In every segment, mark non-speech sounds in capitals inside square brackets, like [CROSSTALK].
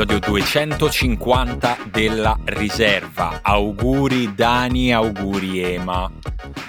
Episodio 250 della riserva. Auguri Dani, auguri Ema.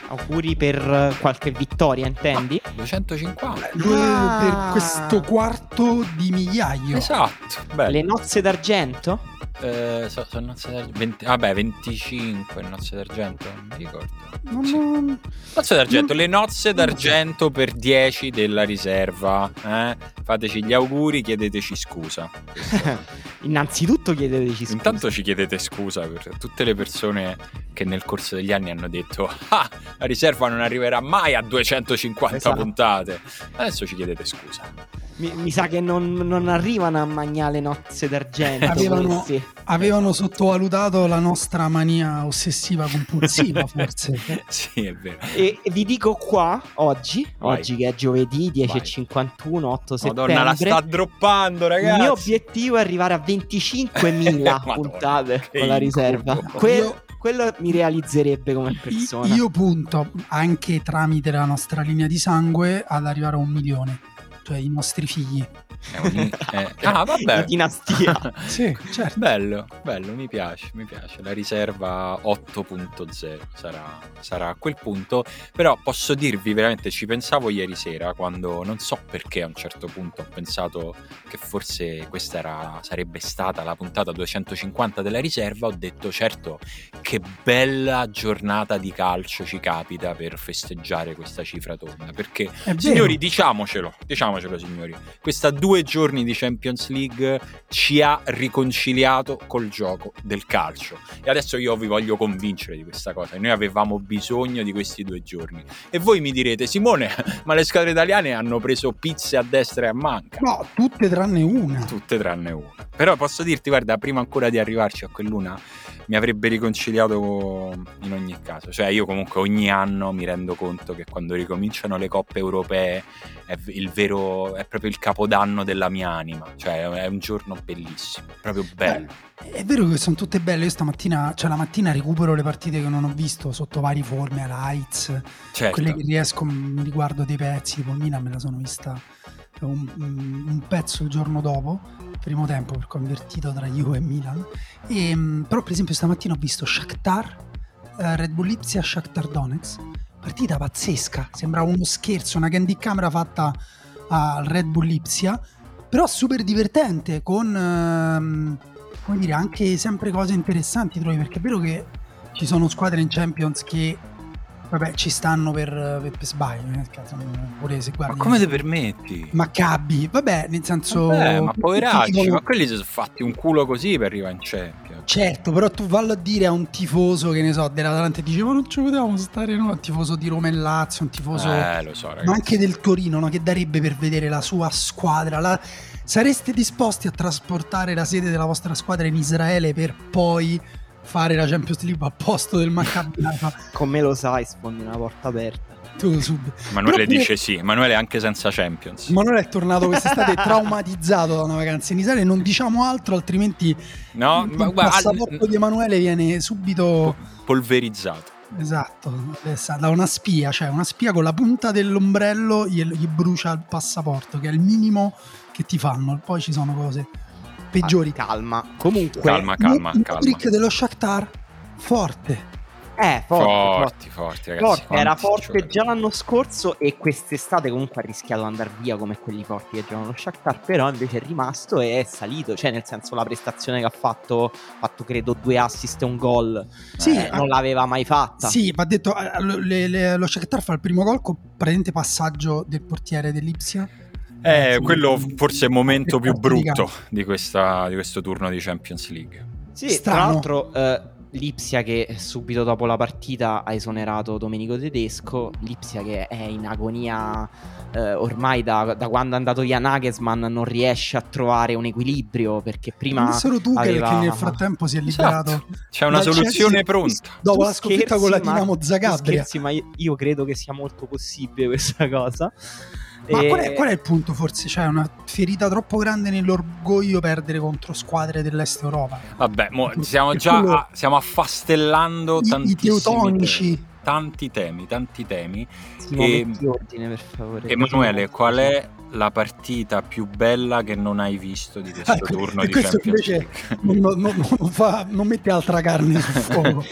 Auguri per qualche vittoria, intendi? 250. Lui Ah. per questo quarto di migliaio. Esatto, bello. Le nozze d'argento? Eh, so- sono nozze d'argento. 20 vabbè, 25 nozze d'argento, non mi ricordo. Non- Sì. non- Nozze d'argento, non- le nozze non so. d'argento per 10 della riserva. Eh? Fateci gli auguri, chiedeteci scusa. [LAUGHS] Innanzitutto chiedeteci scusa. Intanto ci chiedete scusa per tutte le persone che nel corso degli anni hanno detto ah, la riserva non arriverà mai a 250 Esatto. puntate. Adesso ci chiedete scusa. Mi, mi sa che non, non arrivano a mangiare le nozze d'argento. Avevano-. Avevano sottovalutato la nostra mania ossessiva compulsiva, [LAUGHS] forse. sì, è vero. E, e vi dico qua, oggi, Vai. oggi che è giovedì Vai. 10.51, 8 settembre. Madonna, la sta droppando, il ragazzi. mio obiettivo è arrivare a [LAUGHS] 25.000 Madonna, puntate con la riserva. incubo. Que- Io- quello mi realizzerebbe come persona. Io punto anche tramite la nostra linea di sangue ad arrivare a un milione. Cioè i nostri figli. Un- eh, [LAUGHS] Ah, vabbè. Di dinastia. [LAUGHS] Sì, certo. Bello, bello, mi piace, mi piace. La riserva 8.0 sarà, sarà a quel punto. Però posso dirvi veramente, ci pensavo ieri sera quando non so perché a un certo punto ho pensato che forse questa era, sarebbe stata la puntata 250 della riserva. Ho detto, certo, che bella giornata di calcio ci capita per festeggiare questa cifra tonda. Perché. Signori, diciamocelo, diciamocelo signori, questa due giorni di Champions League ci ha riconciliato col gioco del calcio e adesso io vi voglio convincere di questa cosa, noi avevamo bisogno di questi due giorni e voi mi direte Simone, [LAUGHS] ma le squadre italiane hanno preso pizze a destra e a manca. No, tutte tranne una. Tutte tranne una. Però posso dirti, guarda, prima ancora di arrivarci a quell'una, mi avrebbe riconciliato in ogni caso. Cioè, io comunque ogni anno mi rendo conto che quando ricominciano le coppe europee è il vero, è proprio il capodanno della mia anima. Cioè, è un giorno bellissimo, proprio bello. È vero che sono tutte belle. Io stamattina, cioè la mattina recupero le partite che non ho visto sotto vari forme, highlights. Certo. Quelle che riesco, riguardo dei pezzi, tipo Milan me la sono vista un, un pezzo il giorno dopo, primo tempo perché ho invertito tra Juve e Milan. E, mh, però per esempio stamattina ho visto Shakhtar, eh, Red Bull Lipsia, Shakhtar Donetsk, partita pazzesca, sembrava uno scherzo, una candy camera fatta al Red Bull Lipsia, però super divertente, con ehm, come dire, anche sempre cose interessanti trovi, perché è vero che ci sono squadre in Champions che vabbè ci stanno per, per, per sbaglio, nel caso pure se Ma guardi come ti permetti? Maccabi, vabbè, nel senso Vabbè, ma poveracci, dicono- ma quelli si sono fatti un culo così per arrivare in Champions. Certo, però tu vallo a dire a un tifoso che ne so, dell'Atalanta dice ma non ci potevamo stare no, un tifoso di Roma e Lazio, un tifoso Eh, lo so, ragazzi. ma anche del Torino, no? che darebbe per vedere la sua squadra? La- Sareste disposti a trasportare la sede della vostra squadra in Israele per poi fare la Champions League a posto del Maccabi Haifa? [LAUGHS] Con me lo sai, sfondi una porta aperta. Tu subito. Però pure- dice sì, Emanuele anche senza Champions. Emanuele è tornato quest'estate traumatizzato da una vacanza in Israele, non diciamo altro, altrimenti No, il ma passaporto di Emanuele viene subito polverizzato. Esatto, da una spia, cioè una spia con la punta dell'ombrello gli, gli brucia il passaporto, che è il minimo che ti fanno. Poi ci sono cose peggiori. Ah, calma. Comunque, Calma, calma, calma. Modric dello Shakhtar, forte. Eh, forte, Forti, forti, ragazzi. forte, era forte già l'anno scorso e quest'estate comunque ha rischiato di andare via come quelli forti che giocano lo Shakhtar, però invece è rimasto e è salito, cioè nel senso la prestazione che ha fatto, ha fatto credo due assist e un gol, Sì, eh, non l'aveva mai fatta. Sì, va detto, eh, lo- le- le- lo Shakhtar fa il primo gol con praticamente passaggio del portiere dell'Ipsia. Eh, Sì, quello forse è il momento più brutto di, questa, di questo turno di Champions League. Sì, Strano. tra l'altro eh, l'Ipsia che subito dopo la partita ha esonerato Domenico Tedesco, l'Ipsia che è in agonia eh, ormai da, da quando è andato via Nagelsmann non riesce a trovare un equilibrio perché prima... Pensato Tuchel aveva- che nel frattempo si è liberato. Esatto. C'è una soluzione Chelsea pronta. Dopo Tu la sconfitta con la Dinamo tu Zagabria. scherzi, ma io, io credo che sia molto possibile questa cosa. Ma E- qual è, qual è il punto forse? C'è una ferita troppo grande nell'orgoglio perdere contro squadre dell'est Europa. Vabbè, mo stiamo E già quello- a- stiamo affastellando I, i tantissimi teutonici. temi, tanti temi, tanti temi. Simo, E- ordine per favore. Emanuele, qual è la partita più bella che non hai visto di questo Ecco, turno di questo Champions non, non- non fa- non mette altra carne sul [LAUGHS] fuoco.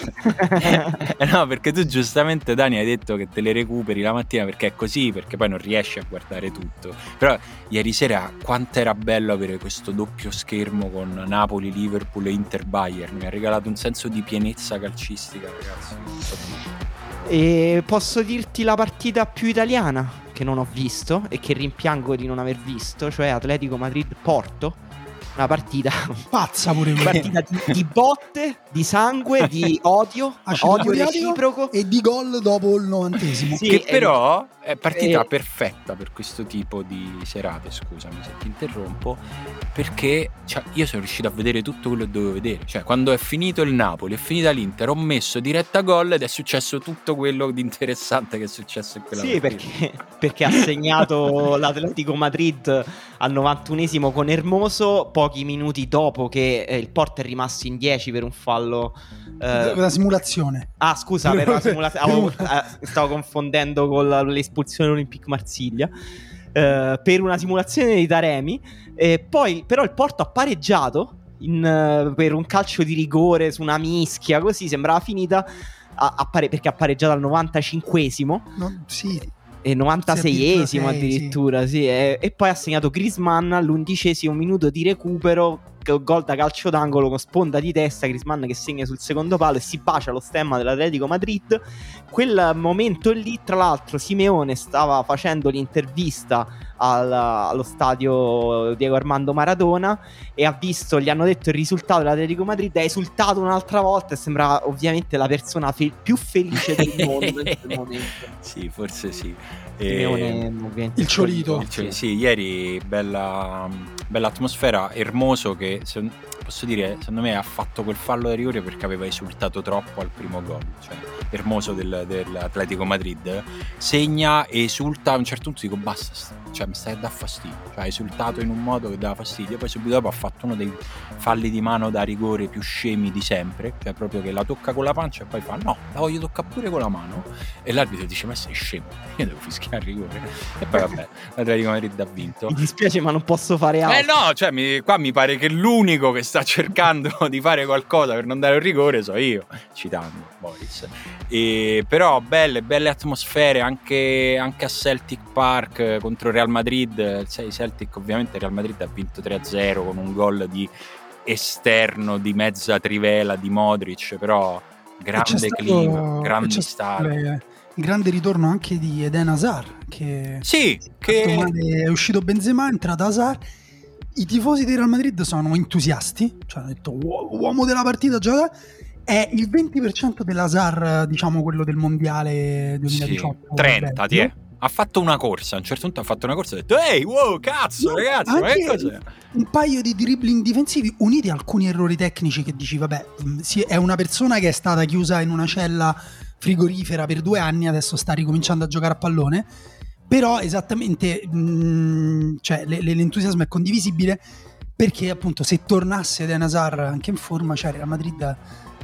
Eh no, perché tu giustamente Dani hai detto che te le recuperi la mattina perché è così, perché poi non riesci a guardare tutto. Però ieri sera quanto era bello avere questo doppio schermo con Napoli, Liverpool e Inter Bayern. Mi ha regalato un senso di pienezza calcistica, ragazzi. E posso dirti la partita più italiana che non ho visto e che rimpiango di non aver visto, cioè Atletico Madrid-Porto. Una partita, [LAUGHS] Pazza pure una partita di, di botte, di sangue, di [LAUGHS] odio, Acido odio reciproco. E di gol dopo il novantesimo. Sì, che però è partita e- perfetta per questo tipo di serate, scusami se ti interrompo, perché cioè, io sono riuscito a vedere tutto quello che dovevo vedere. Cioè, quando è finito il Napoli, è finita l'Inter, ho messo diretta gol ed è successo tutto quello di interessante che è successo in quella Sì, partita. perché, perché ha segnato l'Atletico Madrid al 91esimo con Hermoso, pochi minuti dopo che eh, il Porto è rimasto in 10 per un fallo. eh, Una simulazione. Ah, scusa, per la [LAUGHS] simulazione. Per eh, stavo confondendo con la- l'espulsione Olympique Marsiglia. eh, per una simulazione di Taremi. E poi, però, il Porto ha pareggiato in, eh, per un calcio di rigore su una mischia. Così sembrava finita. a- a pare- perché ha pareggiato al 95esimo Non- sì, e 96esimo Sì, addirittura. Sì, e, e poi ha segnato Grisman all'undicesimo minuto di recupero. Gol da calcio d'angolo con sponda di testa. Grisman che segna sul secondo palo e si bacia lo stemma dell'Atletico Madrid. Quel momento lì, tra l'altro, Simeone stava facendo l'intervista al- allo stadio Diego Armando Maradona e ha visto, gli hanno detto il risultato dell'Atletico Madrid. Ha esultato un'altra volta e sembrava ovviamente la persona fe- più felice del [LAUGHS] mondo in quel momento. Sì, forse sì. E- Simeone, ovviamente, Il ciolito. Cioè, sì, ieri bella, bella atmosfera, Ermoso che se- posso dire, secondo me ha fatto quel fallo da rigore perché aveva esultato troppo al primo gol. Cioè, Ermoso del, dell'Atletico Madrid segna e esulta a un certo punto dico basta, st- cioè mi stai a dar fastidio. Cioè, ha esultato in un modo che dava fastidio, poi subito dopo ha fatto uno dei falli di mano da rigore più scemi di sempre, cioè proprio che la tocca con la pancia e poi fa no, la voglio toccare pure con la mano e l'arbitro dice ma sei scemo, [LAUGHS] io devo fischiare il rigore e poi vabbè, l'Atletico Madrid ha vinto. Mi dispiace, ma non posso fare altro. Eh no, cioè mi- qua mi pare che l'unico che sta cercando [LAUGHS] di fare qualcosa per non dare un rigore so io, citando Boris. E, però belle, belle atmosfere anche, anche a Celtic Park contro Real Madrid. Sai, Celtic ovviamente Real Madrid ha vinto 3-0 con un gol di esterno di mezza trivela di Modric, però grande stato- clima, e grandi c'è stadi. il il grande ritorno anche di Eden Hazard che Sì, che è uscito Benzema, è entrato Hazard. I tifosi del Real Madrid sono entusiasti, cioè hanno detto "Uo- uomo della partita, gioca. È il 20% dell'Hazard, diciamo quello del mondiale 2018. Sì, 30, Belgio. ti è. Ha fatto una corsa, a un certo punto ha fatto una corsa e ha detto Ehi, wow, cazzo No, ragazzi, ma che cos'è? Un paio di dribbling difensivi uniti a alcuni errori tecnici che dici, vabbè, sì, è una persona che è stata chiusa in una cella frigorifera per due anni, adesso sta ricominciando a giocare a pallone. Però esattamente, mh, cioè, le- le- l'entusiasmo è condivisibile perché appunto se tornasse Eden Hazard anche in forma, cioè Real Madrid,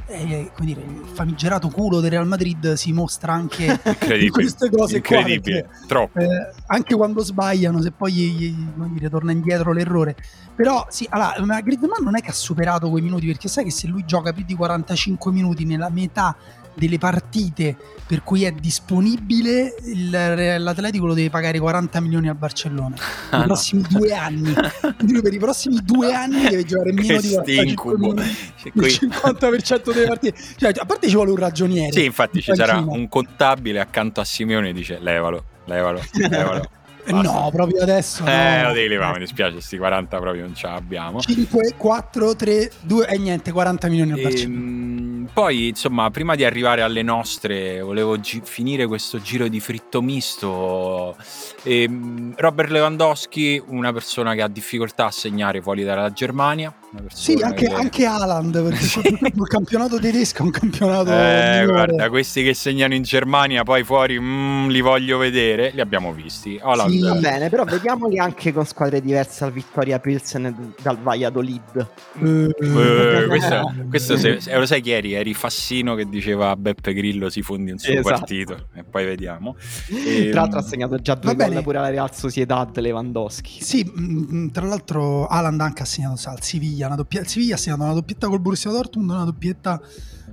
eh, come dire, il famigerato culo del Real Madrid si mostra anche [LAUGHS] in queste cose qua. Incredibile, perché, troppo. eh, anche quando sbagliano, se poi gli- gli- dire, torna indietro l'errore. Però sì, allora, ma Griezmann non è che ha superato quei minuti, perché sai che se lui gioca più di 45 minuti nella metà delle partite per cui è disponibile, il, l'Atletico lo deve pagare 40 milioni al Barcellona Ah, i no. prossimi due anni. Quindi per i prossimi due anni deve giocare meno di 45 incubo. minuti. Cioè, Il qui- 50% delle partite. Cioè, a parte ci vuole un ragioniere. Sì, infatti ci sarà un contabile accanto a Simeone e dice levalo, levalo, levalo. [LAUGHS] Basta. No, proprio adesso. Eh, no. lo devi levare, mi dispiace, sti 40 proprio non ce l'abbiamo. 5, 4, 3, 2 e niente, 40 milioni al Barcellona. Ehm, poi, insomma, prima di arrivare alle nostre, volevo gi- finire questo giro di fritto misto. Ehm, Robert Lewandowski, una persona che ha difficoltà a segnare fuori dalla Germania. Sì, anche, che- anche Haaland, perché purtroppo il campionato tedesco è un campionato Eh, guarda, questi che segnano in Germania, poi fuori mm, li voglio vedere. Li abbiamo visti. Haaland- Sì. Va bene, però vediamoli anche con squadre diverse al Vittoria Pilsen e dal Valladolid. Eh, questo, questo se, se- lo sai chi eri? Eri Fassino che diceva a Beppe Grillo si fondi un suo Esatto. partito e poi vediamo. Ehm, Tra l'altro ha segnato già due gol pure alla Real Sociedad Lewandowski. Sì, mm, tra l'altro Haaland anche ha segnato al Siviglia, una doppia- il Siviglia ha segnato una doppietta col Borussia Dortmund, una doppietta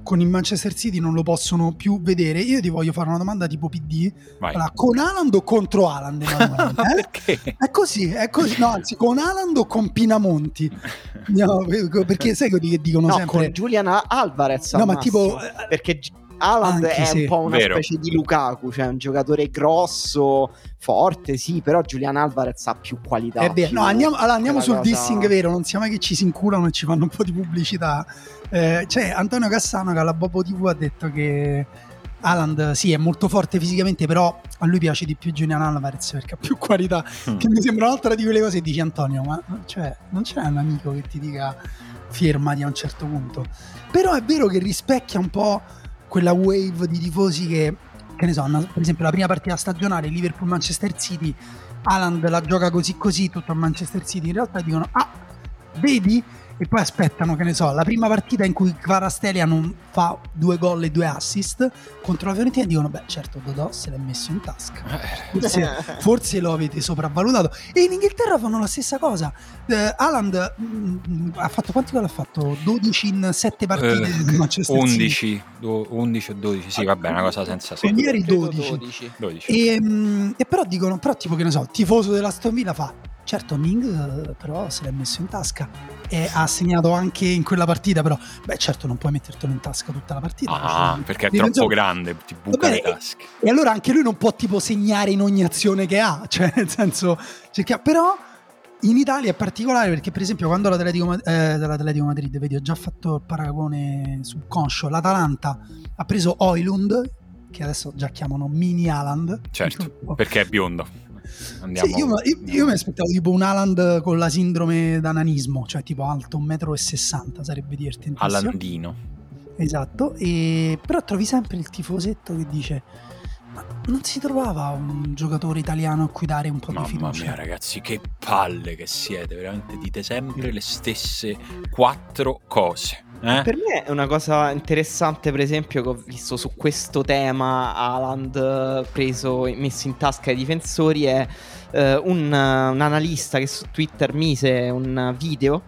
con il Manchester City, non lo possono più vedere. Io ti voglio fare una domanda tipo PD. Allora, con Haaland o contro? Emanuele? [LAUGHS] Eh? È così, è così, no, anzi, con Haaland o con Pinamonti? [LAUGHS] No, perché sai quelli che dicono No, sempre... con Julian Alvarez. No, ma tipo... perché Haaland è sì. un po' una Vero. specie di Lukaku, cioè un giocatore grosso, forte, sì, però Julian Alvarez ha più qualità. È vero. più- No, andiamo, allora, andiamo sul cosa- dissing vero, non sia mai che ci si inculano e ci fanno un po' di pubblicità. Eh, c'è Antonio Cassano che alla Bobo TV ha detto che Haaland sì è molto forte fisicamente, però a lui piace di più Julian Alvarez perché ha più qualità. Mm. Che mi sembra un'altra di quelle cose e dici Antonio, ma cioè, non c'è un amico che ti dica fermati a un certo punto. Però è vero che rispecchia un po' quella wave di tifosi che, che ne so, per esempio la prima partita stagionale Liverpool-Manchester City, Haaland la gioca così così tutto a Manchester City, in realtà dicono ah, vedi? E poi aspettano, che ne so, la prima partita in cui Kvarastelia non fa due gol e due assist contro la Fiorentina dicono beh certo Dodò se l'è messo in tasca Eh, forse, forse lo avete sopravvalutato. E in Inghilterra fanno la stessa cosa. Eh, Haaland mm, ha fatto quanti gol ha fatto? 12 in 7 partite Eh, Manchester City. 11, do- 11 o 12, sì, vabbè, una cosa senza senso. ieri Credo 12. 12. E, mm, e però dicono, però tipo che ne so, il tifoso dell'Aston Villa fa, certo Ming eh, però se l'è messo in tasca e ha segnato anche in quella partita, però beh certo non puoi mettertelo in tasca tutta la partita. Ah, Cioè, perché è troppo pensare- grande, ti buca le tasche. E allora anche lui non può tipo segnare in ogni azione che ha, [LAUGHS] cioè nel senso, cerca- però in Italia è particolare perché per esempio quando l'Atletico, eh, l'Atletico Madrid, vedi ho già fatto il paragone subconscio, l'Atalanta ha preso Oilund, che adesso già chiamano mini Haaland. Certo, [LAUGHS] perché è biondo. Andiamo. Sì, io, io- io mi aspettavo tipo un Haaland con la sindrome d'ananismo, cioè tipo alto 1,60 m, sarebbe divertentissimo. Alandino. Esatto, e... però trovi sempre il tifosetto che dice ma non si trovava un giocatore italiano a cui dare un po' di Mamma fiducia? mia, ragazzi, che palle che siete. Veramente dite sempre le stesse quattro cose. Eh? Per me è una cosa interessante, per esempio, che ho visto su questo tema Haaland eh, preso e messo in tasca ai difensori è eh, un, un analista che su Twitter mise un video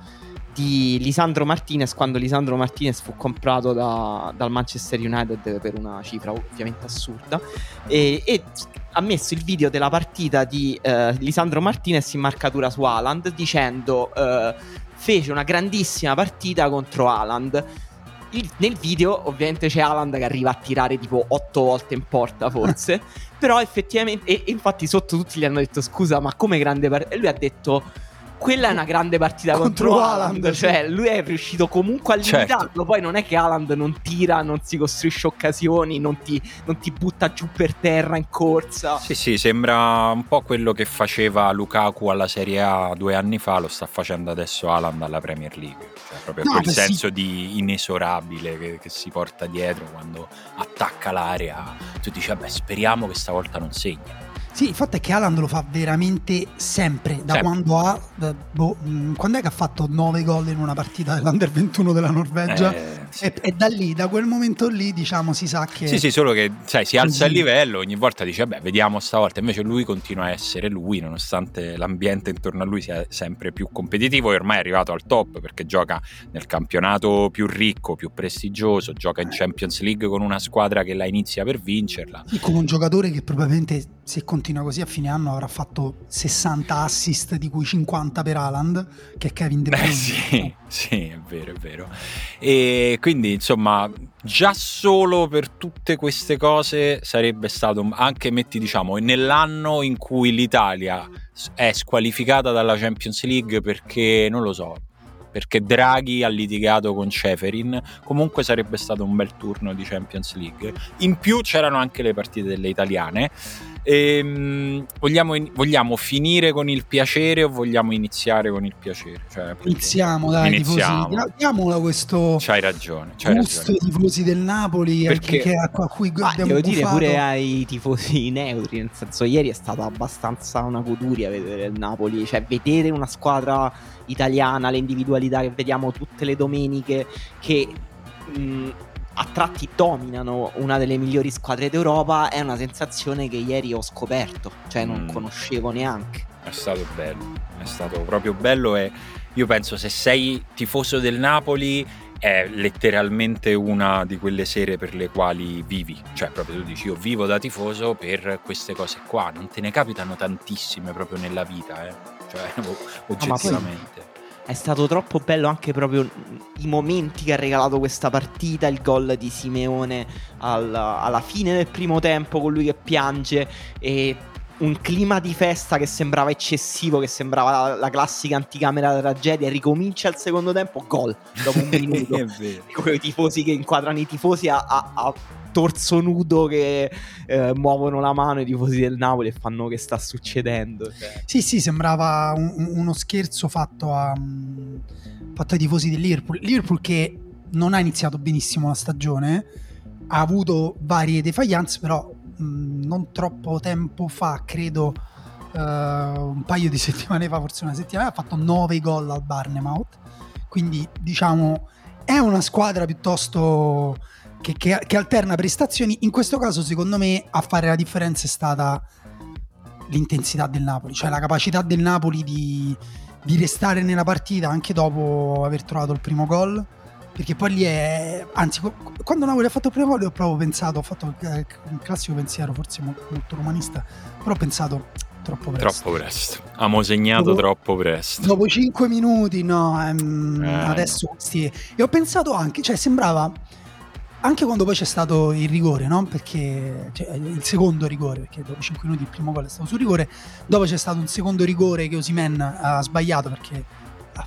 di Lisandro Martinez quando Lisandro Martinez fu comprato da- dal Manchester United per una cifra ovviamente assurda e, e ha messo il video della partita di eh, Lisandro Martinez in marcatura su Haaland dicendo eh, fece una grandissima partita contro Haaland. Il- nel video ovviamente c'è Haaland che arriva a tirare tipo 8 volte in porta forse. [LAUGHS] Però effettivamente e, e infatti sotto tutti gli hanno detto scusa ma come grande partita e lui ha detto quella è una grande partita Contro contro, Haaland, cioè lui è riuscito comunque a Certo. limitarlo. Poi non è che Haaland non tira, non si costruisce occasioni, non ti, non ti butta giù per terra in corsa. Sì, sì, sembra un po' quello che faceva Lukaku alla Serie A due anni fa, lo sta facendo adesso Haaland alla Premier League. Cioè, proprio No, quel beh, sì. senso di inesorabile che, che si porta dietro quando attacca l'area. Tu dici, vabbè, speriamo che stavolta non segni. Sì, il fatto è che Haaland lo fa veramente sempre, da Sempre. quando ha... boh, mh, quando è che ha fatto 9 gol in una partita dell'Under 21 della Norvegia? Eh, e, e, da lì, da quel momento lì, diciamo, si sa che... Sì, sì, solo che sai, si alza il livello, ogni volta dice, vabbè, vediamo stavolta. Invece lui continua a essere lui, nonostante l'ambiente intorno a lui sia sempre più competitivo e ormai è arrivato al top perché gioca nel campionato più ricco, più prestigioso, gioca in Champions League con una squadra che la inizia per vincerla. Sì, come un giocatore che probabilmente se continua così a fine anno avrà fatto 60 assist di cui 50 per Haaland, che è Kevin De Bruyne. Beh, sì, sì, è vero, è vero. E quindi, insomma, già solo per tutte queste cose sarebbe stato anche, metti, diciamo, nell'anno in cui l'Italia è squalificata dalla Champions League perché, non lo so, perché Draghi ha litigato con Ceferin, comunque sarebbe stato un bel turno di Champions League. In più c'erano anche le partite delle italiane Ehm, vogliamo, vogliamo, finire con il piacere o vogliamo iniziare con il piacere? Cioè, iniziamo, dai, iniziamo. tifosi. Diamolo questo. C'hai ragione. C'hai gusto ragione. tifosi del Napoli. Perché che, a cui ah, devo dire pure ai tifosi neutri. Nel senso, ieri è stata abbastanza una goduria vedere il Napoli. Cioè, vedere una squadra italiana, le individualità che vediamo tutte le domeniche, che. Mh, a tratti dominano una delle migliori squadre d'Europa è una sensazione che ieri ho scoperto, cioè non mm. conoscevo neanche. È stato bello, è stato proprio bello e io penso se sei tifoso del Napoli è letteralmente una di quelle sere per le quali vivi, cioè proprio tu dici io vivo da tifoso per queste cose qua, non te ne capitano tantissime proprio nella vita, eh? cioè [LAUGHS] oggettivamente. No, è stato troppo bello anche proprio i momenti che ha regalato questa partita, il gol di Simeone al, alla fine del primo tempo con lui che piange e un clima di festa che sembrava eccessivo, che sembrava la, la classica anticamera della tragedia, ricomincia il secondo tempo, gol dopo un [LAUGHS] minuto. vero. Quei tifosi che inquadrano i tifosi a, a, a torso nudo che eh, muovono la mano i tifosi del Napoli e fanno che sta succedendo. Cioè. Sì, sì, sembrava un, uno scherzo fatto, a, fatto ai tifosi del Liverpool. Liverpool che non ha iniziato benissimo la stagione, ha avuto varie defiance, però mh, non troppo tempo fa, credo uh, un paio di [LAUGHS] settimane fa, forse una settimana, ha fatto 9 gol al Barnemouth. Quindi diciamo è una squadra piuttosto che, che, che, alterna prestazioni. In questo caso, secondo me, a fare la differenza è stata l'intensità del Napoli, cioè la capacità del Napoli di, di restare nella partita anche dopo aver trovato il primo gol. Perché poi lì è. Anzi, quando Napoli ha fatto il primo gol, ho proprio pensato, ho fatto un classico pensiero, forse molto, romanista, però ho pensato troppo presto. Troppo presto. Abbiamo segnato dopo, troppo presto. Dopo 5 minuti, no, ehm, eh. adesso sì. E ho pensato anche, cioè sembrava anche quando poi c'è stato il rigore, no? Perché cioè, il secondo rigore, perché dopo 5 minuti il primo gol è stato sul rigore, dopo c'è stato un secondo rigore che Osimen ha sbagliato perché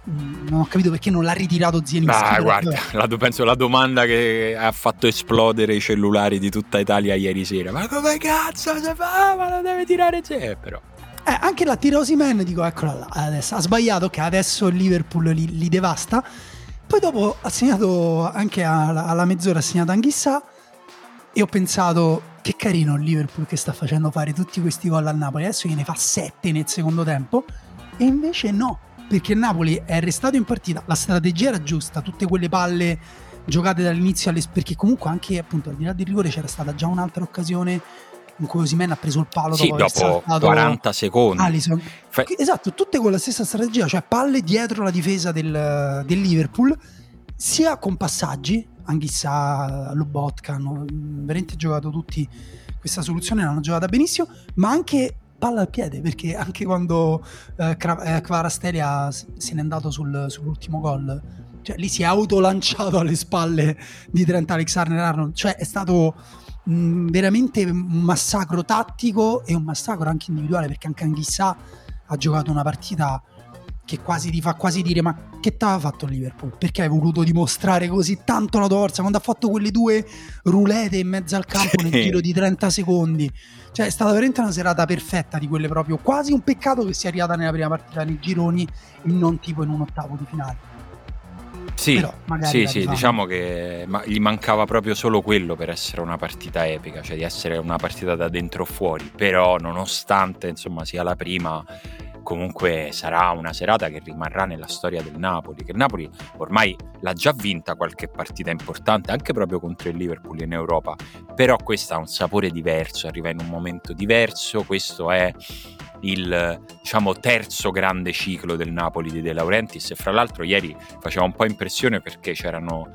non ho capito perché non l'ha ritirato Zielinski. Ah, guarda, [LAUGHS] la, penso la domanda che ha fatto esplodere i cellulari di tutta Italia ieri sera. Ma come cazzo si fa? Ma lo deve tirare Zé, però. Eh, anche la tira Osimen, dico, eccola là, adesso ha sbagliato, ok, adesso il Liverpool li, li devasta poi dopo ha segnato anche alla, alla mezz'ora, ha segnato Anghissà e ho pensato che carino il Liverpool che sta facendo fare tutti questi gol al Napoli, adesso gliene fa 7 nel secondo tempo e invece no, perché il Napoli è restato in partita, la strategia era giusta, tutte quelle palle giocate dall'inizio alle... perché comunque anche appunto al di là del rigore c'era stata già un'altra occasione in cui Osimen ha preso il palo sì, dopo, dopo 40 secondi. Allison. Fa... Esatto, tutte con la stessa strategia, cioè palle dietro la difesa del, del Liverpool, sia con passaggi, Anghissà, Lobotka, hanno veramente giocato tutti questa soluzione, l'hanno giocata benissimo, ma anche palla al piede, perché anche quando eh, Kvarastelia se n'è andato sul, sull'ultimo gol, cioè lì si è autolanciato alle spalle di Trent Alexander-Arnold, cioè è stato mh, veramente un massacro tattico e un massacro anche individuale perché anche Anghissà ha giocato una partita che quasi ti fa quasi dire ma che t'ha fatto il Liverpool? Perché hai voluto dimostrare così tanto la tua forza quando ha fatto quelle due rulete in mezzo al campo nel giro di 30 secondi? Cioè è stata veramente una serata perfetta di quelle proprio, quasi un peccato che sia arrivata nella prima partita nei gironi e non tipo in un ottavo di finale. Sì, sì, sì diciamo che ma gli mancava proprio solo quello per essere una partita epica, cioè di essere una partita da dentro o fuori, però nonostante insomma sia la prima comunque sarà una serata che rimarrà nella storia del Napoli, che il Napoli ormai l'ha già vinta qualche partita importante, anche proprio contro il Liverpool in Europa, però questa ha un sapore diverso, arriva in un momento diverso, questo è il diciamo, terzo grande ciclo del Napoli di De Laurentiis. E fra l'altro ieri faceva un po' impressione perché c'erano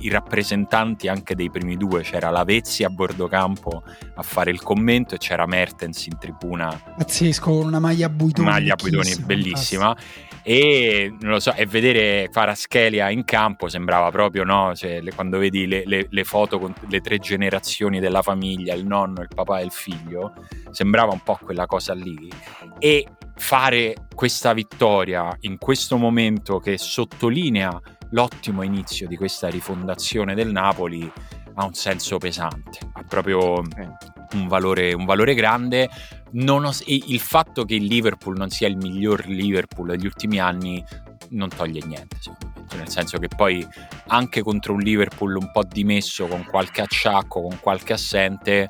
i rappresentanti anche dei primi due, c'era Lavezzi a bordo campo a fare il commento e c'era Mertens in tribuna. Pazzesco, con una maglia buitoni. Maglia buitoni bellissima. E non lo so, e vedere Faraschelia in campo sembrava proprio, no? Cioè, le, quando vedi le, le, le, foto con le tre generazioni della famiglia, il nonno, il papà e il figlio, sembrava un po' quella cosa lì. E fare questa vittoria in questo momento che sottolinea l'ottimo inizio di questa rifondazione del Napoli ha un senso pesante, ha proprio un valore, un valore grande. Ho, il fatto che il Liverpool non sia il miglior Liverpool degli ultimi anni non toglie niente, secondo me. Cioè, nel senso che poi anche contro un Liverpool un po' dimesso, con qualche acciacco, con qualche assente,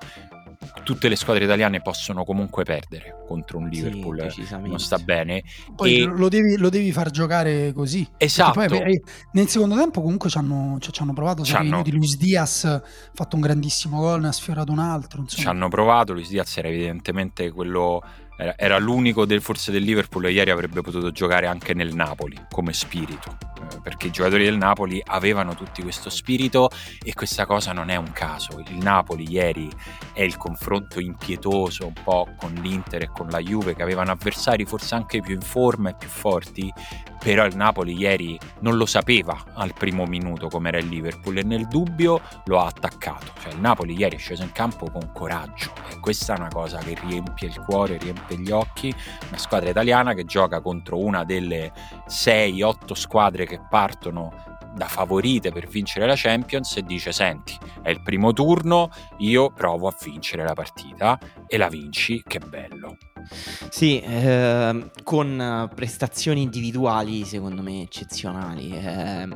tutte le squadre italiane possono comunque perdere contro un Liverpool sì, non sta bene. Poi e... lo, devi, lo, devi, far giocare così. Esatto. poi, eh, nel secondo tempo comunque ci hanno, cioè, ci hanno provato ci hanno... di Luis Diaz ha fatto un grandissimo gol ne ha sfiorato un altro insomma. ci hanno provato Luis Diaz era evidentemente quello era, era l'unico del, forse del Liverpool e ieri avrebbe potuto giocare anche nel Napoli come spirito eh, perché i giocatori del Napoli avevano tutti questo spirito e questa cosa non è un caso. Il Napoli ieri è il confronto impietoso un po' con l'Inter e con la Juve che avevano avversari forse anche più in forma e più forti, però il Napoli ieri non lo sapeva al primo minuto come era il Liverpool e nel dubbio lo ha attaccato. Cioè il Napoli ieri è sceso in campo con coraggio e questa è una cosa che riempie il cuore, riempie gli occhi. Una squadra italiana che gioca contro una delle 6-8 squadre che partono da favorite per vincere la Champions e dice senti è il primo turno io provo a vincere la partita e la vinci che bello sì, eh, con prestazioni individuali secondo me eccezionali. Eh,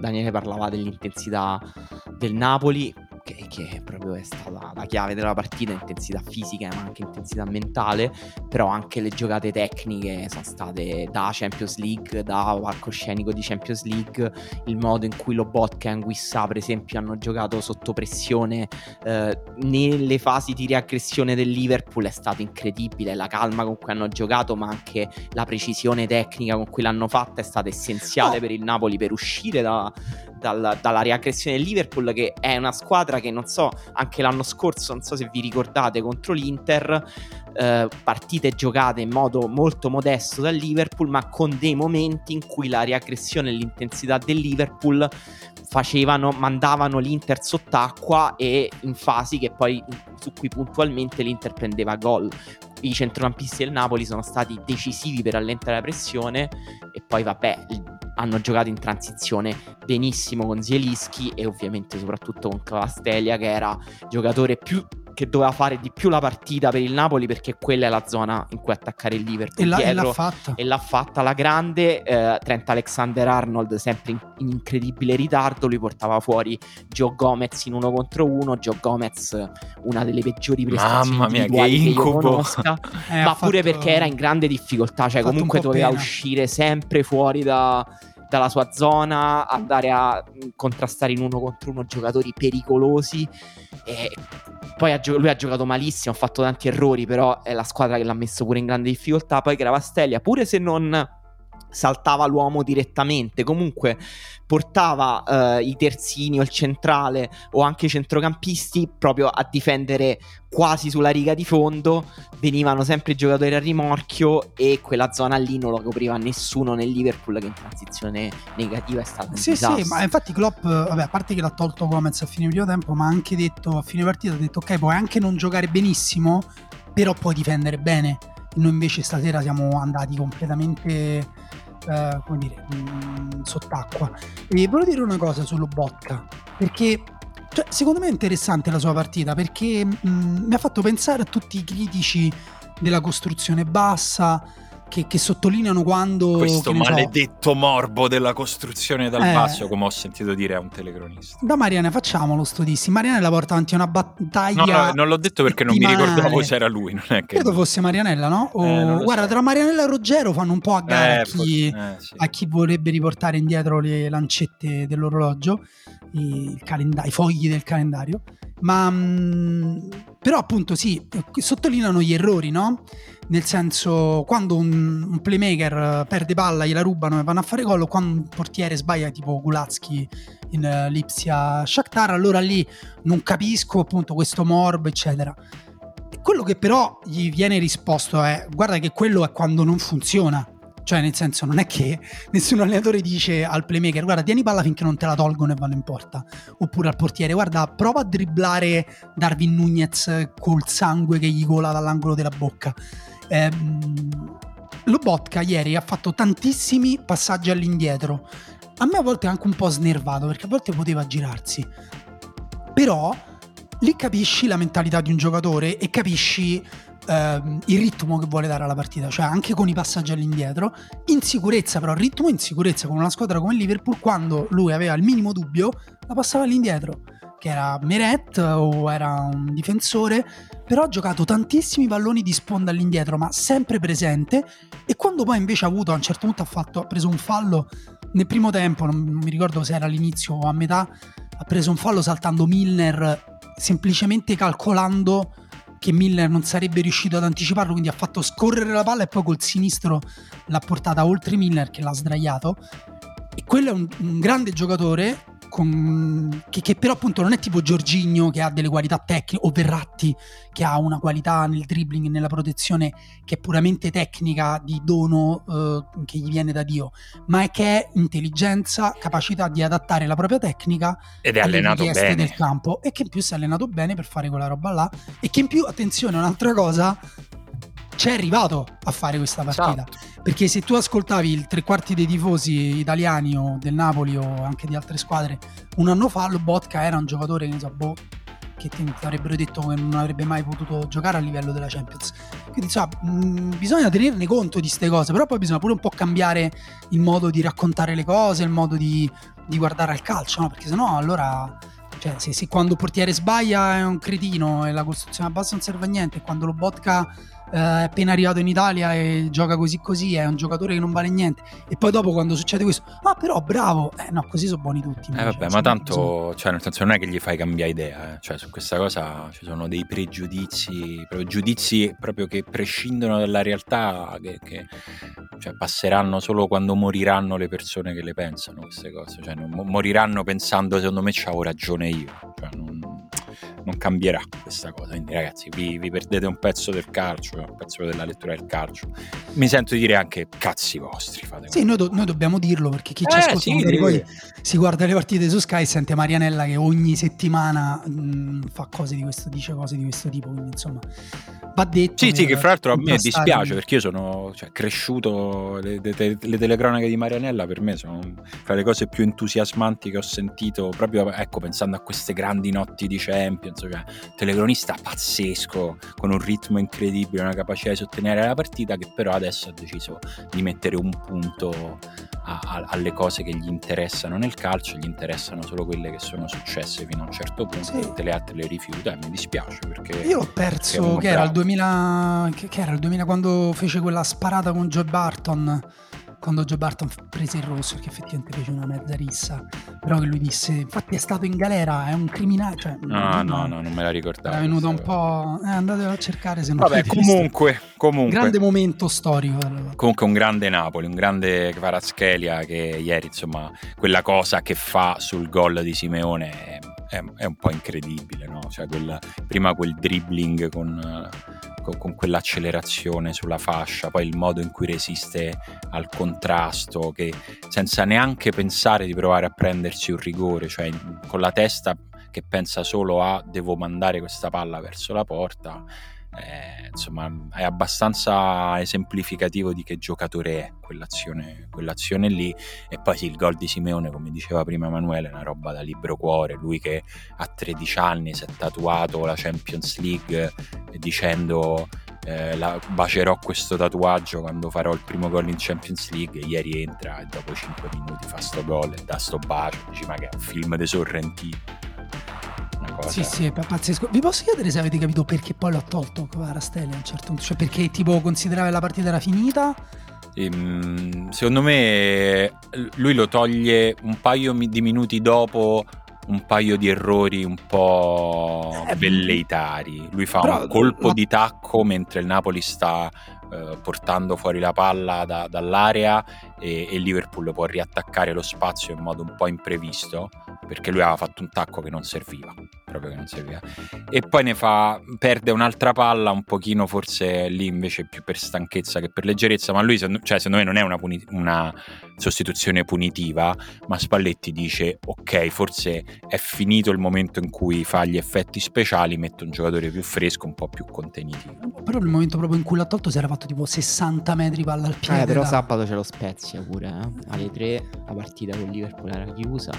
Daniele parlava dell'intensità del Napoli, che, che, proprio è stata la chiave della partita, intensità fisica ma anche intensità mentale, però anche le giocate tecniche sono state da Champions League, da palcoscenico di Champions League, il modo in cui Lobotka e Anguissa per esempio hanno giocato sotto pressione eh, nelle fasi di riaggressione del Liverpool è stato incredibile, la calma con cui hanno giocato ma anche la precisione tecnica con cui l'hanno fatta è stata essenziale oh. per il Napoli per uscire da, dal, dalla riaggressione del Liverpool che è una squadra che non so, anche l'anno scorso, non so se vi ricordate, contro l'Inter, eh, partite giocate in modo molto modesto dal Liverpool, ma con dei momenti in cui la riaggressione e l'intensità del Liverpool facevano, mandavano l'Inter sott'acqua e in fasi che poi su cui puntualmente l'Inter prendeva gol. I centrocampisti del Napoli sono stati decisivi per allentare la pressione e poi vabbè hanno giocato in transizione benissimo con Zielinski e ovviamente soprattutto con Cavastelia che era giocatore più che doveva fare di più la partita per il Napoli perché quella è la zona in cui attaccare il Liverpool e, la, dietro, e l'ha fatta. E l'ha fatta la grande eh, Trent Alexander-Arnold sempre in, in, incredibile ritardo. Lui portava fuori Joe Gomez in uno contro uno. Joe Gomez una delle peggiori prestazioni Mamma mia, che, incubo. che conosca. [LAUGHS] Eh, ma pure fatto, perché era in grande difficoltà cioè comunque doveva pena. uscire sempre fuori da dalla sua zona, andare a contrastare in uno contro uno giocatori pericolosi. E poi ha, lui ha giocato malissimo, ha fatto tanti errori, però è la squadra che l'ha messo pure in grande difficoltà. Poi Gravastelia, pure se non saltava l'uomo direttamente, comunque portava eh, i terzini o il centrale o anche i centrocampisti proprio a difendere quasi sulla riga di fondo, venivano sempre i giocatori a rimorchio e quella zona lì non la copriva nessuno nel Liverpool che in transizione negativa è stata Sì, sì, ma infatti Klopp, vabbè, a parte che l'ha tolto Gomez a fine primo tempo, ma ha anche detto a fine partita ha detto ok, puoi anche non giocare benissimo, però puoi difendere bene. Noi invece stasera siamo andati completamente eh, come dire, mh, mm, sott'acqua. E volevo dire una cosa sullo Botka, perché cioè, secondo me è interessante la sua partita, perché mh, mm, mi ha fatto pensare a tutti i critici della costruzione bassa, che, che sottolineano quando... Questo ne so, maledetto morbo della costruzione dal Eh. basso, come ho sentito dire a un telecronista. da Marianne facciamolo sto dissi. Marianella porta avanti una battaglia... No, no, non l'ho detto perché non mi ricordavo se era lui, non è che... Credo fosse Marianella, no? O- Eh, non lo guarda, so. tra Marianella e Ruggero fanno un po' a gara Eh, a, chi, eh, sì. a chi vorrebbe riportare indietro le lancette dell'orologio, i, calenda- i fogli del calendario. Ma mh, però appunto sì, eh, sottolineano gli errori, no? Nel senso, quando un, un playmaker eh, perde palla, gliela rubano e vanno a fare gol, quando un portiere sbaglia, tipo Gulazzi in eh, Lipsia Shakhtar, allora lì non capisco appunto questo morbo, eccetera. Quello che però gli viene risposto è: guarda che quello è quando non funziona. Cioè, nel senso, non è che nessun allenatore dice al playmaker: guarda, tieni palla finché non te la tolgono e vanno in porta. Oppure al portiere: guarda, prova a dribblare Darwin Nunez col sangue che gli cola dall'angolo della bocca. Ehm, Lobotka ieri ha fatto tantissimi passaggi all'indietro. A me a volte è anche un po' snervato perché a volte poteva girarsi. Però lì capisci la mentalità di un giocatore e capisci ehm, il ritmo che vuole dare alla partita, cioè anche con i passaggi all'indietro, in sicurezza però, ritmo in sicurezza con una squadra come Liverpool, quando lui aveva il minimo dubbio, la passava all'indietro, che era Meret o era un difensore, però ha giocato tantissimi palloni di sponda all'indietro, ma sempre presente, e quando poi invece ha avuto, a un certo punto ha, fatto, ha preso un fallo nel primo tempo, non mi ricordo se era all'inizio o a metà, ha preso un fallo saltando Milner semplicemente calcolando che Miller non sarebbe riuscito ad anticiparlo, quindi ha fatto scorrere la palla e poi col sinistro l'ha portata oltre Miller che l'ha sdraiato. E quello è un, un grande giocatore con- che, che però appunto non è tipo Giorginio che ha delle qualità tecniche o Verratti che ha una qualità nel dribbling e nella protezione che è puramente tecnica di dono eh, che gli viene da Dio, ma è che è intelligenza, capacità di adattare la propria tecnica Ed è alle allenato bene. del campo e che in più si è allenato bene per fare quella roba là e che in più, attenzione, un'altra cosa, c'è arrivato a fare questa partita. Esatto. Perché se tu ascoltavi il tre quarti dei tifosi italiani o del Napoli o anche di altre squadre un anno fa, Lobotka era un giocatore che so, boh, che ti avrebbero detto che non avrebbe mai potuto giocare a livello della Champions. Quindi insomma, mh, bisogna tenerne conto di queste cose, però poi bisogna pure un po' cambiare il modo di raccontare le cose, il modo di, di guardare al calcio, no? Perché sennò allora... Cioè, se, se quando il portiere sbaglia è un cretino e la costruzione a base non serve a niente, quando lo Botka eh, è appena arrivato in Italia e gioca così così, è un giocatore che non vale niente. E poi dopo quando succede questo, ah però bravo, eh no, così sono buoni tutti. Eh vabbè, ma insomma, bisogna- tanto, cioè nel senso non è che gli fai cambiare idea, eh. cioè su questa cosa ci sono dei pregiudizi, proprio giudizi proprio che prescindono dalla realtà, che, che, cioè, passeranno solo quando moriranno le persone che le pensano queste cose, cioè non- mo- moriranno pensando secondo me c'avevo ragione io, cioè non, non cambierà questa cosa, quindi ragazzi vi, vi perdete un pezzo del calcio, un pezzo della lettura del calcio, mi sento di dire anche cazzi vostri, fate Sì, noi, do- noi dobbiamo dirlo perché chi ci Eh, ascolta sì, magari sì. poi si guarda le partite su Sky e sente Marianella che ogni settimana mh, fa cose di questo, dice cose di questo tipo, quindi insomma va detto. Sì, sì, che fra l'altro a me dispiace perché io sono cioè, cresciuto, le, le- le- le telecronache di Marianella per me sono fra le cose più entusiasmanti che ho sentito, proprio ecco, pensando a queste grandi notti di Champions, cioè telecronista pazzesco, con un ritmo incredibile, una capacità di sostenere la partita che però adesso ha deciso di mettere un punto a- a- alle cose che gli interessano nel calcio, gli interessano solo quelle che sono successe fino a un certo punto, Sì. tutte le altre le rifiuta e mi dispiace perché... Io l'ho è perso, che era il bravo. 2000, che, che era il 2000 quando fece quella sparata con Joe Barton, quando Joe Barton prese il rosso, perché effettivamente fece una mezza rissa, però che lui disse, infatti è stato in galera, è un criminale, cioè, No, no, no, non me la ricordavo. era venuto un po', eh, andatelo a cercare se non Vabbè, l'avete visto. comunque, comunque. grande momento storico. Comunque un grande Napoli, un grande Kvaratskhelia che ieri, insomma, quella cosa che fa sul gol di Simeone è, è- è un po' incredibile, no? Cioè, quella- prima quel dribbling con, con- con quell'accelerazione sulla fascia, poi il modo in cui resiste al contrasto, che senza neanche pensare di provare a prendersi un rigore, cioè con la testa che pensa solo a devo mandare questa palla verso la porta. Eh, insomma, è abbastanza esemplificativo di che giocatore è quell'azione, quell'azione lì. E poi sì, il gol di Simeone, come diceva prima Emanuele, è una roba da libro cuore. Lui che a 13 anni si è tatuato la Champions League eh, dicendo eh, la, bacerò questo tatuaggio quando farò il primo gol in Champions League. Ieri entra e dopo 5 minuti fa sto gol e dà sto bacio. Dici, ma che è un film dei Sorrentino. Cosa. Sì, sì, è pazzesco. Vi posso chiedere se avete capito perché poi l'ho tolto Rastelli a un certo punto? Cioè perché tipo considerava che la partita era finita? Ehm, secondo me lui lo toglie un paio di minuti dopo un paio di errori un po' Eh, velleitari. Lui fa un colpo ma- di tacco mentre il Napoli sta eh, portando fuori la palla da- dall'area e, e il Liverpool può riattaccare lo spazio in modo un po' imprevisto perché lui aveva fatto un tacco che non serviva, proprio che non serviva. E poi ne fa, perde un'altra palla un pochino forse lì invece più per stanchezza che per leggerezza, ma lui cioè, secondo me non è una, puni- una sostituzione punitiva, ma Spalletti dice ok, forse è finito il momento in cui fa gli effetti speciali, mette un giocatore più fresco, un po' più contenitivo. Però nel momento proprio in cui l'ha tolto si era fatto tipo 60 metri palla al piede. Eh, però da- sabato c'è lo Spezia pure, eh. alle 3 la partita con Liverpool era chiusa.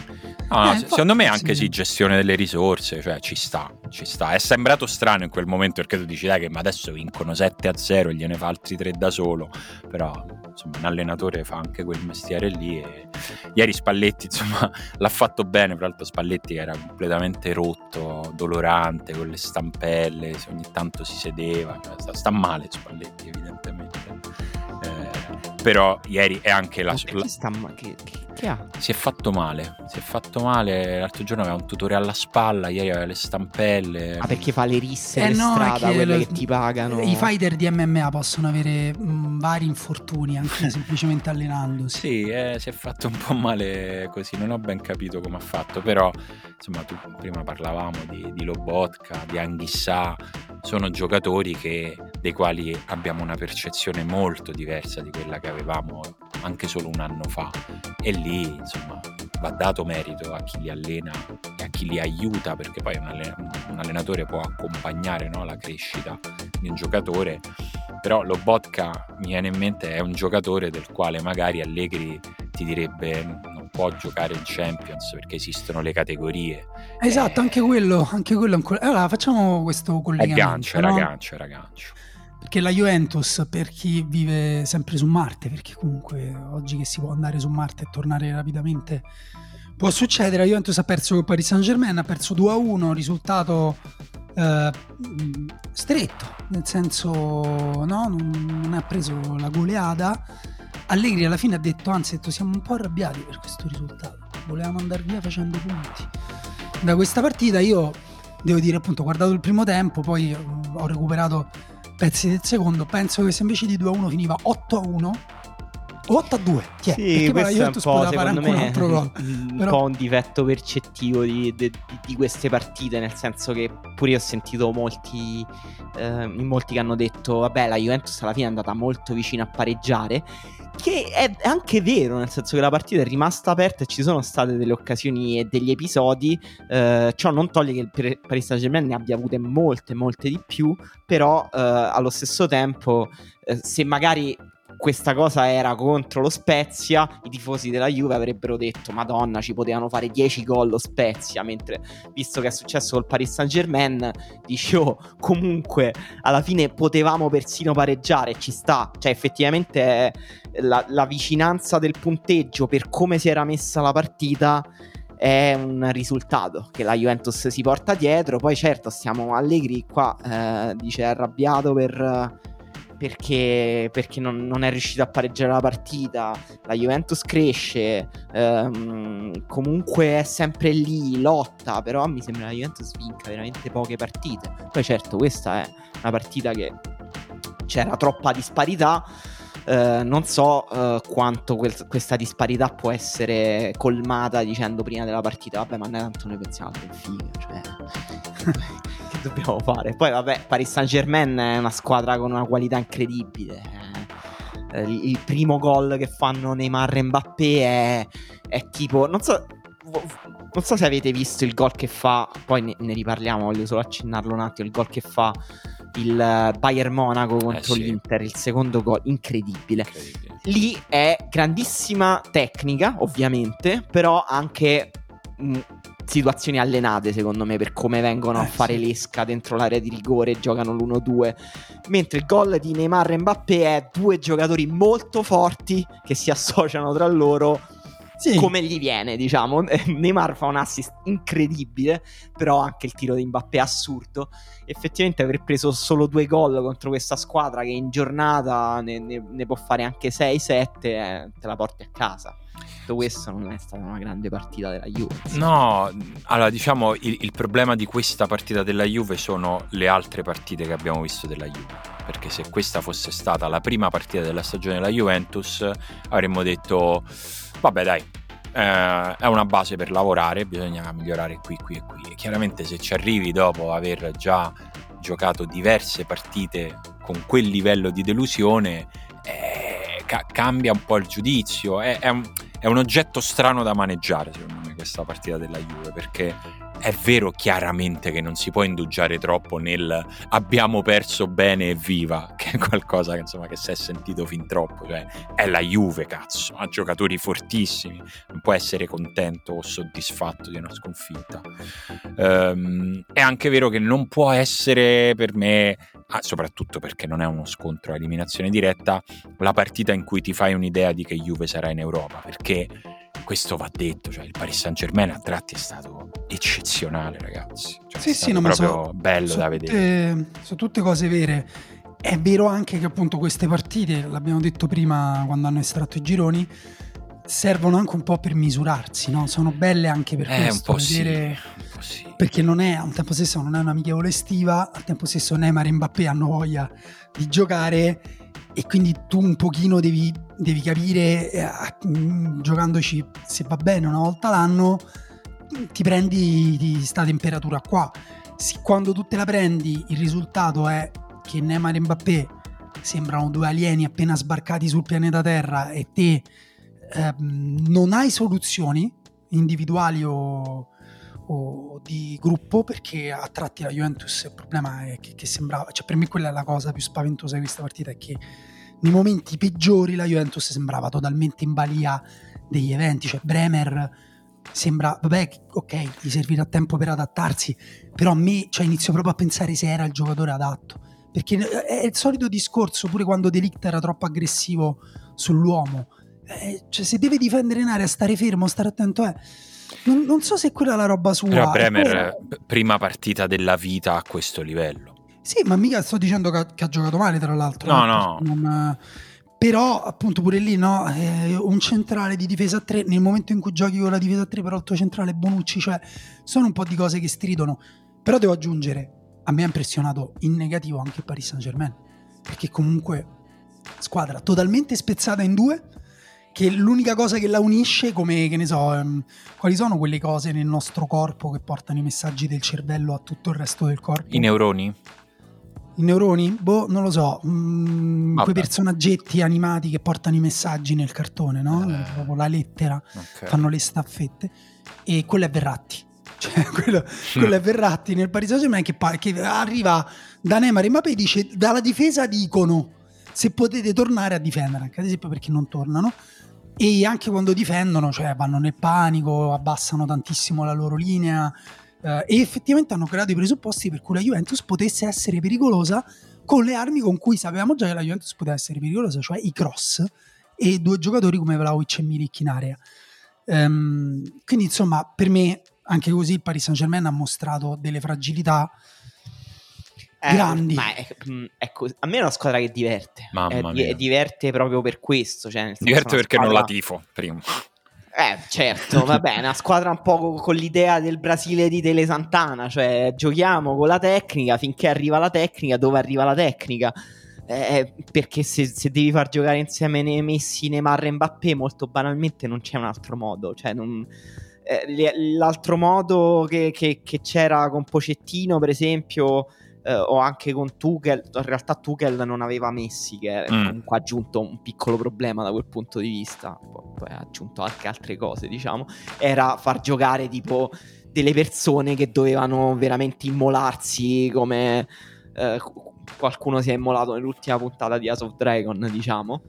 No, Eh, secondo me anche sì. gestione delle risorse, cioè ci sta, ci sta. È sembrato strano in quel momento perché tu dici dai che ma adesso vincono 7 a 0 e gliene fa altri 3 da solo, però insomma un allenatore fa anche quel mestiere lì e ieri Spalletti [LAUGHS] insomma l'ha fatto bene, tra l'altro Spalletti era completamente rotto, dolorante, con le stampelle, ogni tanto si sedeva, cioè, sta, sta male Spalletti evidentemente. Eh, però ieri è anche la, la- sta ma- che, che- che ha? si è fatto male, si è fatto male. L'altro giorno aveva un tutore alla spalla, ieri aveva le stampelle. Ah, perché fa le risse Eh per no, è strada, che quelle lo- che ti pagano. I fighter di MMA possono avere mh, vari infortuni anche [LAUGHS] semplicemente allenandosi. Sì, eh, si è fatto un po' male così, non ho ben capito come ha fatto, però insomma tu prima parlavamo di, di Lobotka, di Anghissà, sono giocatori che, dei quali abbiamo una percezione molto diversa di quella che avevamo anche solo un anno fa e lì insomma va dato merito a chi li allena e a chi li aiuta perché poi un, alle- un allenatore può accompagnare no, la crescita di un giocatore però Lobotka mi viene in mente è un giocatore del quale magari Allegri ti direbbe non può giocare in Champions perché esistono le categorie Esatto, Eh. anche quello, anche quello Allora, facciamo questo collegamento. gancio, no? era gancio, era gancio Perché la Juventus, per chi vive sempre su Marte, perché comunque oggi che si può andare su Marte e tornare rapidamente, può succedere. La Juventus ha perso con Paris Saint Germain, ha perso 2-1, risultato eh, stretto, nel senso no, non, non ha preso la goleada. Allegri alla fine ha detto, anzi ha detto siamo un po' arrabbiati per questo risultato, volevamo andare via facendo punti. Da questa partita io devo dire appunto, ho guardato il primo tempo, poi ho recuperato pezzi del secondo, penso che se invece di 2-1 finiva 8-1 o 8-2, chi è? Sì, perché poi la questo è un po', secondo un me, altro gol. [LAUGHS] un Però- po' un difetto percettivo di, di- di queste partite, nel senso che pure io ho sentito molti, eh, molti che hanno detto, vabbè, la Juventus alla fine è andata molto vicino a pareggiare, che è anche vero, nel senso che la partita è rimasta aperta e ci sono state delle occasioni e degli episodi, eh, ciò non toglie che il Paris Saint-Germain ne abbia avute molte, molte di più, però eh, allo stesso tempo, eh, se magari questa cosa era contro lo Spezia, i tifosi della Juve avrebbero detto Madonna ci potevano fare 10 gol lo Spezia, mentre visto che è successo col Paris Saint Germain dici oh comunque alla fine potevamo persino pareggiare, ci sta, cioè effettivamente eh, la, la vicinanza del punteggio per come si era messa la partita è un risultato che la Juventus si porta dietro. Poi, certo, stiamo allegri qua. eh, dice arrabbiato per. Perché, perché non, non è riuscito a pareggiare la partita. La Juventus cresce. ehm, comunque è sempre lì, lotta. Però mi sembra la Juventus vinca veramente poche partite. Poi, certo, questa è una partita che c'era troppa disparità. Eh, non so eh, quanto quel- questa disparità può essere colmata dicendo prima della partita vabbè ma noi tanto noi pensiamo al Benfica cioè dobbiamo fare poi vabbè Paris Saint Germain è una squadra con una qualità incredibile eh, eh, il primo gol che fanno Neymar e Mbappé è, è tipo non so non so se avete visto il gol che fa poi ne, ne riparliamo voglio solo accennarlo un attimo il gol che fa il eh, Bayern Monaco contro sì. l'Inter il secondo gol incredibile incredibile. lì è grandissima tecnica, ovviamente, però anche mh, situazioni allenate, secondo me, per come vengono Eh, a fare sì. l'esca dentro l'area di rigore, giocano l'1-2. Mentre il gol di Neymar e Mbappé è due giocatori molto forti che si associano tra loro Sì. come gli viene, diciamo. [LAUGHS] Neymar fa un assist incredibile, però anche il tiro di Mbappé è assurdo. Effettivamente aver preso solo due gol contro questa squadra che in giornata ne, ne- ne può fare anche 6-7, eh, te la porti a casa. Tutto questo non è stata una grande partita della Juve. No, allora diciamo il, il problema di questa partita della Juve sono le altre partite che abbiamo visto della Juve. Perché se questa fosse stata la prima partita della stagione della Juventus, avremmo detto: vabbè, dai, eh, è una base per lavorare, bisogna migliorare qui, qui e qui. E chiaramente, se ci arrivi dopo aver già giocato diverse partite con quel livello di delusione, eh, ca- cambia un po' il giudizio. È, è un, è un oggetto strano da maneggiare, secondo me, questa partita della Juve, perché è vero chiaramente che non si può indugiare troppo nel abbiamo perso bene e viva, [LAUGHS] che è qualcosa che, insomma, che si è sentito fin troppo, cioè è la Juve, cazzo, ha giocatori fortissimi, non può essere contento o soddisfatto di una sconfitta. Ehm, è anche vero che non può essere per me, ah, soprattutto perché non è uno scontro a eliminazione diretta, la partita in cui ti fai un'idea di che Juve sarà in Europa, perché questo va detto, cioè il Paris Saint Germain a tratti è stato eccezionale, ragazzi. Cioè, Sì, è sì, no, ma proprio so- bello da vedere. tutte- sono tutte cose vere. È vero anche che appunto queste partite, l'abbiamo detto prima quando hanno estratto i gironi, servono anche un po' per misurarsi, no? Sono belle anche per Eh, un questo, po' sì, vedere- un po' sì. perché non è, al tempo stesso non è un'amichevole estiva, al tempo stesso Neymar e Mbappé hanno voglia di giocare e quindi tu un pochino devi, devi capire, eh, mm, giocandoci se va bene una volta l'anno, ti prendi di sta temperatura qua. Sì, quando tu te la prendi il risultato è che Neymar e Mbappé sembrano due alieni appena sbarcati sul pianeta Terra e te ehm, non hai soluzioni individuali o, o di gruppo perché a tratti la Juventus il problema è che, che sembrava cioè per me quella è la cosa più spaventosa di questa partita è che nei momenti peggiori la Juventus sembrava totalmente in balia degli eventi cioè Bremer sembra vabbè ok gli servirà tempo per adattarsi però a me cioè, inizio proprio a pensare se era il giocatore adatto perché è il solito discorso pure quando Delict era troppo aggressivo sull'uomo eh, cioè se deve difendere in area stare fermo stare attento è non, non so se quella è la roba sua Però Bremer, quella- prima partita della vita a questo livello. Sì, ma mica sto dicendo che ha, che ha giocato male, tra l'altro. No, no. non- però, appunto, pure lì, no? eh, un centrale di difesa a 3, nel momento in cui giochi con la difesa a 3, però il tuo centrale è Bonucci, cioè, sono un po' di cose che stridono. Però devo aggiungere, a me ha impressionato in negativo anche Paris Saint-Germain, perché comunque squadra totalmente spezzata in due, che l'unica cosa che la unisce, come, che ne so, ehm, quali sono quelle cose nel nostro corpo che portano i messaggi del cervello a tutto il resto del corpo? I neuroni? I neuroni? Boh, non lo so. Mm, Vabbè. quei personaggetti animati che portano i messaggi nel cartone, no? Eh. Proprio la lettera, Ok. fanno le staffette. E quello è Verratti. [LAUGHS] Cioè, quello, quello è [LAUGHS] Verratti nel Paris Saint-Germain che, pa- che arriva da Neymar e Mbappé dice dalla difesa dicono se potete tornare a difendere, anche ad esempio perché non tornano. E anche quando difendono, cioè vanno nel panico, abbassano tantissimo la loro linea, eh, e effettivamente hanno creato i presupposti per cui la Juventus potesse essere pericolosa con le armi con cui sapevamo già che la Juventus poteva essere pericolosa, cioè i cross e due giocatori come Vlaovic e Milik in area. Ehm, quindi insomma per me anche così il Paris Saint Germain ha mostrato delle fragilità Eh, grandi. Ma è, è cos- a me è una squadra che diverte. Mamma È- mia. è diverte proprio per questo. Cioè, Diverte perché non la squadra- tifo, prima. Eh, certo, [LAUGHS] va bene, una squadra un po' co- con l'idea del Brasile di Tele Santana, cioè giochiamo con la tecnica finché arriva la tecnica, dove arriva la tecnica. Eh, perché se, se devi far giocare insieme ne- Messi, Neymar e Mbappé, molto banalmente non c'è un altro modo. Cioè, non- eh, l'altro modo che, che- che c'era con Pocettino, per esempio, eh, o anche con Tuchel, in realtà Tuchel non aveva Messi, che Mm. comunque ha aggiunto un piccolo problema da quel punto di vista, poi, ha aggiunto anche altre cose, diciamo, era far giocare tipo delle persone che dovevano veramente immolarsi come eh, qualcuno si è immolato nell'ultima puntata di House of Dragon, diciamo.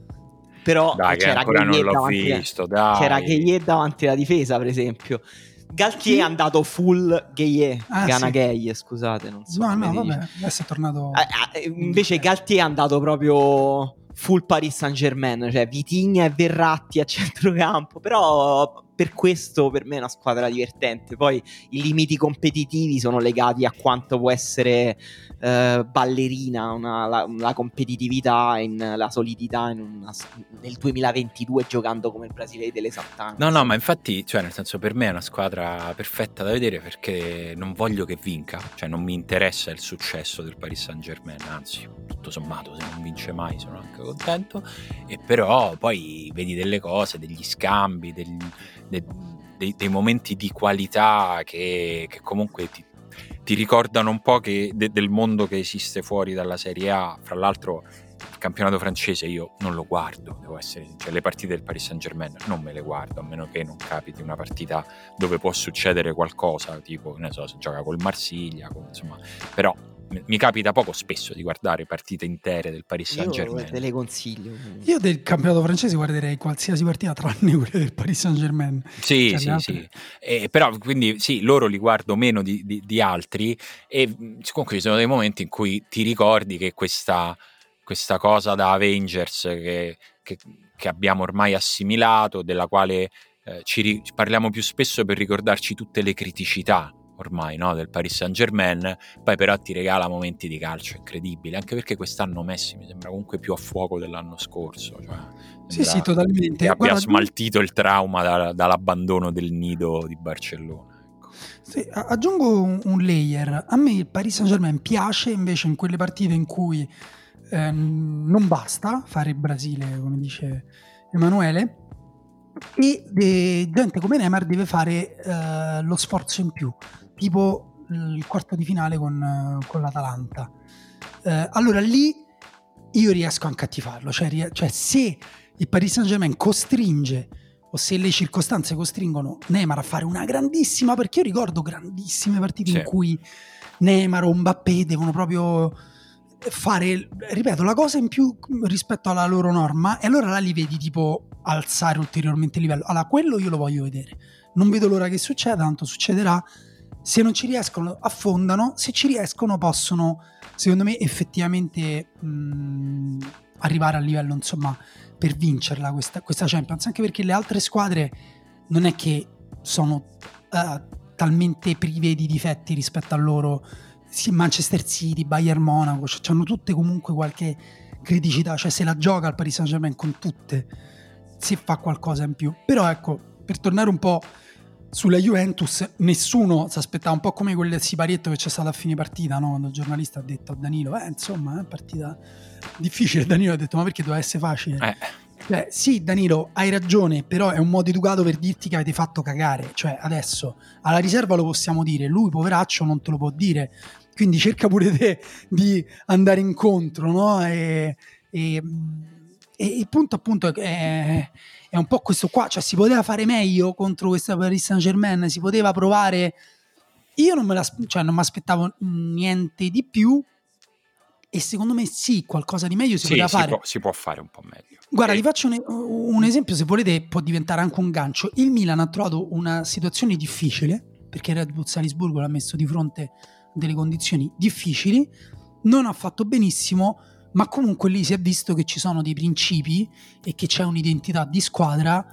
Però Dai, che c'era ancora non Gueye l'ho davanti- visto, dai. c'era Gueye davanti alla difesa, per esempio. Galtier è andato full gay, Ah, Gana sì. gay, scusate, non so No, no, dice. vabbè, adesso è tornato... Eh, eh, invece Galtier è andato proprio full Paris Saint Germain, cioè Vitigna e Verratti a centrocampo, però per questo per me è una squadra divertente. Poi i limiti competitivi sono legati a quanto può essere eh, ballerina una- la, la competitività, in, la solidità in una- nel 2022 giocando come il Brasile delle Sant'Anne. No, no, ma infatti, cioè, nel senso, per me è una squadra perfetta da vedere perché non voglio che vinca, cioè non mi interessa il successo del Paris Saint Germain, anzi, tutto sommato, se non vince mai sono anche contento, e però poi vedi delle cose, degli scambi, degli- de- dei, dei momenti di qualità che, che comunque ti, ti ricordano un po' che de- del mondo che esiste fuori dalla Serie A, fra l'altro il campionato francese io non lo guardo, devo essere sincero, le partite del Paris Saint Germain non me le guardo, a meno che non capiti una partita dove può succedere qualcosa, tipo, ne so, se gioca col Marsiglia, con- insomma, però mi- capita poco spesso di guardare partite intere del Paris Saint Io Germain. te le consiglio. Io del campionato francese guarderei qualsiasi partita tranne [LAUGHS] quelle del Paris Saint Germain. Sì, Cioè, sì, sì. Eh, però quindi sì, loro li guardo meno di, di- di altri e comunque ci sono dei momenti in cui ti ricordi che questa, questa cosa da Avengers che, che- che abbiamo ormai assimilato, della quale eh, ci ri- parliamo più spesso per ricordarci tutte le criticità ormai no, del Paris Saint Germain, poi però ti regala momenti di calcio incredibili, anche perché quest'anno Messi mi sembra comunque più a fuoco dell'anno scorso. Cioè, Sì, sì, totalmente. Che abbia Guarda, smaltito il trauma da- dall'abbandono del nido di Barcellona. ecco. Sì, aggiungo un, un layer. A me il Paris Saint Germain piace invece in quelle partite in cui ehm, non basta fare il Brasile, come dice Emanuele, e eh, gente come Neymar deve fare eh, lo sforzo in più, tipo il quarto di finale con, con l'Atalanta. Eh, allora lì io riesco anche a tifarlo, cioè, cioè se il Paris Saint Germain costringe o se le circostanze costringono Neymar a fare una grandissima, perché io ricordo grandissime partite Sì. in cui Neymar o Mbappé devono proprio fare, ripeto, la cosa in più rispetto alla loro norma e allora là li vedi tipo alzare ulteriormente il livello. Allora, quello io lo voglio vedere. Non vedo l'ora che succeda, tanto succederà. Se non ci riescono, affondano. Se ci riescono, possono, secondo me, effettivamente mh, arrivare al livello, insomma, per vincerla questa, questa Champions. Anche perché le altre squadre non è che sono eh, talmente prive di difetti rispetto a loro. Manchester City, Bayern Monaco, cioè, hanno tutte comunque qualche criticità. Cioè, se la gioca il Paris Saint Germain con tutte, si fa qualcosa in più. Però ecco, per tornare un po' sulla Juventus, nessuno si aspettava un po' come quel siparietto che c'è stato a fine partita, no? quando il giornalista ha detto a Danilo, eh, insomma, è partita difficile. Danilo ha detto, ma perché doveva essere facile? Eh, Cioè, sì, Danilo, hai ragione, però è un modo educato per dirti che avete fatto cagare. Cioè, adesso alla riserva lo possiamo dire, lui, poveraccio, non te lo può dire. Quindi cerca pure te di andare incontro, no? E, e- e il punto, appunto, è, è un po' questo qua. Cioè, si poteva fare meglio contro questa Paris Saint Germain, si poteva provare. Io non me la, cioè, non mi aspettavo niente di più. E secondo me sì, qualcosa di meglio si sì, poteva si fare. può, si può fare un po' meglio. Guarda, Eh, ti faccio un, un esempio, se volete può diventare anche un gancio. Il Milan ha trovato una situazione difficile, perché il Red Bull Salisburgo l'ha messo di fronte a delle condizioni difficili, non ha fatto benissimo, ma comunque lì si è visto che ci sono dei principi e che c'è un'identità di squadra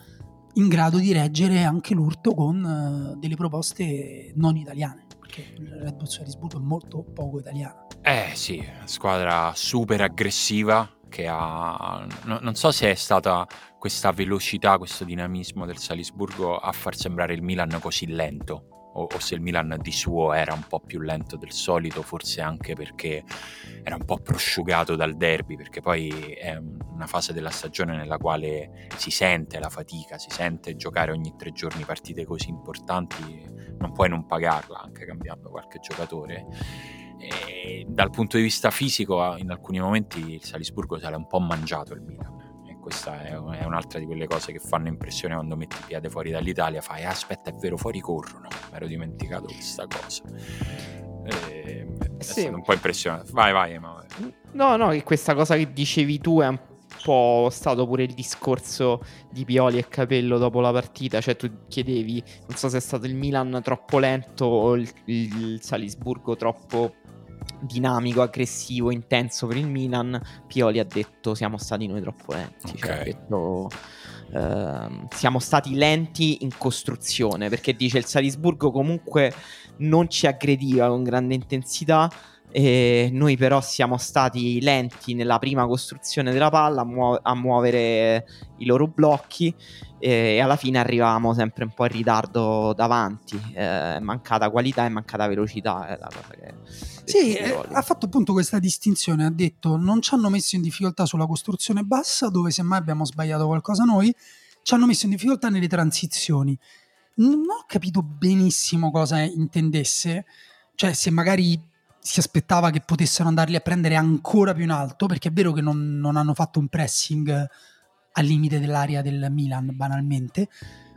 in grado di reggere anche l'urto con eh, delle proposte non italiane, perché il Red Bull Salisburgo è molto poco italiano. Eh sì, squadra super aggressiva che ha... no- non so se è stata questa velocità, questo dinamismo del Salisburgo a far sembrare il Milan così lento. O, o se il Milan di suo era un po' più lento del solito, forse anche perché era un po' prosciugato dal derby, perché poi è una fase della stagione nella quale si sente la fatica, si sente giocare ogni tre giorni partite così importanti, non puoi non pagarla anche cambiando qualche giocatore. E dal punto di vista fisico, in alcuni momenti il Salisburgo se l'è un po' mangiato il Milan. Questa è, è un'altra di quelle cose che fanno impressione quando metti piede fuori dall'Italia. Fai, "Ah, aspetta, è vero, fuori corrono. Mi ero dimenticato questa cosa. E, è Sì. stato un po' impressionante. Vai, vai, Emanuele. No, no, che questa cosa che dicevi tu è un- po' stato pure il discorso di Pioli e Capello dopo la partita. Cioè, tu chiedevi, non so se è stato il Milan troppo lento o il, il Salisburgo troppo dinamico, aggressivo, intenso per il Milan. Pioli ha detto siamo stati noi troppo lenti. Cioè, ha detto Uh, siamo stati lenti in costruzione perché dice il Salisburgo comunque non ci aggrediva con grande intensità e noi però siamo stati lenti nella prima costruzione della palla a, muo- a muovere i loro blocchi e alla fine arrivavamo sempre un po' in ritardo davanti eh, mancata qualità e mancata velocità è la cosa che sì, eh, ha fatto appunto questa distinzione ha detto non ci hanno messo in difficoltà sulla costruzione bassa dove semmai abbiamo sbagliato qualcosa noi ci hanno messo in difficoltà nelle transizioni. Non ho capito benissimo cosa intendesse cioè se magari si aspettava che potessero andarli a prendere ancora più in alto, perché è vero che non, non hanno fatto un pressing al limite dell'area del Milan, banalmente,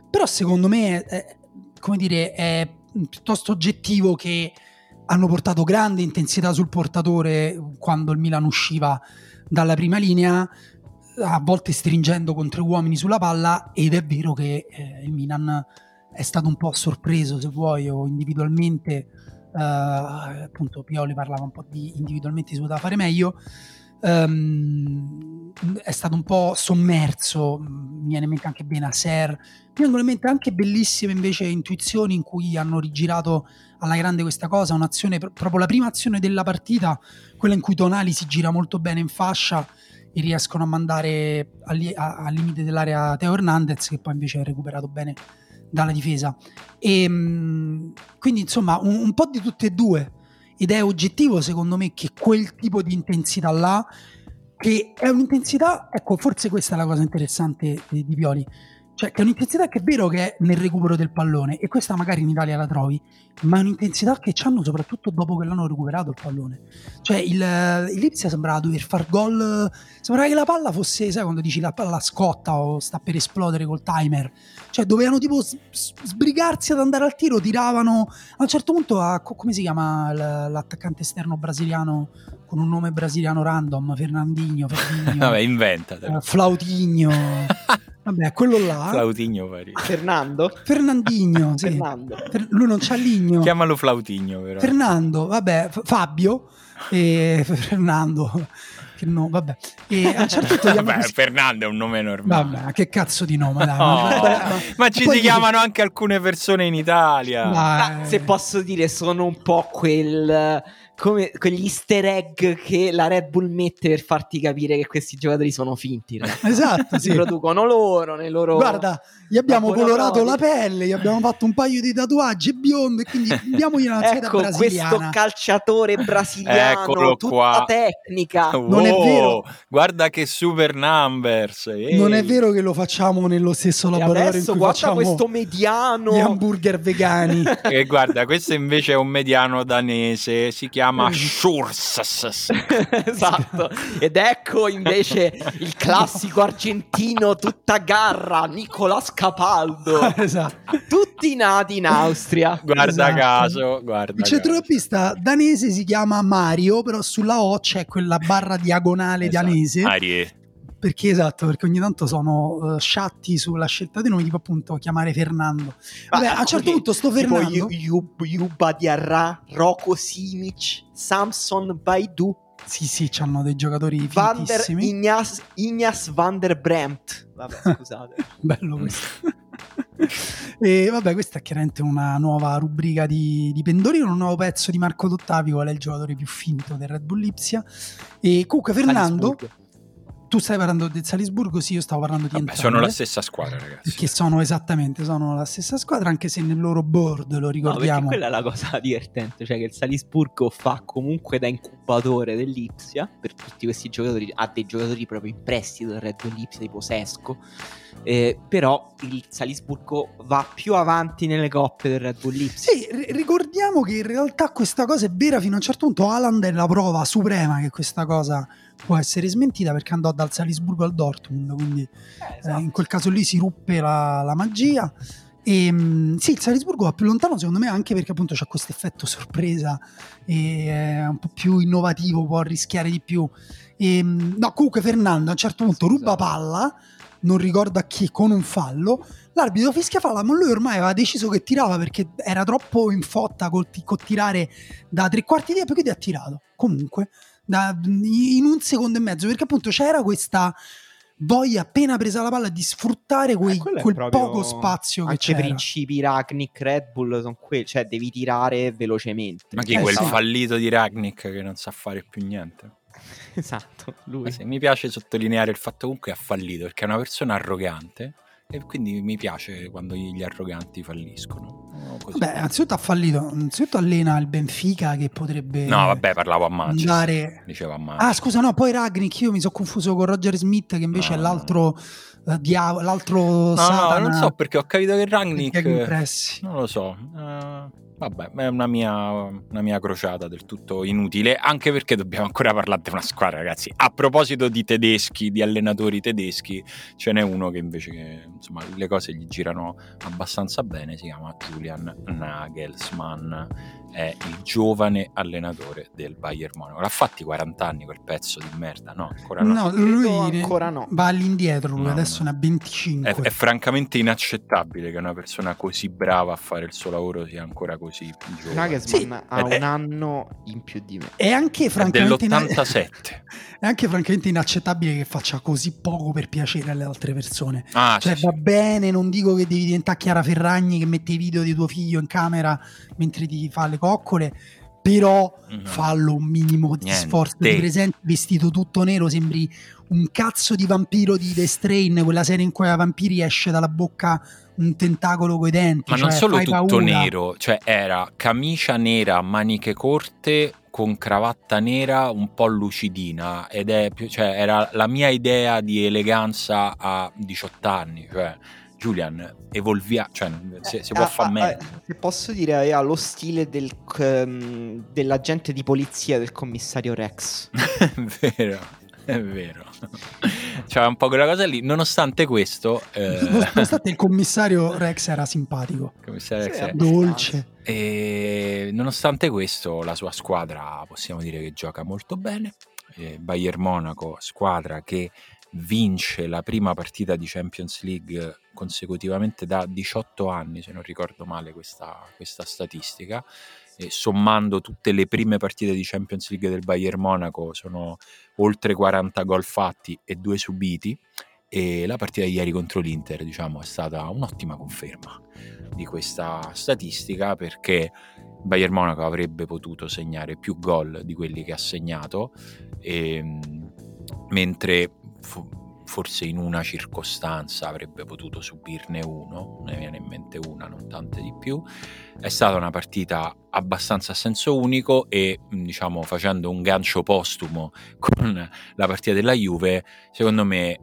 però secondo me è, come dire, è piuttosto oggettivo che hanno portato grande intensità sul portatore quando il Milan usciva dalla prima linea, a volte stringendo con tre uomini sulla palla, ed è vero che eh, il Milan è stato un po' sorpreso, se vuoi, o individualmente Uh, appunto Pioli parlava un po' di individualmente si poteva fare meglio um, è stato un po' sommerso mi viene in mente anche Benaser mi vengono in mente anche bellissime invece intuizioni in cui hanno rigirato alla grande questa cosa un'azione proprio la prima azione della partita quella in cui Tonali si gira molto bene in fascia e riescono a mandare al, al limite dell'area Teo Hernandez che poi invece ha recuperato bene dalla difesa. E, ehm, quindi insomma un, un, po' di tutte e due ed è oggettivo secondo me che quel tipo di intensità là, che è un'intensità, ecco forse questa è la cosa interessante di, di Pioli, cioè, che è un'intensità che è vero che è nel recupero del pallone, e questa magari in Italia la trovi, ma è un'intensità che hanno soprattutto dopo che l'hanno recuperato il pallone. Cioè, il, il Lipsia sembrava dover far gol. Sembrava che la palla fosse, sai, quando dici la palla scotta o sta per esplodere col timer. Cioè, dovevano tipo sbrigarsi ad andare al tiro, tiravano. A un certo punto, a, come si chiama l'attaccante esterno brasiliano con un nome brasiliano random? Fernandinho, Fernandinho. [LAUGHS] Vabbè, inventa. Uh, Flautigno. [LAUGHS] Vabbè, quello là. Flautigno pari. Fernando? Fernandinho, sì. Fernando. Per, lui non c'ha ligno. Chiamalo Flautigno, però. Fernando, vabbè, Fabio e Fernando. Che no, vabbè. E a un certo punto [LAUGHS] vabbè, così... Fernando è un nome normale. Vabbè, che cazzo di nome, dai. No. Ma, ma, ma, ci si chiamano anche alcune persone in Italia. Ma, se posso dire, sono un po' quel come quegli easter egg che la Red Bull mette per farti capire che questi giocatori sono finti. Esatto, si [LAUGHS] producono loro nei loro. Guarda, gli abbiamo colorato la pelle, gli abbiamo fatto un paio di tatuaggi bionde, quindi [LAUGHS] diamogli una ecco, brasiliana. questo calciatore brasiliano, Eccolo tutta qua. tecnica. Wow, [LAUGHS] non è vero. Guarda che super numbers. Ehi. Non è vero che lo facciamo nello stesso laboratorio in cui guarda questo mediano. Gli hamburger vegani. [LAUGHS] e guarda, questo invece è un mediano danese, si chiama chiama Schurz. esatto. Ed ecco invece il classico argentino tutta garra, Nicolas Capaldo. [LAUGHS] esatto. Tutti nati in Austria. Guarda esatto. caso, guarda. Il centrocampista danese si chiama Mario, però sulla O c'è quella barra diagonale esatto. danese. Marie perché esatto, perché ogni tanto sono uh, sciatti sulla scelta di nomi, tipo appunto chiamare Fernando. Vabbè, a un certo punto sto Fernando. Yuba Diarra, Rocco Simic, Samson Baidu. Sì, sì, hanno dei giocatori Van der Ignas, Ignas Van der Bremt. Vabbè, [LAUGHS] scusate. Bello questo. [LAUGHS] e vabbè, questa è chiaramente una nuova rubrica di, di Pendolino, un nuovo pezzo di Marco Dottavi, qual è il giocatore più finto del Red Bull Lipsia. E comunque Fernando... Salisburgo tu stai parlando del Salisburgo, sì, io stavo parlando di Vabbè, entrambe. Sono la stessa squadra, ragazzi. Perché sono esattamente, sono la stessa squadra, anche se nel loro board, lo ricordiamo. No, quella è la cosa divertente, cioè che il Salisburgo fa comunque da incubatore dell'Ipsia per tutti questi giocatori, ha dei giocatori proprio in prestito del Red Bull Lipsia, tipo Sesco, eh, però il Salisburgo va più avanti nelle coppe del Red Bull Lipsia. Sì, r- ricordiamo che in realtà questa cosa è vera fino a un certo punto, Haaland è la prova suprema che questa cosa può essere smentita perché andò dal Salisburgo al Dortmund, quindi eh, esatto. eh, in quel caso lì si ruppe la, la magia. E, mm, sì, il Salisburgo va più lontano secondo me anche perché appunto c'è questo effetto sorpresa e è un po' più innovativo, può rischiare di più. E, mm, no, comunque Fernando a un certo punto ruba Esatto. palla, non ricordo a chi, con un fallo. L'arbitro fischia fallo, ma lui ormai aveva deciso che tirava perché era troppo in fotta col, col tirare da tre quarti di tempo, quindi ha tirato. Comunque, da- in un secondo e mezzo, perché appunto c'era questa voglia appena presa la palla di sfruttare quei- Eh, quel poco spazio che c'era. i principi Ragnick, Red Bull sono quelli, cioè devi tirare velocemente. Ma chi Eh, quel sì. fallito di Ragnick che non sa fare più niente? [LAUGHS] Esatto, lui. Sì, mi piace sottolineare il fatto comunque che ha fallito perché è una persona arrogante e quindi mi piace quando gli arroganti falliscono. No, così. Beh, innanzitutto ha fallito. Innanzitutto allena il Benfica che potrebbe no, vabbè, parlavo a Manchester. andare. Diceva a Manchester. Ah, scusa, no, poi Ragnick, io mi sono confuso con Roger Smith, che invece No, è no. l'altro eh, diavolo, l'altro no, no, Satana. non so perché ho capito che impressi. Non lo so. eh, vabbè, è una mia, una mia crociata del tutto inutile, anche perché dobbiamo ancora parlare di una squadra, ragazzi. A proposito di tedeschi, di allenatori tedeschi, ce n'è uno che invece che, insomma, le cose gli girano abbastanza bene, si chiama Julian Nagelsmann, è il giovane allenatore del Bayern Monaco. L'ha fatti 40 anni quel pezzo di merda, no? Ancora no. No, lui ancora no. va all'indietro, lui No, adesso ha 25. È, è francamente inaccettabile che una persona così brava a fare il suo lavoro sia ancora così giovane. Nagelsmann Sì. ha un anno in più di me. È anche È francamente ina- dell'87. [LAUGHS] è anche francamente inaccettabile che faccia così poco per piacere alle altre persone. Ah, Cioè, sì, sì. va bene, non dico che devi diventare Chiara Ferragni che mette i video di tuo figlio in camera mentre ti fa le coccole, però Mhm. fallo un minimo di Niente. sforzo. Ti presenti vestito tutto nero, sembri un cazzo di vampiro di The Strain, quella serie in cui ai vampiri esce dalla bocca un tentacolo coi denti. Ma non cioè, solo fai tutto paura. nero, cioè era camicia nera, maniche corte con cravatta nera un po' lucidina ed è più, cioè era la mia idea di eleganza a 18 anni, cioè Julian evolvia, cioè se, si può Eh, fare ah, meglio. ah, se posso dire, aveva lo stile del, ehm, dell'agente di polizia del commissario Rex. è [LAUGHS] vero, è vero. C'era un po' quella cosa lì, nonostante questo eh, Nonostante il commissario Rex era simpatico, commissario Rex Sì, abbastanza. dolce. E nonostante questo, la sua squadra possiamo dire che gioca molto bene. Eh, Bayern Monaco, squadra che vince la prima partita di Champions League consecutivamente da 18 anni, se non ricordo male questa, questa statistica. E sommando tutte le prime partite di Champions League del Bayern Monaco sono oltre 40 gol fatti e due subiti. E la partita di ieri contro l'Inter, diciamo, è stata un'ottima conferma di questa statistica perché Bayern Monaco avrebbe potuto segnare più gol di quelli che ha segnato, ehm, mentre forse in una circostanza avrebbe potuto subirne uno, ne viene in mente una, non tante di più. È stata una partita abbastanza a senso unico e diciamo facendo un gancio postumo con la partita della Juve, secondo me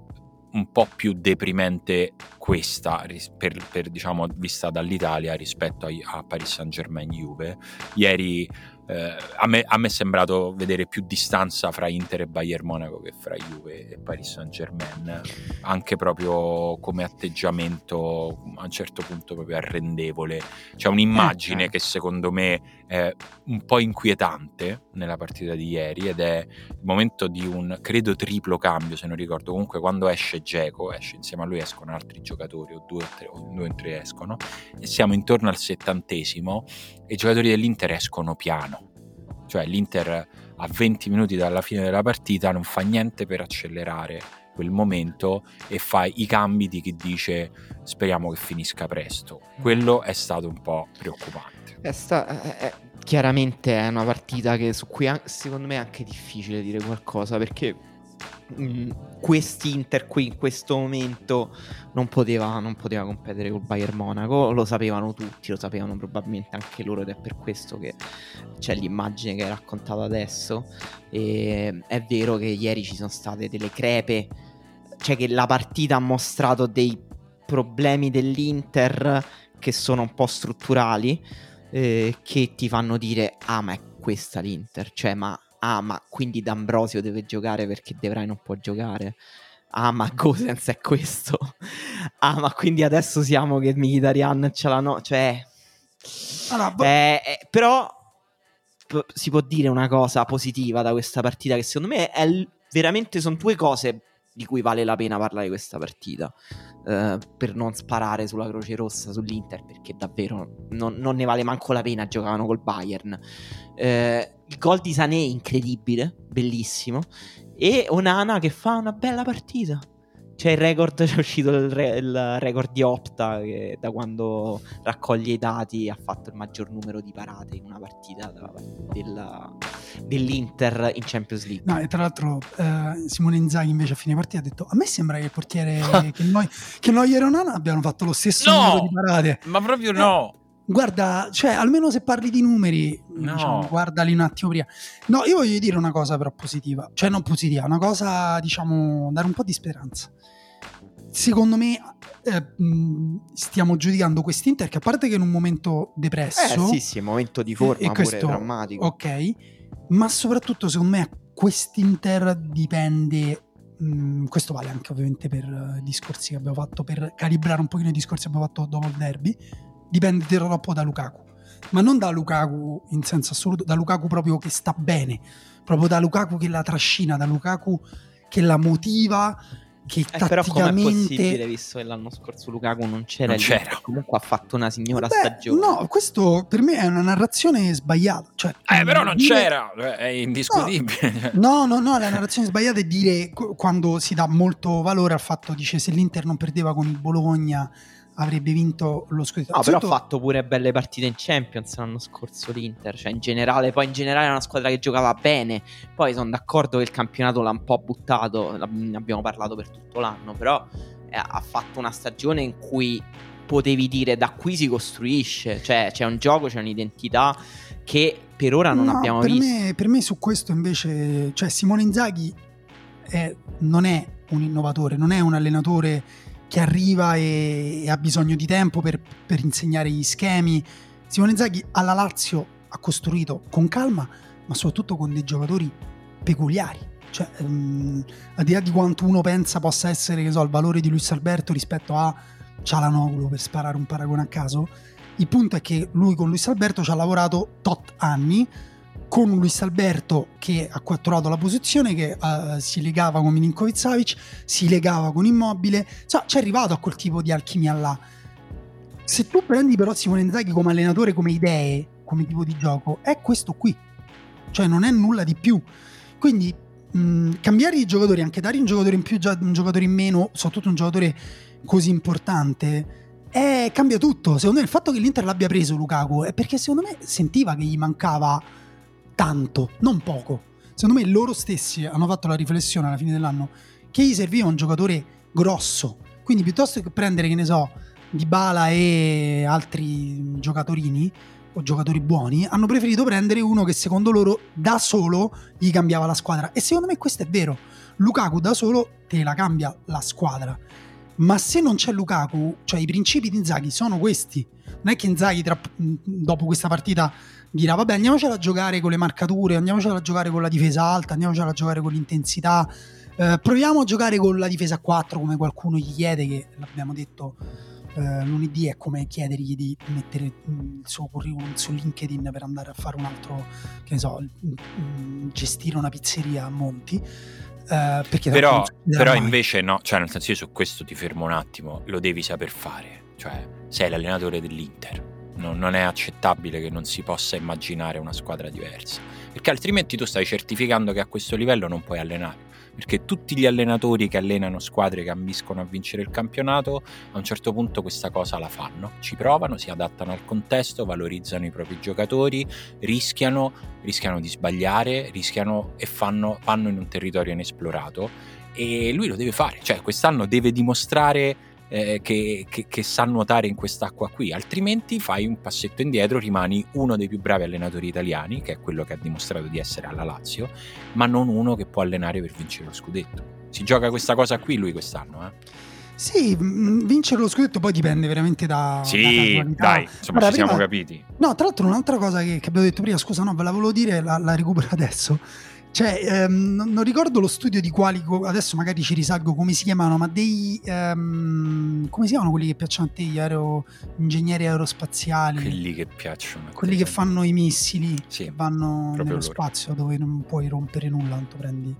un po' più deprimente questa per, per, diciamo vista dall'Italia rispetto ai- a, Paris Saint Germain Juve ieri eh, a, me, a me è sembrato vedere più distanza fra Inter e Bayern Monaco che fra Juve e Paris Saint Germain anche proprio come atteggiamento a un certo punto proprio arrendevole. C'è un'immagine Eh, che secondo me è un po' inquietante nella partita di ieri ed è il momento di un credo triplo cambio se non ricordo. Comunque quando esce Geco esce insieme a lui escono altri giocatori o due o tre, o due o tre escono e siamo intorno al settantesimo e i giocatori dell'Inter escono piano cioè l'Inter a 20 minuti dalla fine della partita non fa niente per accelerare quel momento e fa i cambi di chi dice speriamo che finisca presto. Quello è stato un po' preoccupante. Eh, sta- eh, chiaramente è una partita che, su cui an- secondo me è anche difficile dire qualcosa perché questi Inter qui in questo momento non poteva, non poteva competere col Bayern Monaco, lo sapevano tutti, lo sapevano probabilmente anche loro ed è per questo che c'è l'immagine che hai raccontato adesso. E è vero che ieri ci sono state delle crepe, cioè che la partita ha mostrato dei problemi dell'Inter che sono un po' strutturali eh, che ti fanno dire ah ma è questa l'Inter cioè ma ah ma quindi D'Ambrosio deve giocare perché De Vrij non può giocare? Ah ma Gosens è questo. [LAUGHS] Ah, ma quindi adesso siamo che Mkhitaryan ce l'hanno, cioè... Allora, Eh, eh, però p- si può dire una cosa positiva da questa partita che secondo me è l- veramente sono due cose di cui vale la pena parlare questa partita eh, per non sparare sulla Croce Rossa sull'Inter perché davvero non, non ne vale manco la pena giocavano col Bayern. Eh, il gol di Sané incredibile bellissimo e Onana che fa una bella partita c'è il record, [LAUGHS] c'è uscito il, re- il record di Opta che da quando raccoglie i dati ha fatto il maggior numero di parate in una partita da- della- dell'Inter in Champions League. No, e tra l'altro eh, Simone Inzaghi invece a fine partita ha detto a me sembra che il portiere [LAUGHS] che noi, che noi e Ronana abbiano fatto lo stesso No! numero di parate. Ma proprio no. Guarda, cioè, almeno se parli di numeri, No. diciamo, guardali un attimo prima. No, io voglio dire una cosa però positiva, cioè non positiva, una cosa, diciamo, dare un po' di speranza. Secondo me eh, stiamo giudicando quest'Inter che a parte che è in un momento depresso, Eh sì, sì, è un momento di forma e pure questo- drammatico. ok, ma soprattutto secondo me a quest'Inter dipende, questo vale anche ovviamente per eh, i discorsi che abbiamo fatto, per calibrare un pochino i discorsi che abbiamo fatto dopo il derby, dipende troppo da Lukaku, ma non da Lukaku in senso assoluto, da Lukaku proprio che sta bene, proprio da Lukaku che la trascina, da Lukaku che la motiva, che Eh, però com'è possibile, visto che l'anno scorso Lukaku non c'era, Non c'era. comunque ha fatto una signora Beh, stagione. No, questo per me è una narrazione sbagliata. Cioè, Eh, però non dire- c'era, cioè, è indiscutibile. No, no, no, la narrazione sbagliata è dire qu- quando si dà molto valore al fatto, dice se l'Inter non perdeva con il Bologna avrebbe vinto lo scudetto. No, però ha fatto pure belle partite in Champions l'anno scorso l'Inter, cioè in generale, poi in generale è una squadra che giocava bene, poi sono d'accordo che il campionato l'ha un po' buttato, ne abbiamo parlato per tutto l'anno, però eh, ha fatto una stagione in cui potevi dire da qui si costruisce, cioè c'è un gioco, c'è un'identità che per ora non No, abbiamo per visto. Me, per me su questo invece, cioè Simone Inzaghi è- non è un innovatore, non è un allenatore che arriva e, e ha bisogno di tempo per, per insegnare gli schemi. Simone Inzaghi alla Lazio ha costruito con calma, ma soprattutto con dei giocatori peculiari. Cioè, ehm, al di là di quanto uno pensa possa essere, so, il valore di Luis Alberto rispetto a Cialanoglu per sparare un paragone a caso, il punto è che lui con Luis Alberto ci ha lavorato tot anni con Luis Alberto che ha trovato la posizione che eh, si legava con Milinkovic Savic, si legava con Immobile, cioè, ci è arrivato a quel tipo di alchimia là. Se tu prendi però Simone Inzaghi come allenatore, come idee, come tipo di gioco, è questo qui. Cioè non è nulla di più. Quindi mh, cambiare i giocatori, anche dare un giocatore in più, un giocatore in meno, soprattutto un giocatore così importante, eh, cambia tutto. Secondo me il fatto che l'Inter l'abbia preso Lukaku è perché secondo me sentiva che gli mancava tanto, non poco. Secondo me loro stessi hanno fatto la riflessione alla fine dell'anno che gli serviva un giocatore grosso. Quindi piuttosto che prendere, che ne so, Dybala e altri giocatorini o giocatori buoni, hanno preferito prendere uno che secondo loro da solo gli cambiava la squadra. E secondo me questo è vero. Lukaku da solo te la cambia la squadra. Ma se non c'è Lukaku, cioè i principi di Inzaghi sono questi. Non è che Inzaghi tra- dopo questa partita dirà vabbè andiamocela a giocare con le marcature, andiamocela a giocare con la difesa alta, andiamocela a giocare con l'intensità, eh, proviamo a giocare con la difesa a 4 come qualcuno gli chiede, che l'abbiamo detto eh, lunedì, è come chiedergli di mettere mm, il suo curriculum su LinkedIn per andare a fare un altro, che ne so, mm, gestire una pizzeria a Monti. eh, Però, però invece no, cioè nel senso io su questo ti fermo un attimo, lo devi saper fare, cioè sei l'allenatore dell'Inter, non, non è accettabile che non si possa immaginare una squadra diversa, perché altrimenti tu stai certificando che a questo livello non puoi allenare, perché tutti gli allenatori che allenano squadre che ambiscono a vincere il campionato a un certo punto questa cosa la fanno, ci provano, si adattano al contesto, valorizzano i propri giocatori, rischiano, rischiano di sbagliare, rischiano e fanno, vanno in un territorio inesplorato. E lui lo deve fare, cioè quest'anno deve dimostrare eh, che, che- che sa nuotare in quest'acqua qui, altrimenti fai un passetto indietro, rimani uno dei più bravi allenatori italiani, che è quello che ha dimostrato di essere alla Lazio, ma non uno che può allenare per vincere lo scudetto. Si gioca questa cosa qui lui quest'anno, eh? Sì, mh, vincere lo scudetto poi dipende veramente da... da Sì, casualità. dai, insomma Guarda, ci siamo prima- capiti. No, tra l'altro un'altra cosa che, che abbiamo detto prima, scusa, no, ve la volevo dire, la, la recupero adesso, Cioè, ehm, non, non ricordo lo studio di quali, adesso magari ci risalgo come si chiamano, ma dei... ehm, come si chiamano quelli che piacciono a te, gli aero, ingegneri aerospaziali? Quelli che piacciono. quelli che fanno i missili, Sì, che vanno nello loro. spazio dove non puoi rompere nulla, tanto prendi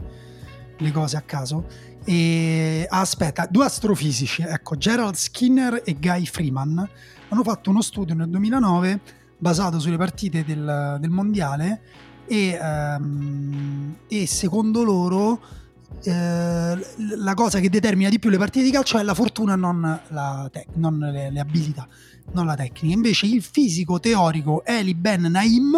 le cose a caso. E ah, aspetta, due astrofisici, ecco, Gerald Skinner e Guy Freeman, hanno fatto uno studio nel 2009 basato sulle partite del, del mondiale e, ehm, e secondo loro eh, la cosa che determina di più le partite di calcio è la fortuna, non, la tec- non le, le abilità, non la tecnica. Invece il fisico teorico Eli Ben Naim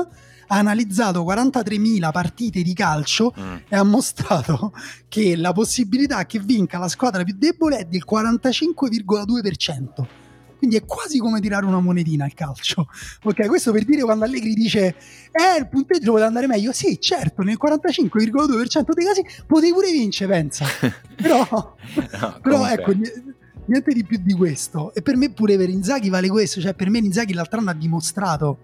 ha analizzato 43.000 partite di calcio Mm. e ha mostrato [LAUGHS] che la possibilità che vinca la squadra più debole è del 45,2%. Quindi è quasi come tirare una monetina al calcio. [LAUGHS] Ok, questo per dire quando Allegri dice eh, il punteggio poteva andare meglio. Sì, certo, nel 45,2% dei casi potevi pure vincere, pensa. [LAUGHS] Però, No, [LAUGHS] però ecco, ni- niente di più di questo. E per me pure per Inzaghi vale questo. Cioè, per me Inzaghi l'altro anno ha dimostrato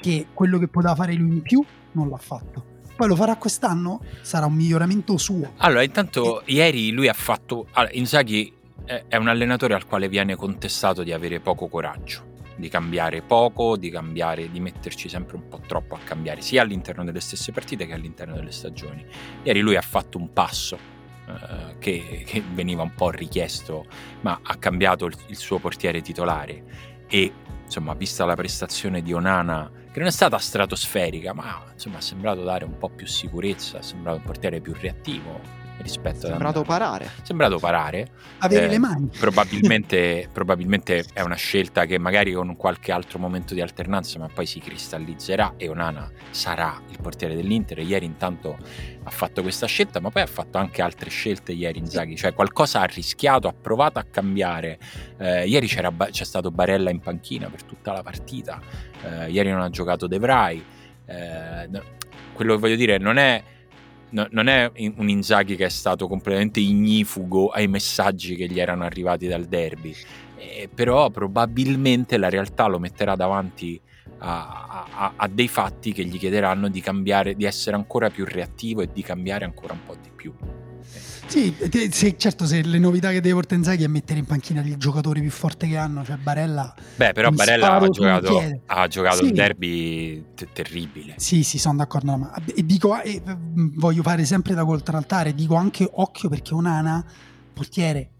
che quello che poteva fare lui in più non l'ha fatto. Poi lo farà quest'anno, sarà un miglioramento suo. Allora, intanto ieri lui ha fatto. Allora, Inzaghi è, un allenatore al quale viene contestato di avere poco coraggio, di cambiare poco, di cambiare, di metterci sempre un po' troppo a cambiare, sia all'interno delle stesse partite che all'interno delle stagioni. Ieri lui ha fatto un passo eh, che, che veniva un po' richiesto, ma ha cambiato il, il suo portiere titolare e insomma, vista la prestazione di Onana, che non è stata stratosferica, ma insomma, ha sembrato dare un po' più sicurezza, è sembrato un portiere più reattivo rispetto sembrato andare. parare. Sembrato parare. Avere Eh, le mani. [LAUGHS] Probabilmente, probabilmente è una scelta che magari con qualche altro momento di alternanza, ma poi si cristallizzerà e Onana sarà il portiere dell'Inter. E Ieri intanto ha fatto questa scelta, ma poi ha fatto anche altre scelte ieri Inzaghi, cioè qualcosa ha rischiato, ha provato a cambiare. Eh, ieri c'era Ba- c'è stato Barella in panchina per tutta la partita, Eh, ieri non ha giocato De Vrij. Eh, no- quello che voglio dire non è no- non è un Inzaghi che è stato completamente ignifugo ai messaggi che gli erano arrivati dal derby, Eh, però probabilmente la realtà lo metterà davanti a, a- a dei fatti che gli chiederanno di cambiare, di essere ancora più reattivo e di cambiare ancora un po' di più. Sì, te- se- certo, se le novità che deve portare Inzaghi è mettere in panchina il giocatore più forte che hanno, cioè Barella. Beh, però Barella ha giocato, ha giocato Sì. un derby te- terribile. Sì, sì, sono d'accordo. Ma, e dico, e, mm, voglio fare sempre da contraltare, dico anche occhio perché Onana, portiere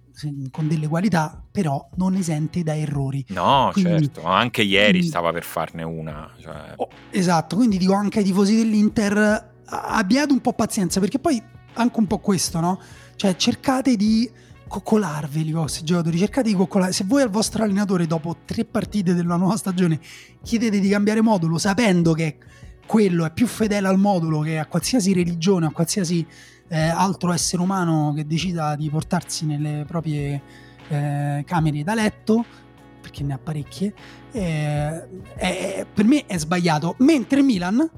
con delle qualità, però non esente da errori. No, Quindi- certo, anche ieri quindi- stava per farne una. Cioè, Oh, esatto, quindi dico anche ai tifosi dell'Inter, abbiate un po' pazienza, perché poi anche un po' questo, no? Cioè cercate di coccolarveli vostri giocatori, cercate di coccolare. Se voi al vostro allenatore dopo tre partite della nuova stagione chiedete di cambiare modulo, sapendo che quello è più fedele al modulo che a qualsiasi religione, a qualsiasi eh, altro essere umano che decida di portarsi nelle proprie eh, camere da letto, perché ne ha parecchie, eh, è- per me è sbagliato. Mentre Milan,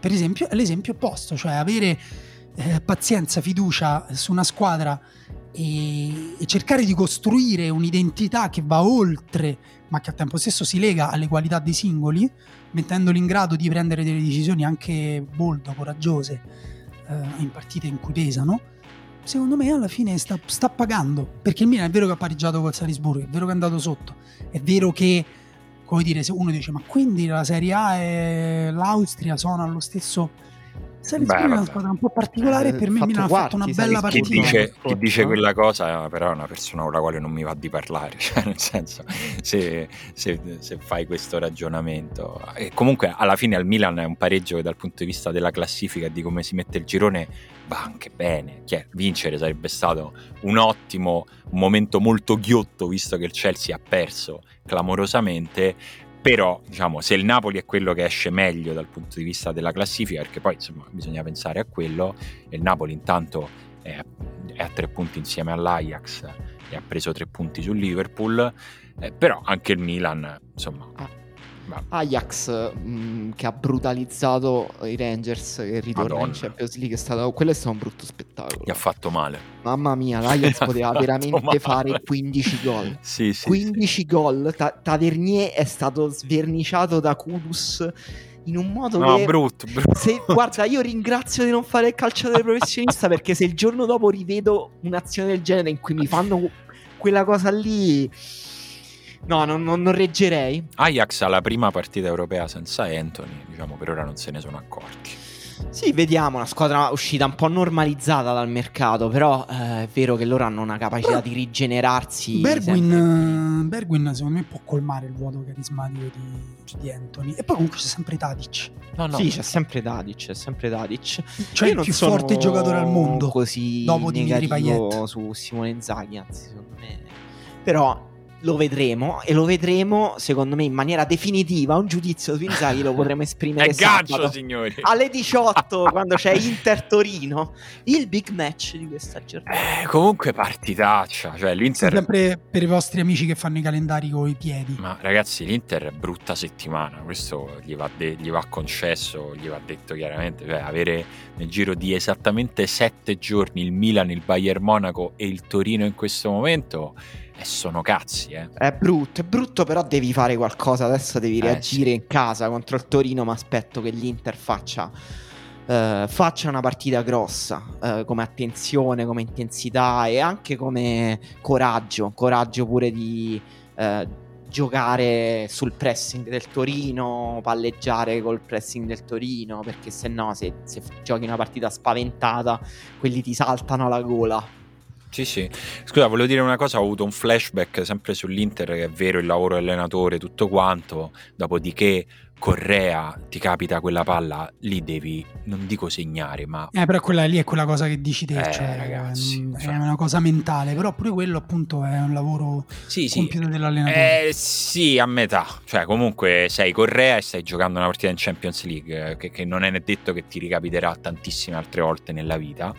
per esempio, è l'esempio opposto, cioè avere eh, pazienza, fiducia su una squadra e, e cercare di costruire un'identità che va oltre, ma che al tempo stesso si lega alle qualità dei singoli, mettendoli in grado di prendere delle decisioni anche bold, coraggiose eh, in partite in cui pesano. Secondo me alla fine sta, sta pagando perché il Milan è vero che ha pareggiato col Salisburgo, è vero che è andato sotto, è vero che come dire, se uno dice ma quindi la Serie A e l'Austria sono allo stesso Salisburgo è una squadra un po' particolare Eh, per me Milan ha fatto una bella Salisburgo. chi partita. dice, chi dice quella cosa però è una persona con la quale non mi va di parlare [LAUGHS] cioè nel senso se, se- se fai questo ragionamento. E comunque alla fine al Milan è un pareggio che dal punto di vista della classifica e di come si mette il girone va anche bene. Chiaro, vincere sarebbe stato un ottimo un momento molto ghiotto visto che il Chelsea ha perso clamorosamente però diciamo se il Napoli è quello che esce meglio dal punto di vista della classifica perché poi insomma bisogna pensare a quello e il Napoli intanto è, è a tre punti insieme all'Ajax e ha preso tre punti sul Liverpool eh, però anche il Milan insomma Ajax mh, che ha brutalizzato i Rangers che ritorna Madonna. in Champions League è stato, quello è stato un brutto spettacolo gli ha fatto male mamma mia l'Ajax [LAUGHS] poteva veramente male. fare 15 gol [LAUGHS] sì sì, 15 gol Ta- Tavernier è stato sverniciato da Kudus in un modo No, che... brutto, brutto. Se, guarda, io ringrazio di non fare il calciatore [LAUGHS] professionista perché se il giorno dopo rivedo un'azione del genere in cui mi fanno quella cosa lì, no, non, non- non reggerei. Ajax alla prima partita europea senza Anthony, diciamo per ora non se ne sono accorti. Sì, vediamo, una squadra uscita un po' normalizzata dal mercato, però eh, è vero che loro hanno una capacità di rigenerarsi. Bergwin, eh, Bergwin, secondo me può colmare il vuoto carismatico di, di Anthony. E poi comunque c'è sempre Tadic. No, no. Sì, c'è sempre Tadic, c'è sempre Tadic. Cioè Io il non più sono forte giocatore al mondo. Così dopo Dimitri Payet. su Simone Inzaghi, anzi, secondo me. Però lo vedremo e lo vedremo, secondo me, in maniera definitiva. Un giudizio su Inzaghi lo potremo esprimere [LAUGHS] È gancio, sabato signori. alle 18 quando c'è Inter Torino, il big match di questa giornata. Eh, comunque partitaccia, cioè l'Inter Sempre per i vostri amici che fanno i calendari con i piedi. Ma ragazzi, l'Inter è brutta settimana, questo gli va, de- gli va concesso, gli va detto chiaramente, cioè avere nel giro di esattamente sette giorni il Milan, il Bayern Monaco e il Torino in questo momento, eh, sono cazzi, eh. È brutto, è brutto, però devi fare qualcosa. Adesso devi Eh, reagire sì. in casa contro il Torino. Ma aspetto che l'Inter faccia, eh, faccia una partita grossa eh, come attenzione, come intensità e anche come coraggio. Coraggio pure di eh, giocare sul pressing del Torino, palleggiare col pressing del Torino. Perché se no, se, se giochi una partita spaventata, quelli ti saltano alla gola. Sì, sì. Scusa, volevo dire una cosa, ho avuto un flashback sempre sull'Inter, che è vero il lavoro dell'allenatore, tutto quanto, dopodiché Correa ti capita quella palla, lì devi, non dico segnare, ma Eh, però quella lì è quella cosa che dici te, Eh, cioè, ragazzi, è cioè. una cosa mentale, però pure quello appunto è un lavoro sì, sì. compito dell'allenatore. Eh, sì, a metà. Cioè, comunque sei Correa e stai giocando una partita in Champions League, eh, che, che non è detto che ti ricapiterà tantissime altre volte nella vita.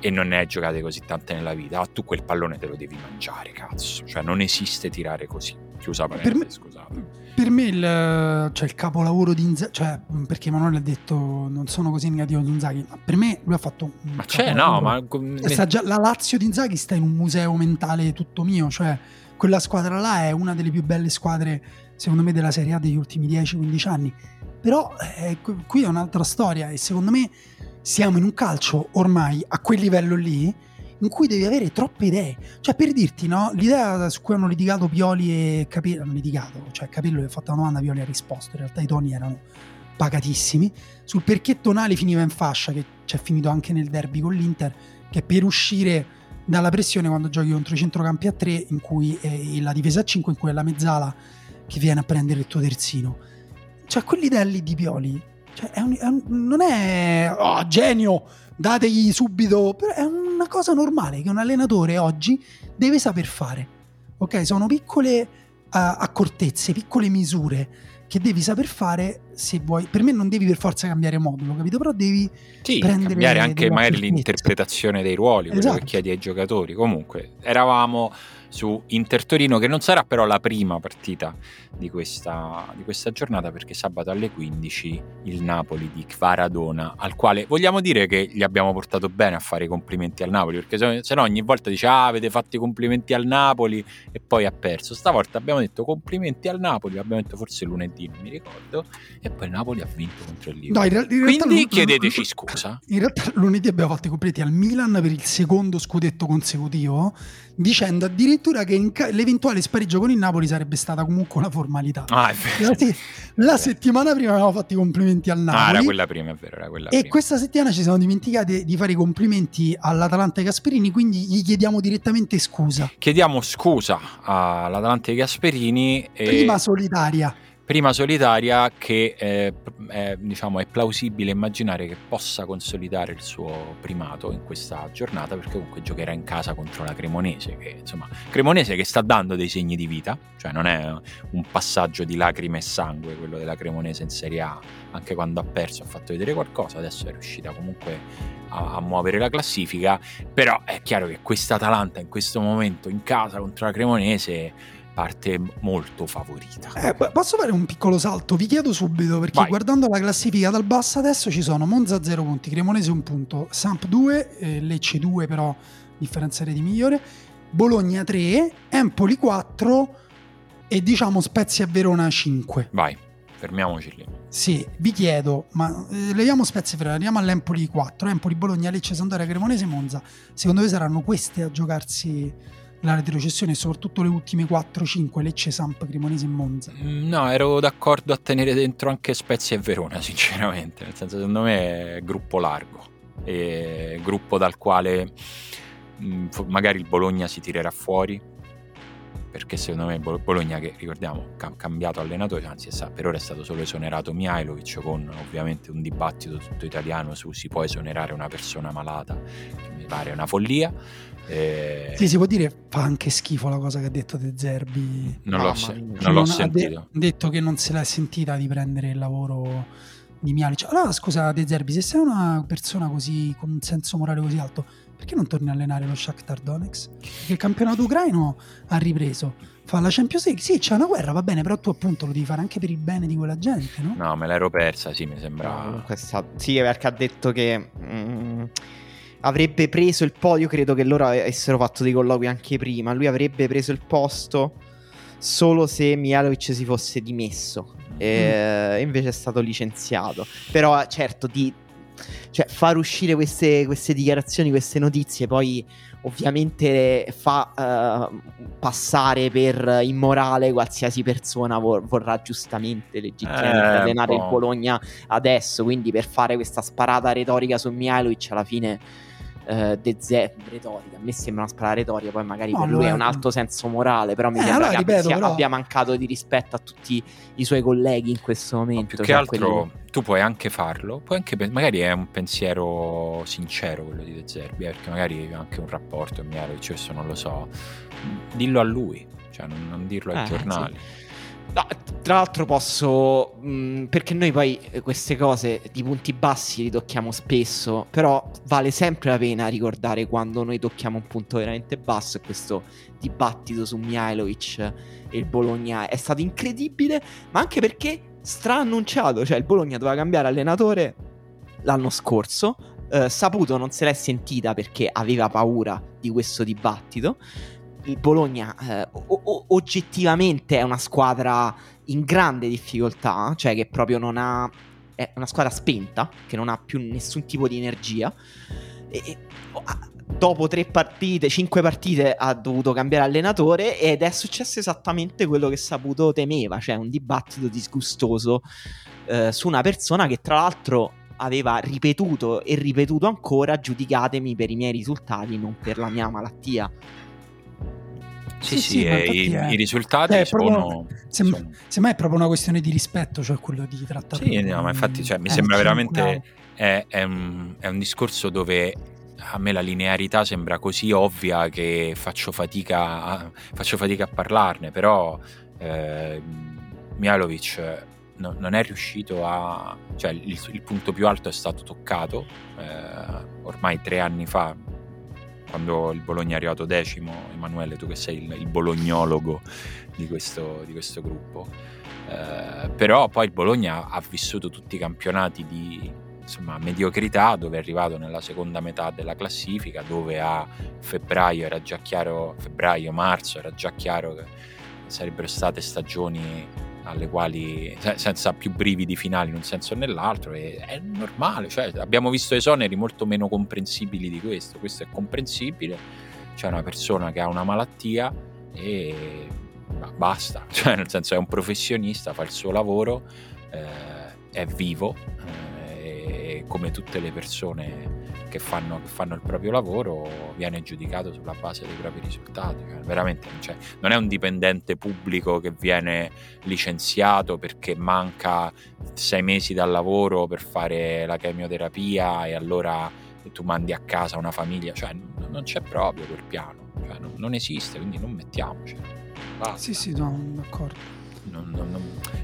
E non ne hai giocate così tante nella vita. Ah, tu quel pallone te lo devi mangiare, cazzo. Cioè, non esiste tirare così. Chiusa parentesi, Per me- scusate. Per me il, cioè, il capolavoro di Inzaghi, cioè, perché Emanuele ha detto non sono così negativo su Inzaghi, ma per me lui ha fatto un Ma c'è, no, ma. Sta già- la Lazio di Inzaghi sta in un museo mentale tutto mio, cioè quella squadra là è una delle più belle squadre secondo me della Serie A degli ultimi 10-15 anni. Però eh, qui è un'altra storia e secondo me siamo in un calcio ormai a quel livello lì in cui devi avere troppe idee. Cioè per dirti, no, l'idea su cui hanno litigato Pioli e Capello, hanno litigato, cioè Capello gli ha fatto una domanda, Pioli ha risposto, in realtà i toni erano pagatissimi, sul perché Tonali finiva in fascia, che c'è finito anche nel derby con l'Inter, che per uscire dalla pressione quando giochi contro i centrocampi a 3 in cui è la difesa a 5 in cui è la mezzala che viene a prendere il tuo terzino. Cioè quell'idea lì di Pioli cioè, è un- è un- non è oh, genio dategli subito però è una cosa normale che un allenatore oggi deve saper fare ok sono piccole eh, accortezze piccole misure che devi saper fare se vuoi per me non devi per forza cambiare modulo capito però devi Sì, prendere cambiare anche magari l'interpretazione dei ruoli, quello Esatto. che chiedi ai giocatori. Comunque, eravamo su Inter Torino, che non sarà però la prima partita di questa, di questa giornata, perché sabato alle 15 il Napoli di Kvaradona, al quale vogliamo dire che gli abbiamo portato bene a fare i complimenti al Napoli, perché se, se no ogni volta dice ah avete fatto i complimenti al Napoli e poi ha perso. Stavolta abbiamo detto complimenti al Napoli, l'abbiamo detto forse lunedì, non mi ricordo, e poi Napoli ha vinto contro il no, Liverpool. realtà Quindi lu- chiedeteci lu- scusa. In realtà lunedì abbiamo fatto i completi al Milan per il secondo scudetto consecutivo, dicendo addirittura che ca- l'eventuale spareggio con il Napoli sarebbe stata comunque una formalità. Ah. La, se- la settimana prima avevamo fatto i complimenti al Ah, Napoli. era quella prima, è vero, era quella e prima. questa settimana ci siamo dimenticati di fare i complimenti all'Atalanta e Gasperini, quindi gli chiediamo direttamente scusa. Chiediamo scusa all'Atalante Gasperini e Prima solitaria. Prima solitaria che eh, è, diciamo, è plausibile immaginare che possa consolidare il suo primato in questa giornata perché comunque giocherà in casa contro la Cremonese che insomma Cremonese che sta dando dei segni di vita cioè non è un passaggio di lacrime e sangue quello della Cremonese in Serie A anche quando ha perso ha fatto vedere qualcosa adesso è riuscita comunque a, a muovere la classifica però è chiaro che questa Atalanta in questo momento in casa contro la Cremonese parte molto favorita Eh, posso fare un piccolo salto? Vi chiedo subito perché Vai. guardando la classifica dal basso adesso ci sono Monza 0 punti, Cremonese 1 punto, Samp 2, eh, Lecce 2 però differenza di migliore, Bologna 3, Empoli 4 e diciamo Spezia Verona 5. vai fermiamoci lì. Sì, vi chiedo, ma eh, leviamo Spezia Ferrara, andiamo all'Empoli 4, Empoli, Bologna, Lecce, Sandoria, Cremonese, Monza. Secondo voi saranno queste a giocarsi la retrocessione soprattutto le ultime 4-5, Lecce, Samp, Cremonese e Monza? Mm, no, ero d'accordo a tenere dentro anche Spezia e Verona, [LAUGHS] sinceramente, nel senso secondo me è gruppo largo, e gruppo dal quale mm, magari il Bologna si tirerà fuori, perché secondo me Bologna che ricordiamo ha cambiato allenatore, anzi per ora è stato solo esonerato Mihailovic con ovviamente un dibattito tutto italiano su si può esonerare una persona malata, che mi pare una follia. Eh... Sì, si può dire fa anche schifo la cosa che ha detto De Zerbi. Non, l'ho, se- non l'ho non sentito. Ha de- detto che non se l'è sentita di prendere il lavoro di Mialic. Allora scusa De Zerbi, se sei una persona così con un senso morale così alto, perché non torni a allenare lo Shakhtar Donetsk? Perché il campionato ucraino ha ripreso. Fa la Champions League, sì, c'è una guerra, va bene, però tu appunto lo devi fare anche per il bene di quella gente, no? No, me l'ero persa, sì, mi sembra. No, sì, perché ha detto che mm, avrebbe preso il podio, credo che loro avessero fatto dei colloqui anche prima, lui avrebbe preso il posto solo se Mialovic si fosse dimesso. Mm. E invece è stato licenziato. Però certo, di cioè, far uscire queste, queste dichiarazioni, queste notizie, poi ovviamente fa uh, passare per immorale qualsiasi persona vor- vorrà giustamente legittimamente eh, allenare il Bologna adesso. Quindi per fare questa sparata retorica su Mihailovic alla fine uh, De Zerbi retorica. A me sembra una sparata retorica, poi magari no, per lui è un alto senso morale, però mi eh, sembra allora, che ripeto, però... abbia mancato di rispetto a tutti i suoi colleghi in questo momento. No, più cioè che altro quelli... tu puoi anche farlo, puoi anche, magari è un pensiero sincero quello di De Zerbi, eh, perché magari ha anche un rapporto, è chiaro, questo non lo so. Dillo a lui, cioè non, non dirlo ai eh, giornali. Sì. No, tra l'altro posso, mh, mm, perché noi poi eh, queste cose di punti bassi li tocchiamo spesso, però vale sempre la pena ricordare quando noi tocchiamo un punto veramente basso e questo dibattito su Mihailovic e il Bologna è stato incredibile, ma anche perché straannunciato, cioè il Bologna doveva cambiare allenatore l'anno scorso, eh, Saputo non se l'è sentita perché aveva paura di questo dibattito il Bologna eh, o- oggettivamente è una squadra in grande difficoltà, cioè che proprio non ha è una squadra spenta, che non ha più nessun tipo di energia. E, dopo tre partite, cinque partite, ha dovuto cambiare allenatore ed è successo esattamente quello che Saputo temeva, cioè un dibattito disgustoso eh, su una persona che tra l'altro aveva ripetuto e ripetuto ancora giudicatemi per i miei risultati, non per la mia malattia. Sì, sì, sì i, è... i, risultati Beh, sono, sembra, sono... Semmai è proprio una questione di rispetto, cioè quello di trattare. Sì, no, ma infatti cioè, mi eh, sembra veramente. È, è, un, è, un, discorso dove a me la linearità sembra così ovvia che faccio fatica a, faccio fatica a parlarne, però eh, Mialovic no, non è riuscito a... cioè il, il, punto più alto è stato toccato eh, ormai tre anni fa, quando il Bologna è arrivato decimo, Emanuele, tu che sei il, il bolognologo di questo, di questo gruppo. Eh, però poi il Bologna ha vissuto tutti i campionati di insomma, mediocrità, dove è arrivato nella seconda metà della classifica, dove a febbraio era già chiaro, febbraio-marzo era già chiaro che sarebbero state stagioni alle quali senza più brividi finali in un senso o nell'altro e è normale, cioè, abbiamo visto esoneri molto meno comprensibili di questo, questo è comprensibile, c'è una persona che ha una malattia e basta, [LAUGHS] cioè nel senso è un professionista, fa il suo lavoro, eh, è vivo eh, e come tutte le persone che fanno, che fanno, il proprio lavoro viene giudicato sulla base dei propri risultati. Cioè, veramente cioè, non è un dipendente pubblico che viene licenziato perché manca sei mesi dal lavoro per fare la chemioterapia e allora tu mandi a casa una famiglia. Cioè, non c'è proprio quel piano, cioè, non, non, esiste, quindi non mettiamoci. Sì, sì, no, d'accordo. Non, non,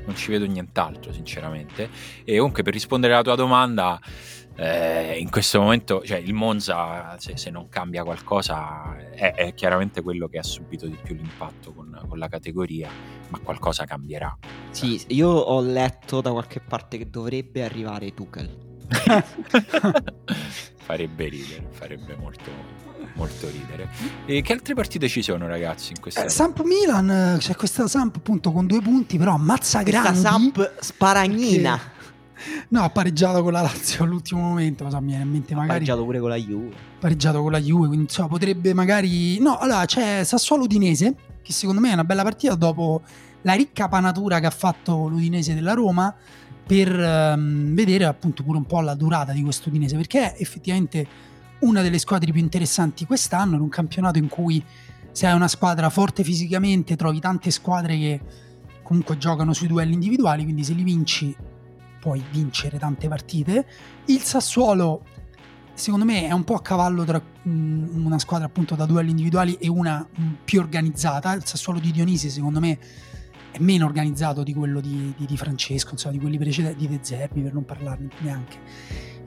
non, ci vedo nient'altro, sinceramente. E comunque, per rispondere alla tua domanda, eh, in questo momento, cioè il Monza, se, se non cambia qualcosa, è, è, chiaramente quello che ha subito di più l'impatto con, con, la categoria, ma qualcosa cambierà. Sì, io ho letto da qualche parte che dovrebbe arrivare Tuchel. [LAUGHS] [LAUGHS] farebbe ridere, farebbe molto, molto ridere. E che altre partite ci sono, ragazzi, in questa eh, Samp Milan, c'è questa Samp appunto con due punti, però ammazza grandi. Questa Samp sparagnina. Perché... No, ha pareggiato con la Lazio all'ultimo momento, cosa mi viene in mente magari. Ha pareggiato pure con la Juve. Pareggiato con la Juve, quindi insomma, potrebbe magari... No, allora c'è Sassuolo Udinese, che secondo me è una bella partita dopo la ricca panatura che ha fatto l'Udinese della Roma per um, vedere appunto pure un po' la durata di questo Udinese, perché effettivamente una delle squadre più interessanti quest'anno in un campionato in cui se hai una squadra forte fisicamente trovi tante squadre che comunque giocano sui duelli individuali, quindi se li vinci puoi vincere tante partite. Il Sassuolo secondo me è un po' a cavallo tra um, una squadra appunto da duelli individuali e una um, più organizzata. Il Sassuolo di Dionisi secondo me è meno organizzato di quello di, di, di Francesco, insomma, di quelli precedenti, di De Zerbi, per non parlarne neanche.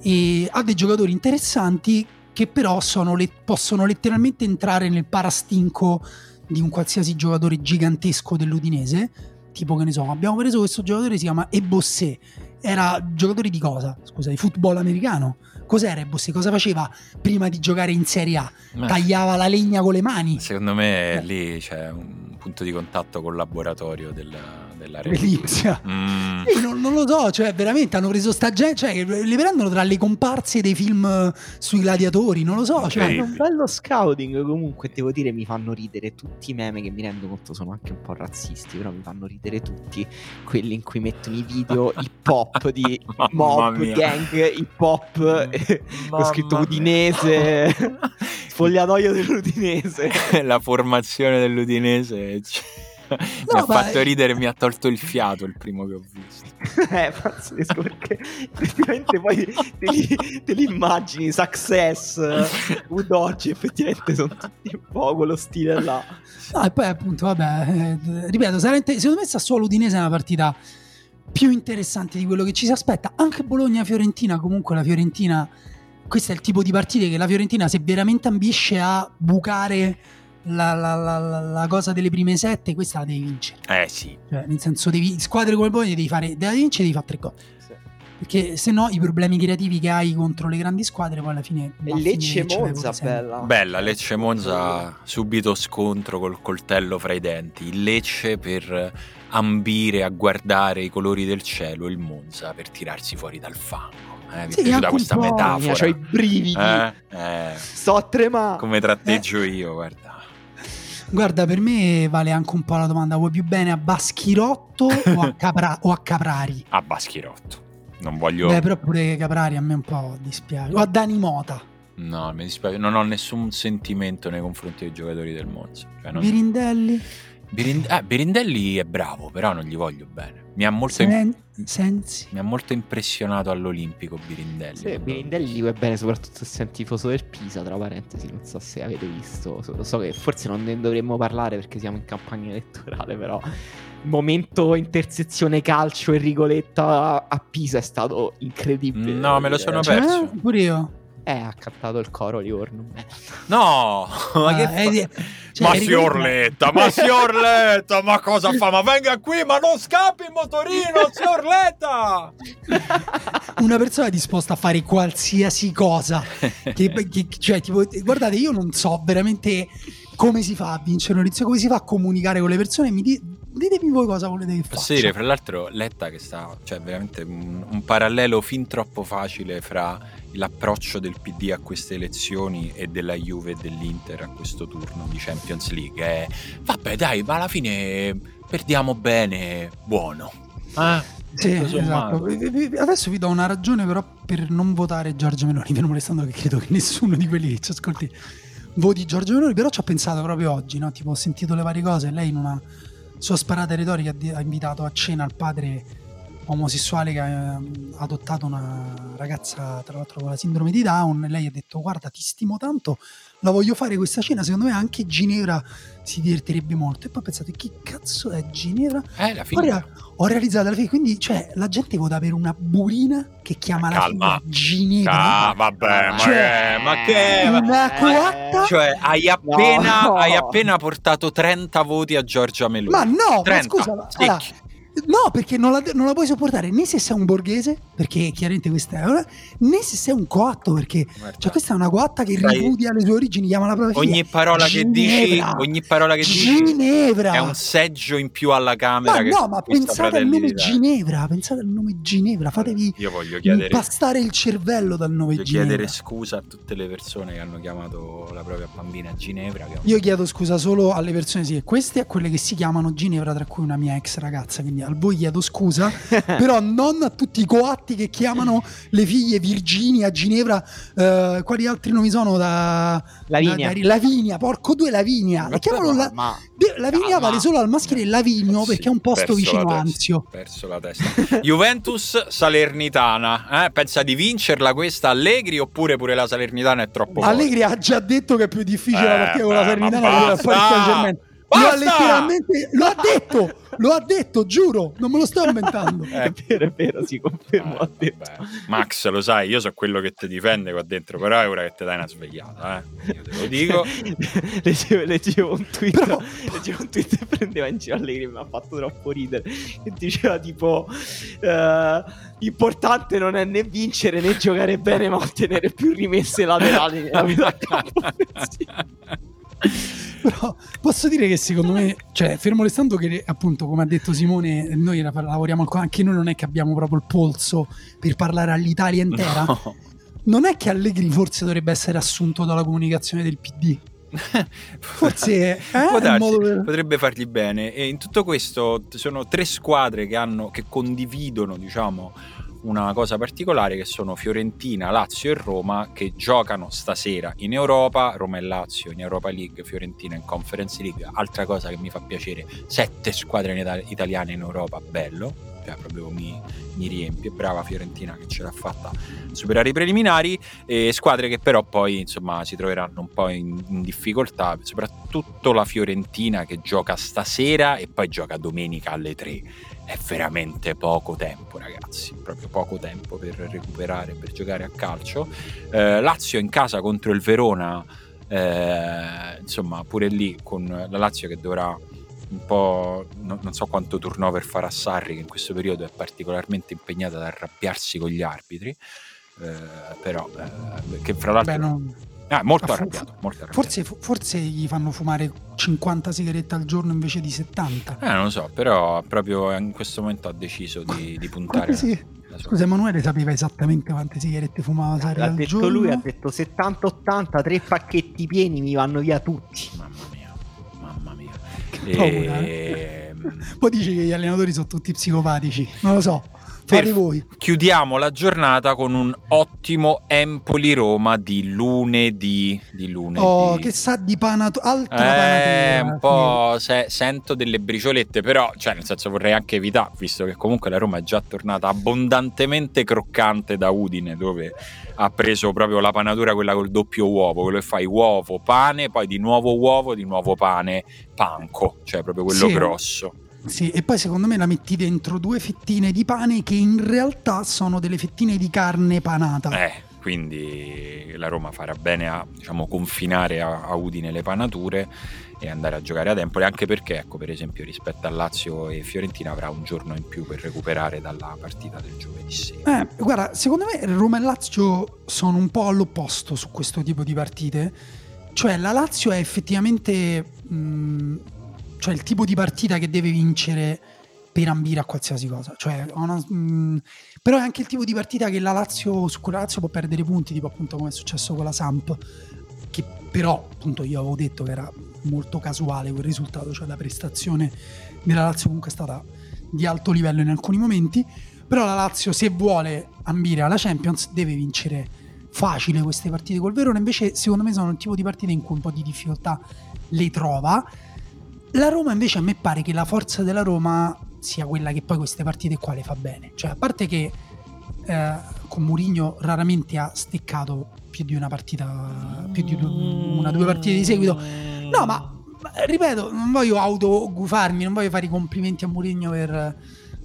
E ha dei giocatori interessanti che però le, possono letteralmente entrare nel parastinco di un qualsiasi giocatore gigantesco dell'Udinese. Tipo, che ne so, abbiamo preso questo giocatore, si chiama Ebossé. Era giocatore di cosa? Scusa, di football americano Cos'era Ebossi? Cosa faceva prima di giocare in Serie A? Beh, Tagliava la legna con le mani? Secondo me Beh. lì c'è un punto di contatto col laboratorio del, della Delizia. Mm. Non, non, lo so, cioè veramente hanno preso sta gente, cioè le prendono tra le comparse dei film sui gladiatori, non lo so. Cioè. È un bello scouting comunque, devo dire, mi fanno ridere tutti i meme che mi rendo conto sono anche un po' razzisti, però mi fanno ridere tutti quelli in cui mettono i video [LAUGHS] hip hop di mob, gang, hip hop, [LAUGHS] ho scritto udinese, [LAUGHS] spogliatoio dell'udinese. La formazione dell'udinese. No, mi ha fatto ridere, mi ha tolto il fiato il primo che ho visto. [LAUGHS] eh, pazzesco perché effettivamente poi te li, te li immagini, Success, Udoci, effettivamente sono tutti un po' quello stile là. No, e poi appunto, vabbè, eh, ripeto, secondo me sta solo Udinese è una partita più interessante di quello che ci si aspetta. Anche Bologna-Fiorentina, comunque la Fiorentina, questo è il tipo di partite che la Fiorentina se veramente ambisce a bucare la, la, la, la, cosa delle prime sette, questa la devi vincere. Eh sì. Cioè, nel senso, devi, squadre come Bologna devi fare, devi vincere devi fare tre gol. Sì. Perché se no i problemi creativi che hai contro le grandi squadre poi alla fine... E Lecce Monza bella. Bella, Lecce Monza subito scontro col coltello fra i denti. Il Lecce per ambire a guardare i colori del cielo, il Monza per tirarsi fuori dal fango. Eh, mi sì, è piaciuta questa metafora. Ho i brividi. Eh, eh. Sto a tremare. Come tratteggio eh. io, guarda. Guarda, per me vale anche un po' la domanda: vuoi più bene a Baschirotto o, a [LAUGHS] Capra- o a Caprari? A Baschirotto. Non voglio. Beh, però pure Caprari a me un po' dispiace. O a Dani Mota. No, mi dispiace. Non ho nessun sentimento nei confronti dei giocatori del Monza. Cioè non... Birindelli? Birind- eh, Birindelli è bravo, però non gli voglio bene. Mi ha molto, Sen- Sensi. Mi ha molto impressionato all'Olimpico Birindelli. Sì, Birindelli va bene, soprattutto se sei tifoso del Pisa, tra parentesi, non so se avete visto. So, so che forse non ne dovremmo parlare perché siamo in campagna elettorale, però il momento intersezione calcio e Rigoletta a Pisa è stato incredibile. No, me lo sono perso. Cioè, pure io. Eh, ha cantato il coro Livorno. No, ma che fa... cioè, ma si Orletta, ma si Orletta, ma cosa fa? Ma venga qui, ma non scappi il motorino, si Orletta! [LAUGHS] Una persona disposta a fare qualsiasi cosa. Che, che, cioè, tipo, guardate, io non so veramente come si fa a vincere un'edizione, come si fa a comunicare con le persone. Mi di, ditemi voi cosa volete che faccia. Sì, fra l'altro Letta che sta, cioè veramente un, un parallelo fin troppo facile fra l'approccio del PD a queste elezioni e della Juve e dell'Inter a questo turno di Champions League è vabbè dai ma alla fine perdiamo bene buono ah, sì, esatto. adesso vi do una ragione però per non votare Giorgio Meloni fermo restando che credo che nessuno di quelli che ci ascolti voti Giorgio Meloni però ci ho pensato proprio oggi no? tipo ho sentito le varie cose lei in una sua sparata retorica ha invitato a cena il padre omosessuale che ha ehm, adottato una ragazza tra l'altro con la sindrome di Down e lei ha detto guarda ti stimo tanto la voglio fare questa cena secondo me anche Ginevra si divertirebbe molto e poi pensate chi cazzo è Ginevra? Eh la figlia ho realizzato la figlia quindi cioè la gente vota per una burina che chiama la figlia Ginevra. Ah vabbè cioè, ma, che, ma che una coatta? Cioè hai appena, no. hai appena portato 30 voti a Giorgia Meloni. Ma no 30. ma scusa allora, No, perché non la, non la, puoi sopportare né se sei un borghese, perché chiaramente questa è una, né se sei un coatto, perché cioè, questa è una coatta che Dai. ripudia le sue origini, chiama la propria ogni parola Ginevra. che dici, ogni parola che dici Ginevra. è un seggio in più alla Camera. Ma no, ma pensate al nome Ginevra, pensate al nome Ginevra, fatevi Io voglio chiedere, impastare il cervello dal nome voglio Ginevra. chiedere scusa a tutte le persone che hanno chiamato la propria bambina Ginevra. Io chiedo scusa solo alle persone sì, queste e a quelle che si chiamano Ginevra, tra cui una mia ex ragazza, quindi a voi chiedo scusa, [LAUGHS] però non a tutti i coatti che chiamano le figlie Virginia, Ginevra, eh, quali altri nomi sono da Lavinia. Da, da, Lavinia, porco due Lavinia. La chiamano la, ma, Lavinia vale solo al maschile Lavigno sì, perché è un posto vicino a Anzio. Perso la testa. Juventus Salernitana, eh? pensa di vincerla questa Allegri oppure pure la Salernitana è troppo Allegri forte? ha già detto che è più difficile eh, la partita con la Salernitana che la lo ha letteralmente lo ha detto, lo ha detto, giuro, non me lo sto inventando. Eh. [LAUGHS] È vero, è vero, si conferma. Ah, Max, lo sai, io so quello che ti difende qua dentro, però è ora che ti dai una svegliata, eh. Io te lo dico. [LAUGHS] leggevo, leggevo, un tweet, però... leggevo un tweet e prendeva in giro Allegri, mi ha fatto troppo ridere. E diceva tipo uh, importante non è né vincere né giocare bene, ma ottenere più rimesse laterali nella vita campo. [LAUGHS] [LAUGHS] Però posso dire che secondo me, cioè, fermo restando che appunto, come ha detto Simone, noi lavoriamo anche noi non è che abbiamo proprio il polso per parlare all'Italia intera. No. Non è che Allegri forse dovrebbe essere assunto dalla comunicazione del PD. Forse eh, [LAUGHS] per... potrebbe fargli bene. E in tutto questo sono tre squadre che, hanno, che condividono, diciamo, una cosa particolare che sono Fiorentina, Lazio e Roma che giocano stasera in Europa, Roma e Lazio in Europa League, Fiorentina in Conference League. Altra cosa che mi fa piacere, sette squadre in italiane in Europa, bello, cioè proprio mi, mi, riempie. Brava Fiorentina che ce l'ha fatta superare i preliminari. E squadre che però poi insomma si troveranno un po' in, in, difficoltà, soprattutto la Fiorentina che gioca stasera e poi gioca domenica alle 3 è veramente poco tempo, ragazzi. Proprio poco tempo per recuperare, per giocare a calcio. Eh, Lazio in casa contro il Verona, eh, insomma, pure lì con la Lazio che dovrà un po'. No, non so quanto turnover farà Sarri, che in questo periodo è particolarmente impegnata ad arrabbiarsi con gli arbitri. Eh, però, eh, che fra l'altro. Beh, non Ah, molto, arrabbiato, molto arrabbiato. Forse, forse, gli fanno fumare 50 sigarette al giorno invece di 70. Eh, non lo so, però proprio in questo momento ha deciso di, di puntare. Sì. Scusa, Emanuele sapeva esattamente quante sigarette fumava Sari al detto giorno? lui, ha detto 70-80, tre pacchetti pieni mi vanno via tutti. Mamma mia, mamma mia. Che paura, eh? Ehm. [LAUGHS] Poi dici che gli allenatori sono tutti psicopatici, non lo so. Fate voi. Chiudiamo la giornata con un ottimo Empoli-Roma di lunedì. Di lunedì. Oh, che sa di panato, altra eh, panatura. Un po' se, sento delle briciolette, però, cioè, nel senso vorrei anche evitare, visto che comunque la Roma è già tornata abbondantemente croccante da Udine, dove ha preso proprio la panatura quella col doppio uovo, quello che fai uovo, pane, poi di nuovo uovo, di nuovo pane, panco, cioè proprio quello sì. grosso. Sì, e poi secondo me la metti dentro due fettine di pane che in realtà sono delle fettine di carne panata. Eh, quindi la Roma farà bene a diciamo, confinare a, a Udine le panature e andare a giocare ad Empoli, anche perché, ecco, per esempio, rispetto a Lazio e Fiorentina avrà un giorno in più per recuperare dalla partita del giovedì sera. Eh, guarda, secondo me Roma e Lazio sono un po' all'opposto su questo tipo di partite. Cioè, la Lazio è effettivamente mh, cioè il tipo di partita che deve vincere per ambire a qualsiasi cosa. Cioè, una, mh, mm, però è anche il tipo di partita che la Lazio, su cui la Lazio può perdere punti, tipo appunto come è successo con la Samp, che però appunto io avevo detto che era molto casuale quel risultato, cioè la prestazione della Lazio comunque è stata di alto livello in alcuni momenti, però la Lazio se vuole ambire alla Champions deve vincere facile queste partite col Verona, invece secondo me sono il tipo di partite in cui un po' di difficoltà le trova la Roma invece a me pare che la forza della Roma sia quella che poi queste partite qua le fa bene. Cioè, a parte che eh, con Mourinho raramente ha steccato più di una partita, più di una o due partite di seguito. No, ma ripeto, non voglio autogufarmi, non voglio fare i complimenti a Mourinho per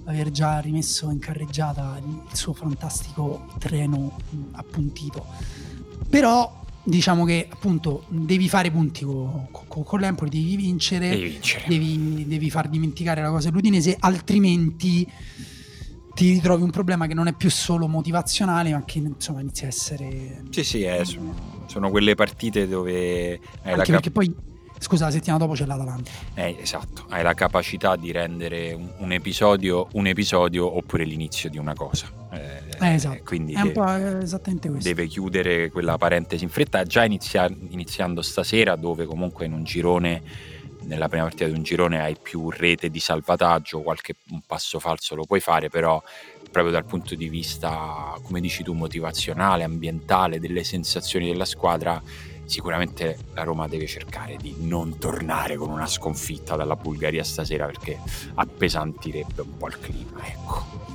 aver già rimesso in carreggiata il suo fantastico treno appuntito. Però diciamo che appunto devi fare punti con, con, con l'Empoli, devi vincere, Devi vincere. devi, devi far dimenticare la cosa dell'Udinese, altrimenti ti ritrovi un problema che non è più solo motivazionale, ma che insomma inizia a essere... Sì, sì, è- sono, sono quelle partite dove la, Anche cap- perché poi, scusa, la settimana dopo c'è l'Atalanta. eh, esatto, hai la capacità di rendere un, un episodio un episodio oppure l'inizio di una cosa. Eh, Eh, esatto. Quindi È un po' esattamente questo. deve chiudere quella parentesi in fretta, già inizia- iniziando stasera dove comunque in un girone, nella prima partita di un girone hai più rete di salvataggio, qualche un passo falso lo puoi fare, però proprio dal punto di vista, come dici tu, motivazionale, ambientale, delle sensazioni della squadra, sicuramente la Roma deve cercare di non tornare con una sconfitta dalla Bulgaria stasera perché appesantirebbe un po' il clima, ecco.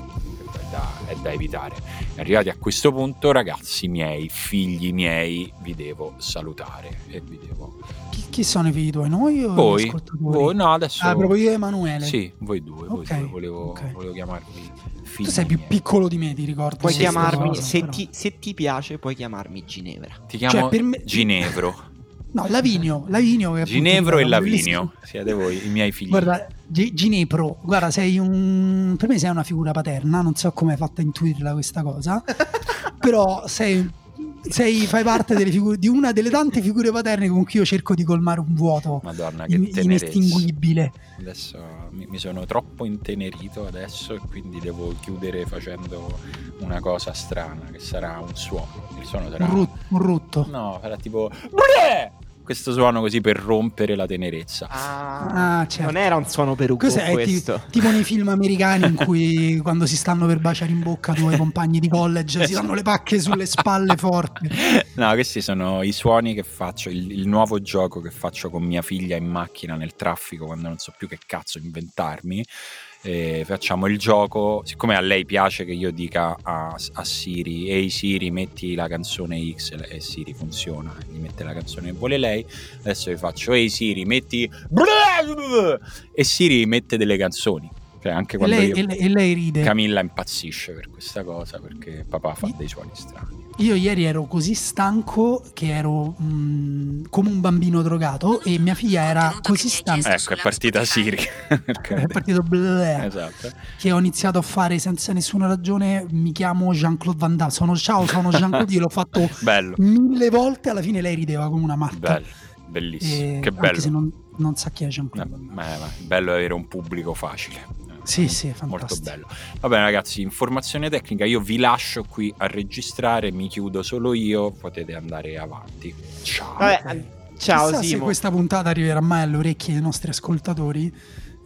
È da, è da evitare. Arrivati a questo punto, ragazzi miei, figli miei, vi devo salutare e vi devo... Chi, chi sono i figli tuoi? Noi o Voi, ascoltatori? voi, no, adesso... Ah, proprio io e Emanuele. Sì, voi due, voi Ok, due. Volevo, ok. volevo chiamarvi figli Tu sei più miei. piccolo di me, ti ricordo. Puoi Sì, chiamarmi, cosa, se ti, se ti piace, puoi chiamarmi Ginevra. Ti chiamo Cioè, me- Ginevro. [LAUGHS] No, Lavinio, Lavinio che Ginevro e bellissimo. Lavinio, siete voi, i miei figli. Guarda, Gi- Ginepro, guarda, sei un. Per me sei una figura paterna, non so come hai fatto a intuirla questa cosa, [LAUGHS] però sei. Sei- fai parte delle figure, di una delle tante figure paterne con cui io cerco di colmare un vuoto Madonna, che in- inestinguibile. Adesso mi, mi sono troppo intenerito adesso e quindi devo chiudere facendo una cosa strana che sarà un suono. Il suono sarà Un, rut- un rutto. No, sarà tipo Bleh! Questo suono così per rompere la tenerezza. Ah, certo. Non era un suono perucco Cos'è? Ti- questo. tipo nei film americani in cui [LAUGHS] quando si stanno per baciare in bocca due compagni di college si danno le pacche sulle spalle forti. No, questi sono i suoni che faccio, il, il nuovo gioco che faccio con mia figlia in macchina nel traffico quando non so più che cazzo inventarmi. E facciamo il gioco, siccome a lei piace che io dica a, a Siri, ehi Siri metti la canzone X e Siri funziona, gli mette la canzone che vuole lei, adesso vi faccio ehi Siri metti e Siri mette delle canzoni, cioè anche E quando lei, io... e lei- e lei ride. Camilla impazzisce per questa cosa perché papà fa dei suoni strani. Io ieri ero così stanco che ero mm, come un bambino drogato e mia figlia era così stanca Ecco, è partita Siri. [LAUGHS] È partito bleh, esatto. che ho iniziato a fare senza nessuna ragione mi chiamo Jean-Claude Van Damme sono ciao sono Jean-Claude io l'ho fatto [LAUGHS] Bello, mille volte alla fine lei rideva come una matta bello, bellissimo. E che anche bello. se non, non sa chi è Eh, Jean-Claude Damme. ma- ma- bello avere un pubblico facile. Sì, sì, è Molto fantastico. bello. Va bene, ragazzi, informazione tecnica. Io vi lascio qui a registrare, mi chiudo solo io. Potete andare avanti. Ciao. Vabbè, Ok. ciao Chissà se Simo. questa puntata arriverà mai alle orecchie dei nostri ascoltatori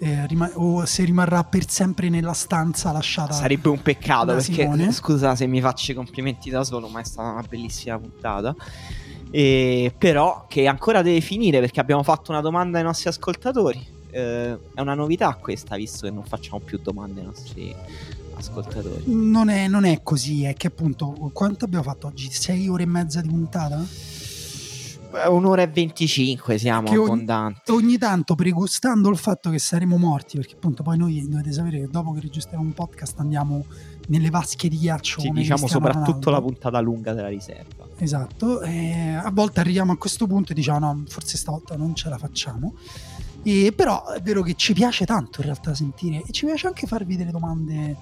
eh, rima- o se rimarrà per sempre nella stanza lasciata Sarebbe un peccato perché Simone. [LAUGHS] scusa se mi faccio i complimenti da solo, ma è stata una bellissima puntata. E, però che ancora deve finire perché abbiamo fatto una domanda ai nostri ascoltatori. Eh, è una novità questa, visto che non facciamo più domande ai nostri ascoltatori. Non è, non è così, è che appunto quanto abbiamo fatto oggi? Sei ore e mezza di puntata? Eh, Un'ora e 25 siamo Che ogni- abbondanti. Ogni tanto pregustando il fatto che saremo morti, perché appunto poi noi dovete sapere che dopo che registriamo un podcast andiamo nelle vasche di ghiaccio. Sì, diciamo soprattutto la puntata lunga della riserva. Esatto, e a volte arriviamo a questo punto e diciamo no, forse stavolta non ce la facciamo. E però è vero che ci piace tanto in realtà sentire. E ci piace anche farvi delle domande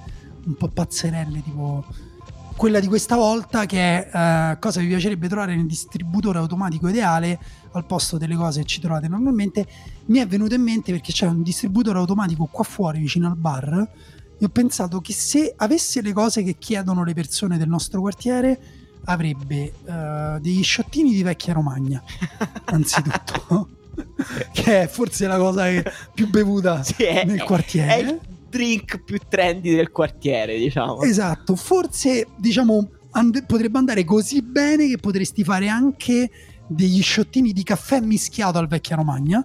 un po' pazzerelle, tipo quella di questa volta che è eh, cosa vi piacerebbe trovare nel distributore automatico ideale al posto delle cose che ci trovate normalmente. Mi è venuto in mente perché c'è un distributore automatico qua fuori vicino al bar. E ho pensato che se avesse le cose che chiedono le persone del nostro quartiere avrebbe eh, degli sciottini di vecchia Romagna [LAUGHS] anzitutto [LAUGHS] che è forse la cosa più bevuta [LAUGHS] Sì, è- nel È quartiere il drink più trendy del quartiere, diciamo. esatto forse diciamo and- potrebbe andare così bene che potresti fare anche degli sciottini di caffè mischiato al vecchia Romagna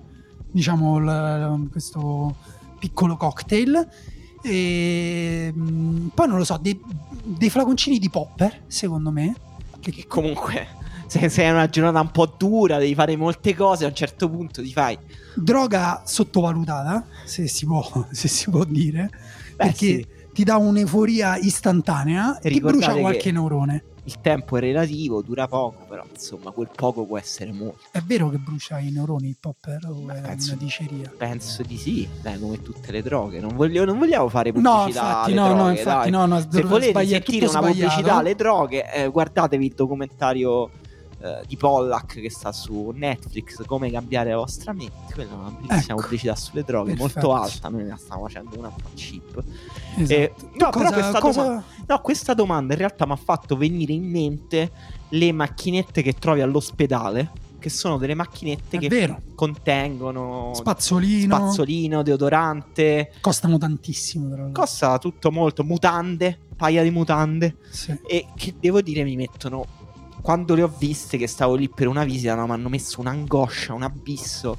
diciamo il- questo piccolo cocktail e mm, poi non lo so dei, dei flaconcini di popper secondo me che, Che comunque, se, se è una giornata un po' dura, devi fare molte cose, a un certo punto ti fai. droga sottovalutata, se si può, [LAUGHS] se si può dire, Beh, perché sì. ti dà un'euforia istantanea E ti brucia qualche che- neurone. il tempo è relativo, dura poco, però insomma quel poco può essere molto. È vero che brucia i neuroni il popper o Beh, è penso- una diceria? Penso di sì, dai, come tutte le droghe. Non, voglio- non vogliamo fare No, pubblicità infatti, alle no, no, droghe, infatti, dai. no, no, Se volete sentire una sbagliato. pubblicità alle droghe, eh, guardatevi il documentario eh, di Pollack che sta su Netflix, Come cambiare la vostra mente. Quella è una bellissima Ecco. pubblicità sulle droghe, Perfetto. molto alta. Noi ne stiamo facendo una cheap. Esatto. Eh, no, però cosa, questa cosa- domanda- No, questa domanda in realtà mi ha fatto venire in mente le macchinette che trovi all'ospedale, che sono delle macchinette È che vero. contengono Spazzolino, spazzolino, deodorante, costano tantissimo. L'altro. costa tutto molto, mutande, paia di mutande Sì. e che devo dire mi mettono quando le ho viste che stavo lì per una visita no, mi hanno messo un'angoscia, un abisso.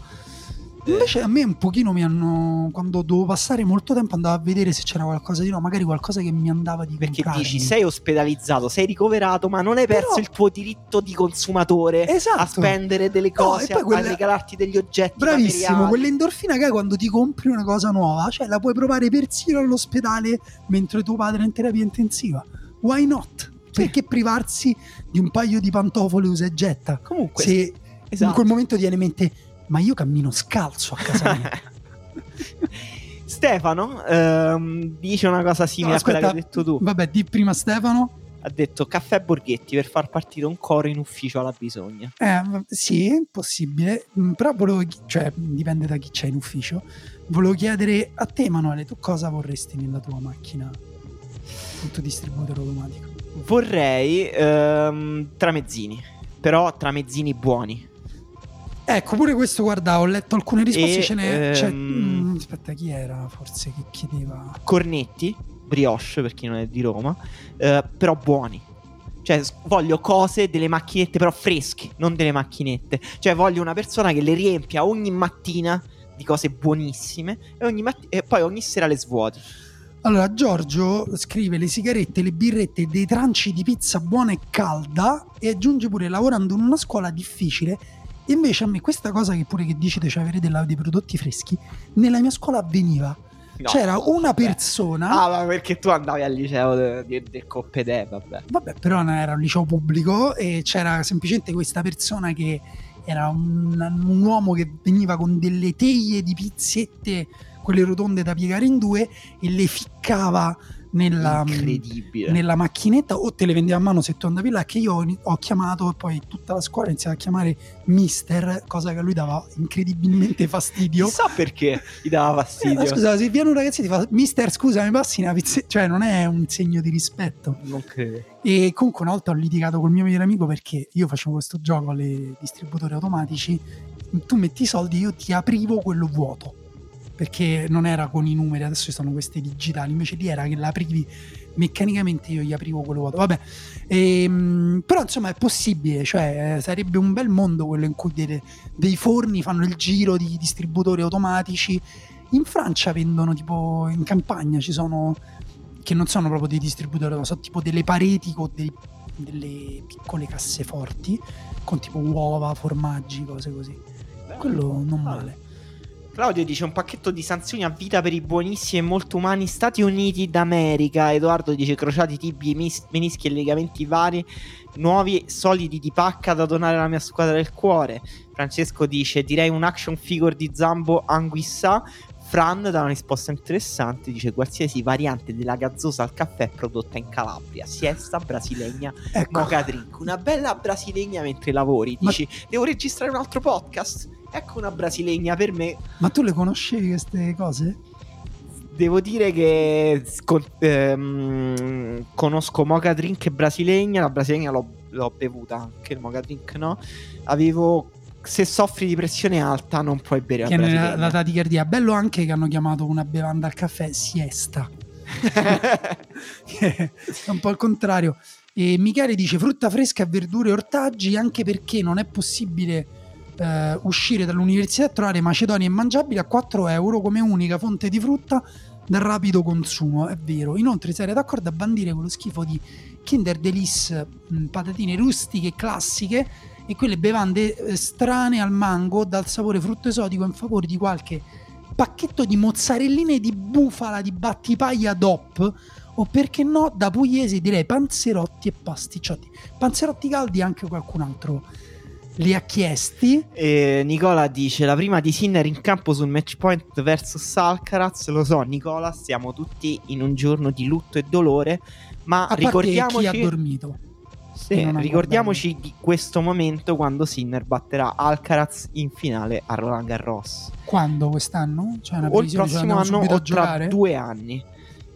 Invece a me un pochino mi hanno. Quando dovevo passare molto tempo andavo a vedere se c'era qualcosa di no, magari qualcosa che mi andava di perché comprarmi. dici sei ospedalizzato, sei ricoverato, ma non hai perso Però- il tuo diritto di consumatore Esatto. a spendere delle No, cose, poi a- quella- a regalarti degli oggetti Bravissimo, materiali. quell'endorfina che hai quando ti compri una cosa nuova, cioè la puoi provare persino all'ospedale mentre tuo padre è in terapia intensiva. Why not? Perché privarsi di un paio di pantofole usa e getta? Comunque, Se in esatto. quel momento ti viene in mente, ma io cammino scalzo a casa mia. [LAUGHS] Stefano ehm, dice una cosa simile No, a quella che aspetta, hai detto tu. Vabbè, di prima Stefano. Ha detto caffè Borghetti per far partire un coro in ufficio alla bisogna. Eh, sì, è possibile, Mm, però volevo, cioè dipende da chi c'è in ufficio. Volevo chiedere a te, Emanuele, tu cosa vorresti nella tua macchina? Il tuo distributore automatico. Vorrei ehm, tramezzini, però tramezzini buoni. Ecco, pure questo, guarda, ho letto alcune risposte, E, ce n'è... ehm, mm, aspetta, chi era forse che chiedeva? Cornetti, brioche per chi non è di Roma, eh, però buoni. Cioè, voglio cose delle macchinette, però fresche, non delle macchinette. Cioè, voglio una persona che le riempia ogni mattina di cose buonissime e, ogni matti- e poi ogni sera le svuoti. Allora, Giorgio scrive le sigarette, le birrette dei tranci di pizza buona e calda e aggiunge pure lavorando in una scuola difficile. E invece a me questa cosa che pure che dici cioè avere della- dei prodotti freschi, nella mia scuola avveniva. No, C'era una vabbè. persona, Ah, ma perché tu andavi al liceo de- de- del Coppedè, vabbè. vabbè, però non era un liceo pubblico e c'era semplicemente questa persona che era un, un uomo che veniva con delle teglie di pizzette, quelle rotonde da piegare in due, e le ficcava nella, Incredibile. nella macchinetta o te le vendeva a mano se tu andavi là che io ho, chiamato e poi tutta la scuola iniziava a chiamare mister cosa che a lui dava incredibilmente [LAUGHS] fastidio Chissà perché gli dava Eh, fastidio. ma scusa se viene un ragazzino e ti fa mister scusa mi passi una pizza cioè non è un segno di rispetto Non credo. e comunque una volta ho litigato col mio migliore amico perché io facevo questo gioco alle distributori automatici tu metti i soldi io ti aprivo quello vuoto perché non era con i numeri adesso ci sono queste digitali invece lì era che l'aprivi meccanicamente io gli aprivo quello vuoto vabbè Ehm, però insomma è possibile cioè eh, sarebbe un bel mondo quello in cui delle- dei forni fanno il giro di distributori automatici in Francia vendono tipo in campagna ci sono che non sono proprio dei distributori, ma sono tipo delle pareti con dei- delle piccole casseforti con tipo uova, formaggi, cose così. Quello non male. Claudio dice un pacchetto di sanzioni a vita per i buonissimi e molto umani Stati Uniti d'America. Edoardo dice crociati, tibi, mis- menischi e legamenti vari, nuovi solidi di pacca da donare alla mia squadra del cuore. Francesco dice direi un action figure di Zambo Anguissa. Fran dà una risposta interessante, dice qualsiasi variante della gazzosa al caffè prodotta in Calabria, siesta brasilegna, Ecco, mocha drink, una bella brasilegna mentre lavori. Ma- Dici devo registrare un altro podcast? Ecco una brasilegna per me ma tu le conoscevi queste cose? Devo dire che con- ehm, conosco Mocha Drink brasilegna, la brasilegna l'ho, l'ho bevuta anche, il Mocha Drink no. Avevo, se soffri di pressione alta non puoi bere la Che brasilegna. la taticardia. Bello anche che hanno chiamato una bevanda al caffè siesta. [LAUGHS] è un po' il contrario. E Michele dice frutta fresca, verdure e ortaggi anche perché non è possibile eh, uscire dall'università e trovare macedonie mangiabili a 4 euro come unica fonte di frutta da rapido consumo, è vero. Inoltre sarei d'accordo a bandire quello schifo di Kinder Delice, mh, patatine rustiche classiche e quelle bevande eh, strane al mango dal sapore frutto esotico in favore di qualche pacchetto di mozzarelline di bufala di battipaglia DOP o perché no da pugliesi direi panzerotti e pasticciotti. Panzerotti caldi anche qualcun altro li ha chiesti. E Nicola dice la prima di Sinner in campo sul match point versus Alcaraz. Lo so, Nicola, siamo tutti in un giorno di lutto e dolore. Ma A parte ricordiamoci, chi ha dormito. sì, ricordiamoci di questo momento quando Sinner batterà Alcaraz in finale a Roland Garros. Quando quest'anno? Cioè o il prossimo anno o tra due anni.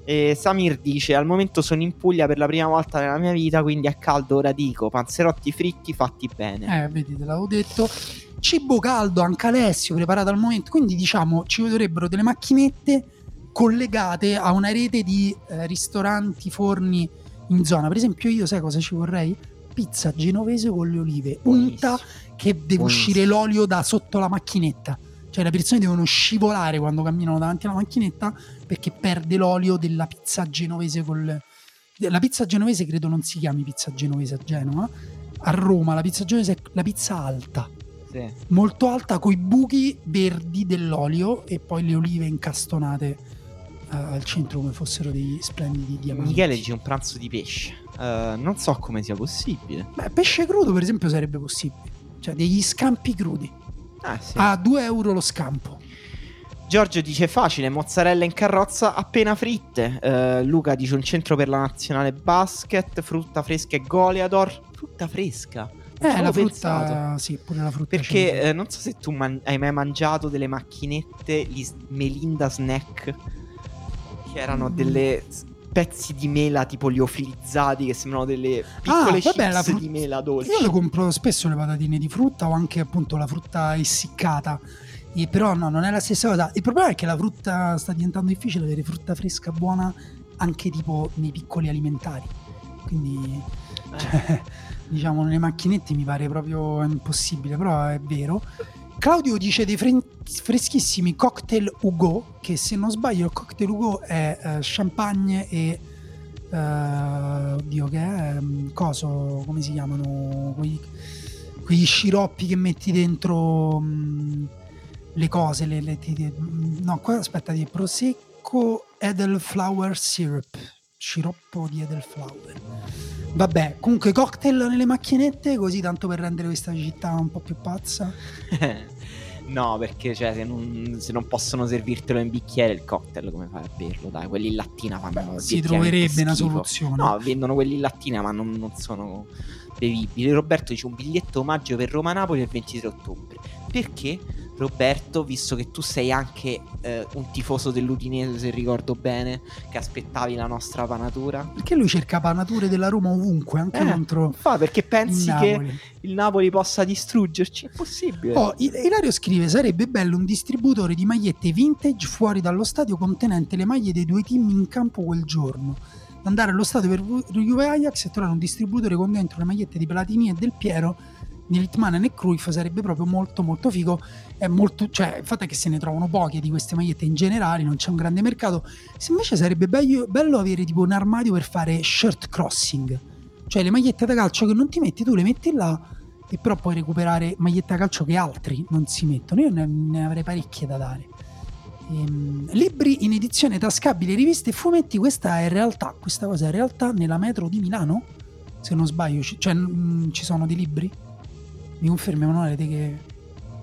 E Samir dice: Al momento sono in Puglia per la prima volta nella mia vita, quindi a caldo ora dico: panzerotti fritti fatti bene. Eh, vedi, te l'avevo detto. Cibo caldo, anche Alessio, preparato al momento. Quindi, diciamo, ci vorrebbero delle macchinette collegate a una rete di eh, ristoranti, forni in zona. Per esempio, io sai cosa ci vorrei? Pizza genovese con le olive, unta che deve Buonissimo. uscire l'olio da sotto la macchinetta. Cioè, le persone devono scivolare quando camminano davanti alla macchinetta perché perde l'olio della pizza genovese col. La pizza genovese credo non si chiami pizza genovese a Genova. A Roma la pizza genovese è la pizza alta, Sì. molto alta con i buchi verdi dell'olio e poi le olive incastonate eh, al centro come fossero dei splendidi diamanti. Michele dice un pranzo di pesce. Eh, non so come sia possibile. Beh, pesce crudo per esempio sarebbe possibile. Cioè degli scampi crudi. Ah, sì. A 2 euro lo scampo. Giorgio dice facile, mozzarella in carrozza appena fritte. Eh, Luca dice un centro per la nazionale basket, frutta fresca e Goliador. Frutta fresca? Eh, la avevo frutta, pensato. sì, pure la frutta. Perché eh, non so se tu man- hai mai mangiato delle macchinette, gli Melinda Snack, che erano Mm. delle pezzi di mela tipo liofilizzati che sembrano delle piccole Ah, vabbè, frut- di mela dolci. Io le compro spesso le patatine di frutta o anche appunto la frutta essiccata. E però no, non è la stessa cosa. Il problema è che la frutta sta diventando difficile avere frutta fresca buona anche tipo nei piccoli alimentari. Quindi Eh. cioè, [LAUGHS] diciamo nelle macchinette mi pare proprio impossibile, però è vero. Claudio dice dei fren- freschissimi cocktail Hugo, che se non sbaglio il cocktail Hugo è eh, champagne e eh, oddio che è ehm, coso, come si chiamano quei, quegli sciroppi che metti dentro mm, le cose, le, le- mm, no, qua aspetta di prosecco Edelflower syrup, sciroppo di Edelflower. Vabbè, comunque cocktail nelle macchinette, così tanto per rendere questa città un po' più pazza. [LAUGHS] no, perché cioè, se, non, se non possono servirtelo in bicchiere il cocktail, come fai a berlo? Dai, quelli in lattina fanno si obiettivamente troverebbe una soluzione. No, vendono quelli in lattina, ma non, non sono bevibili. Roberto dice un biglietto omaggio per Roma-Napoli il 23 ottobre. Perché, Roberto, visto che tu sei anche eh, un tifoso dell'Udinese, se ricordo bene, che aspettavi la nostra panatura? Perché lui cerca panature della Roma ovunque, anche Eh, contro Fa perché pensi che il Napoli possa distruggerci? Impossibile. Oh, Il- Ilario scrive: Sarebbe bello un distributore di magliette vintage fuori dallo stadio contenente le maglie dei due team in campo quel giorno. Andare allo stadio per Juve Ajax e trovare un distributore con dentro le magliette di Platini e del Piero di Litmanen e Cruyff sarebbe proprio molto molto figo. È molto, cioè, il fatto è che se ne trovano poche di queste magliette in generale, non c'è un grande mercato. Se invece sarebbe bello, bello avere tipo un armadio per fare shirt crossing, cioè le magliette da calcio che non ti metti tu, le metti là e però puoi recuperare magliette da calcio che altri non si mettono. Io ne, ne avrei parecchie da dare. Ehm, libri in edizione tascabile, riviste e fumetti. Questa è realtà. Questa cosa è realtà nella metro di Milano. Se non sbaglio, ci- cioè, mm, ci sono dei libri. Mi confermi, Emanuele, te che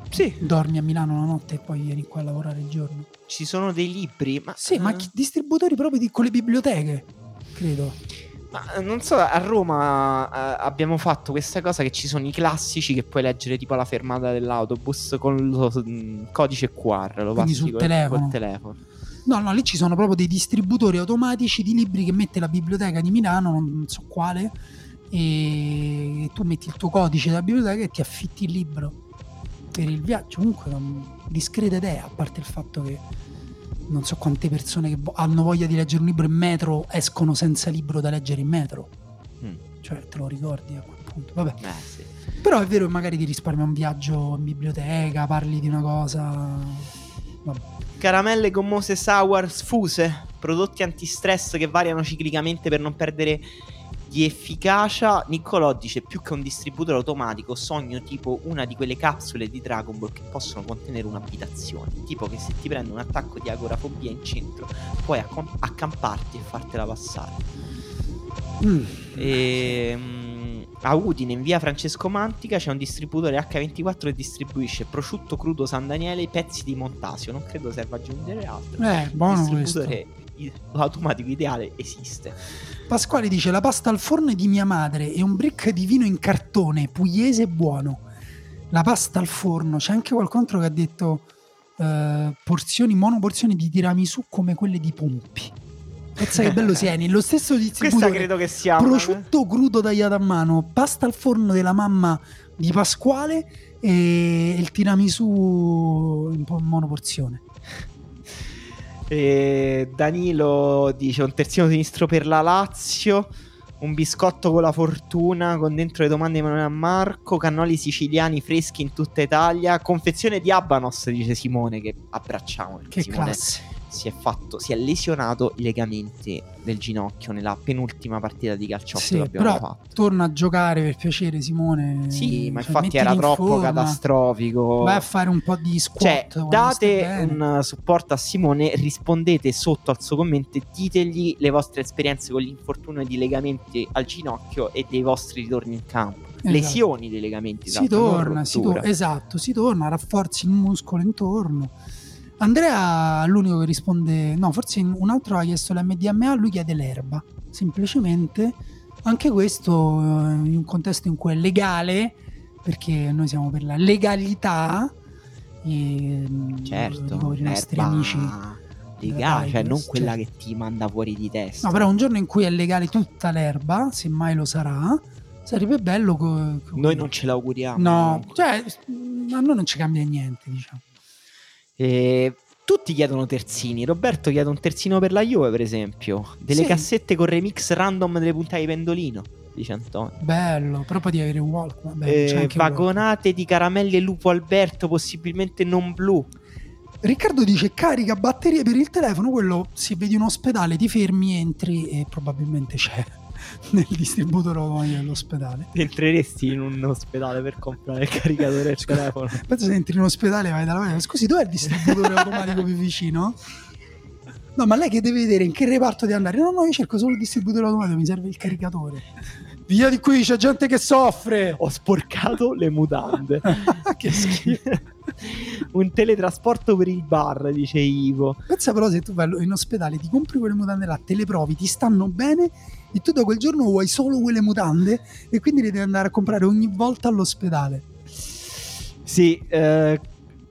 Sì, dormi a Milano la notte e poi vieni qua a lavorare il giorno? ci sono dei libri, ma, Sì, ma eh, distributori proprio di, con le biblioteche, credo. ma, eh, non so, a Roma eh, abbiamo fatto questa cosa che ci sono i classici che puoi leggere tipo alla fermata dell'autobus con lo mm, codice QR, lo Quindi sul col- telefono. col telefono. No, no, lì ci sono proprio dei distributori automatici di libri che mette la biblioteca di Milano, non so quale, e tu metti il tuo codice della biblioteca e ti affitti il libro per il viaggio. Comunque, non- discreta idea, a parte il fatto che non so quante persone che hanno voglia di leggere un libro in metro escono senza libro da leggere in metro. Mm. Cioè, te lo ricordi a quel punto. Vabbè. Eh, sì. Però è vero che magari ti risparmia un viaggio in biblioteca, parli di una cosa. Vabbè. Caramelle gommose sour sfuse, prodotti antistress che variano ciclicamente per non perdere di efficacia, Niccolò dice più che un distributore automatico, sogno tipo una di quelle capsule di Dragon Ball che possono contenere un'abitazione. Tipo che se ti prende un attacco di agorafobia in centro, puoi accom- accamparti e fartela passare. Mm. E, mm, a Udine, in via Francesco Mantica, c'è un distributore H24 che distribuisce prosciutto crudo San Daniele e pezzi di Montasio. Non credo serva aggiungere altro. Eh, buono distributore i- automatico ideale esiste. Pasquale dice la pasta al forno è di mia madre e un brick di vino in cartone, pugliese buono. La pasta al forno, c'è anche qualcun altro che ha detto eh, porzioni, monoporzioni di tiramisù come quelle di Pompi. Pensa che bello sia, nello stesso [LAUGHS] Questa distributore credo che sia prosciutto crudo tagliato a mano, pasta al forno della mamma di Pasquale e il tiramisù in po- monoporzione. E Danilo dice un terzino sinistro per la Lazio. Un biscotto con la fortuna con dentro le domande di Emanuele a Marco. Cannoli siciliani freschi in tutta Italia. Confezione di Abanos, dice Simone. Che abbracciamo. Che Simone classe. Si è fatto, si è lesionato i legamenti del ginocchio nella penultima partita di calciotto Sì, che abbiamo però fatto. torna a giocare per piacere Simone. Sì, ma Cioè, infatti era in troppo forma, catastrofico. Vai a fare un po' di squat. Cioè, date un supporto a Simone, rispondete sotto al suo commento e ditegli le vostre esperienze con l'infortunio di legamenti al ginocchio e dei vostri ritorni in campo. Esatto. Lesioni dei legamenti. Si esatto, torna, si torna, esatto, si torna, rafforzi il muscolo intorno. Andrea è l'unico che risponde, no, forse un altro ha chiesto l'MDMA, lui chiede l'erba, semplicemente. Anche questo eh, in un contesto in cui è legale, perché noi siamo per la legalità. E, mm, Certo, i nostri amici. legale, cioè non Tigers, quella certo. che ti manda fuori di testa. No, però un giorno in cui è legale tutta l'erba, se mai lo sarà, sarebbe bello. co- co- Noi non ce l'auguriamo. No, comunque. cioè, a noi non ci cambia niente, diciamo. E tutti chiedono terzini. Roberto chiede un terzino per la Juve, per esempio. Delle Sì. cassette con remix random delle puntate di Pendolino. Dice Antonio. Bello, però poi di avere un Walkman. Eh, Walkman. vagonate di caramelle Lupo Alberto, possibilmente non blu. Riccardo dice carica batterie per il telefono, quello se vedi un ospedale ti fermi, entri e probabilmente c'è [LAUGHS] nel distributore automatico dell'ospedale. Entreresti in un ospedale per comprare il caricatore del [LAUGHS] telefono. Penso se entri in ospedale e vai dalla parte, scusi dov'è il distributore automatico più vicino? No, ma lei che deve vedere in che reparto deve andare? No, no, io cerco solo il distributore automatico, mi serve il caricatore. Via di qui, c'è gente che soffre. Ho sporcato le mutande. [LAUGHS] che schifo. [LAUGHS] un teletrasporto per il bar, dice Ivo. Pensa però se tu vai in ospedale, ti compri quelle mutande là, te le provi, ti stanno bene e tu da quel giorno vuoi solo quelle mutande e quindi le devi andare a comprare ogni volta all'ospedale. Sì, eh,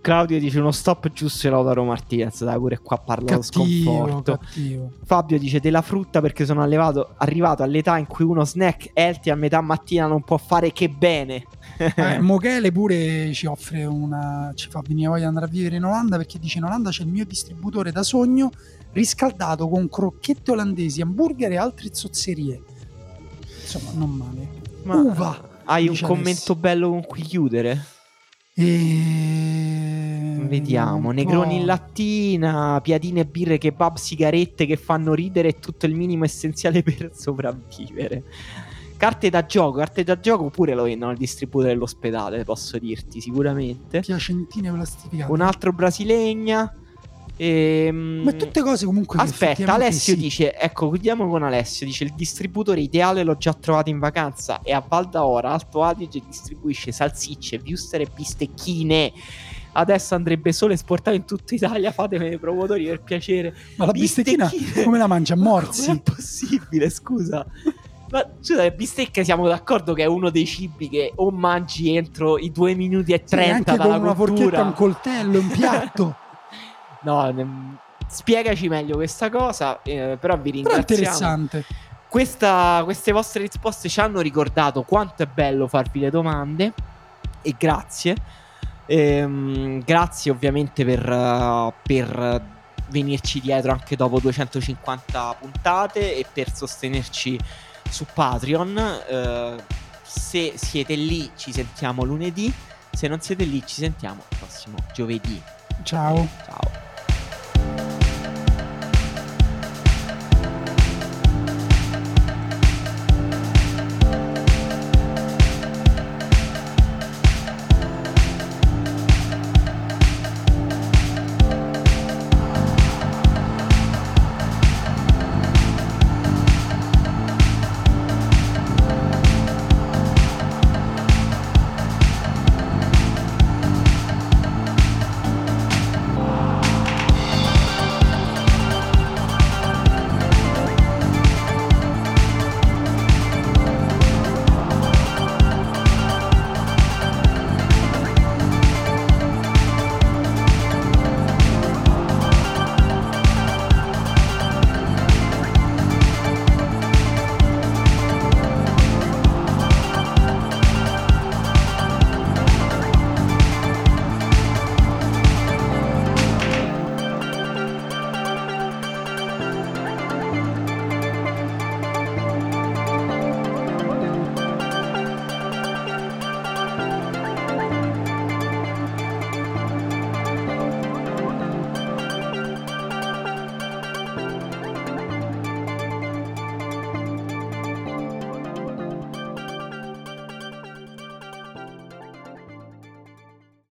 Claudio dice uno stop giusto e Lautaro Martinez. Dai, pure qua parla lo Cattivo, sconforto. cattivo. Fabio dice della frutta perché sono allevato- arrivato all'età in cui uno snack healthy a metà mattina non può fare che bene. Eh, [LAUGHS] Mochele pure ci offre una. ci fa venire voglia di andare a vivere in Olanda perché dice in Olanda c'è il mio distributore da sogno riscaldato con crocchette olandesi, hamburger e altre zozzerie. Insomma, non male. Ma Uva. hai un commento bello con cui chiudere? E... Vediamo, negroni po'. in lattina, piadine, birre, kebab, sigarette che fanno ridere e tutto il minimo essenziale [LAUGHS] per sopravvivere. Carte da gioco, carte da gioco pure lo vendono al distributore dell'ospedale, posso dirti sicuramente. Piacentine plastificate. Un altro brasilegna. Ehm... Ma tutte cose comunque. Aspetta, Alessio sì. dice: Ecco, chiudiamo con Alessio. Dice: Il distributore ideale l'ho già trovato in vacanza. E a Val d'Aora, Alto Adige, distribuisce salsicce, wuster e bistecchine. Adesso andrebbe solo esportato in tutta Italia. Fatemi i promotori per piacere. Ma la bistecchina come la mangia? Morsi. è possibile? Scusa. Ma scusa, le bistecche siamo d'accordo che è uno dei cibi che o mangi entro i 2 minuti e Sì, 30 anche dalla con una cottura. forchetta, un coltello, un piatto. [LAUGHS] No, ne- spiegaci meglio questa cosa, eh, però vi Però è ringraziamo. interessante. Questa- queste vostre risposte ci hanno ricordato quanto è bello farvi le domande e grazie. Ehm, grazie ovviamente per, per venirci dietro anche dopo 250 puntate e per sostenerci su Patreon. Eh, se siete lì ci sentiamo lunedì, se non siete lì ci sentiamo il prossimo giovedì. Ciao. Ciao.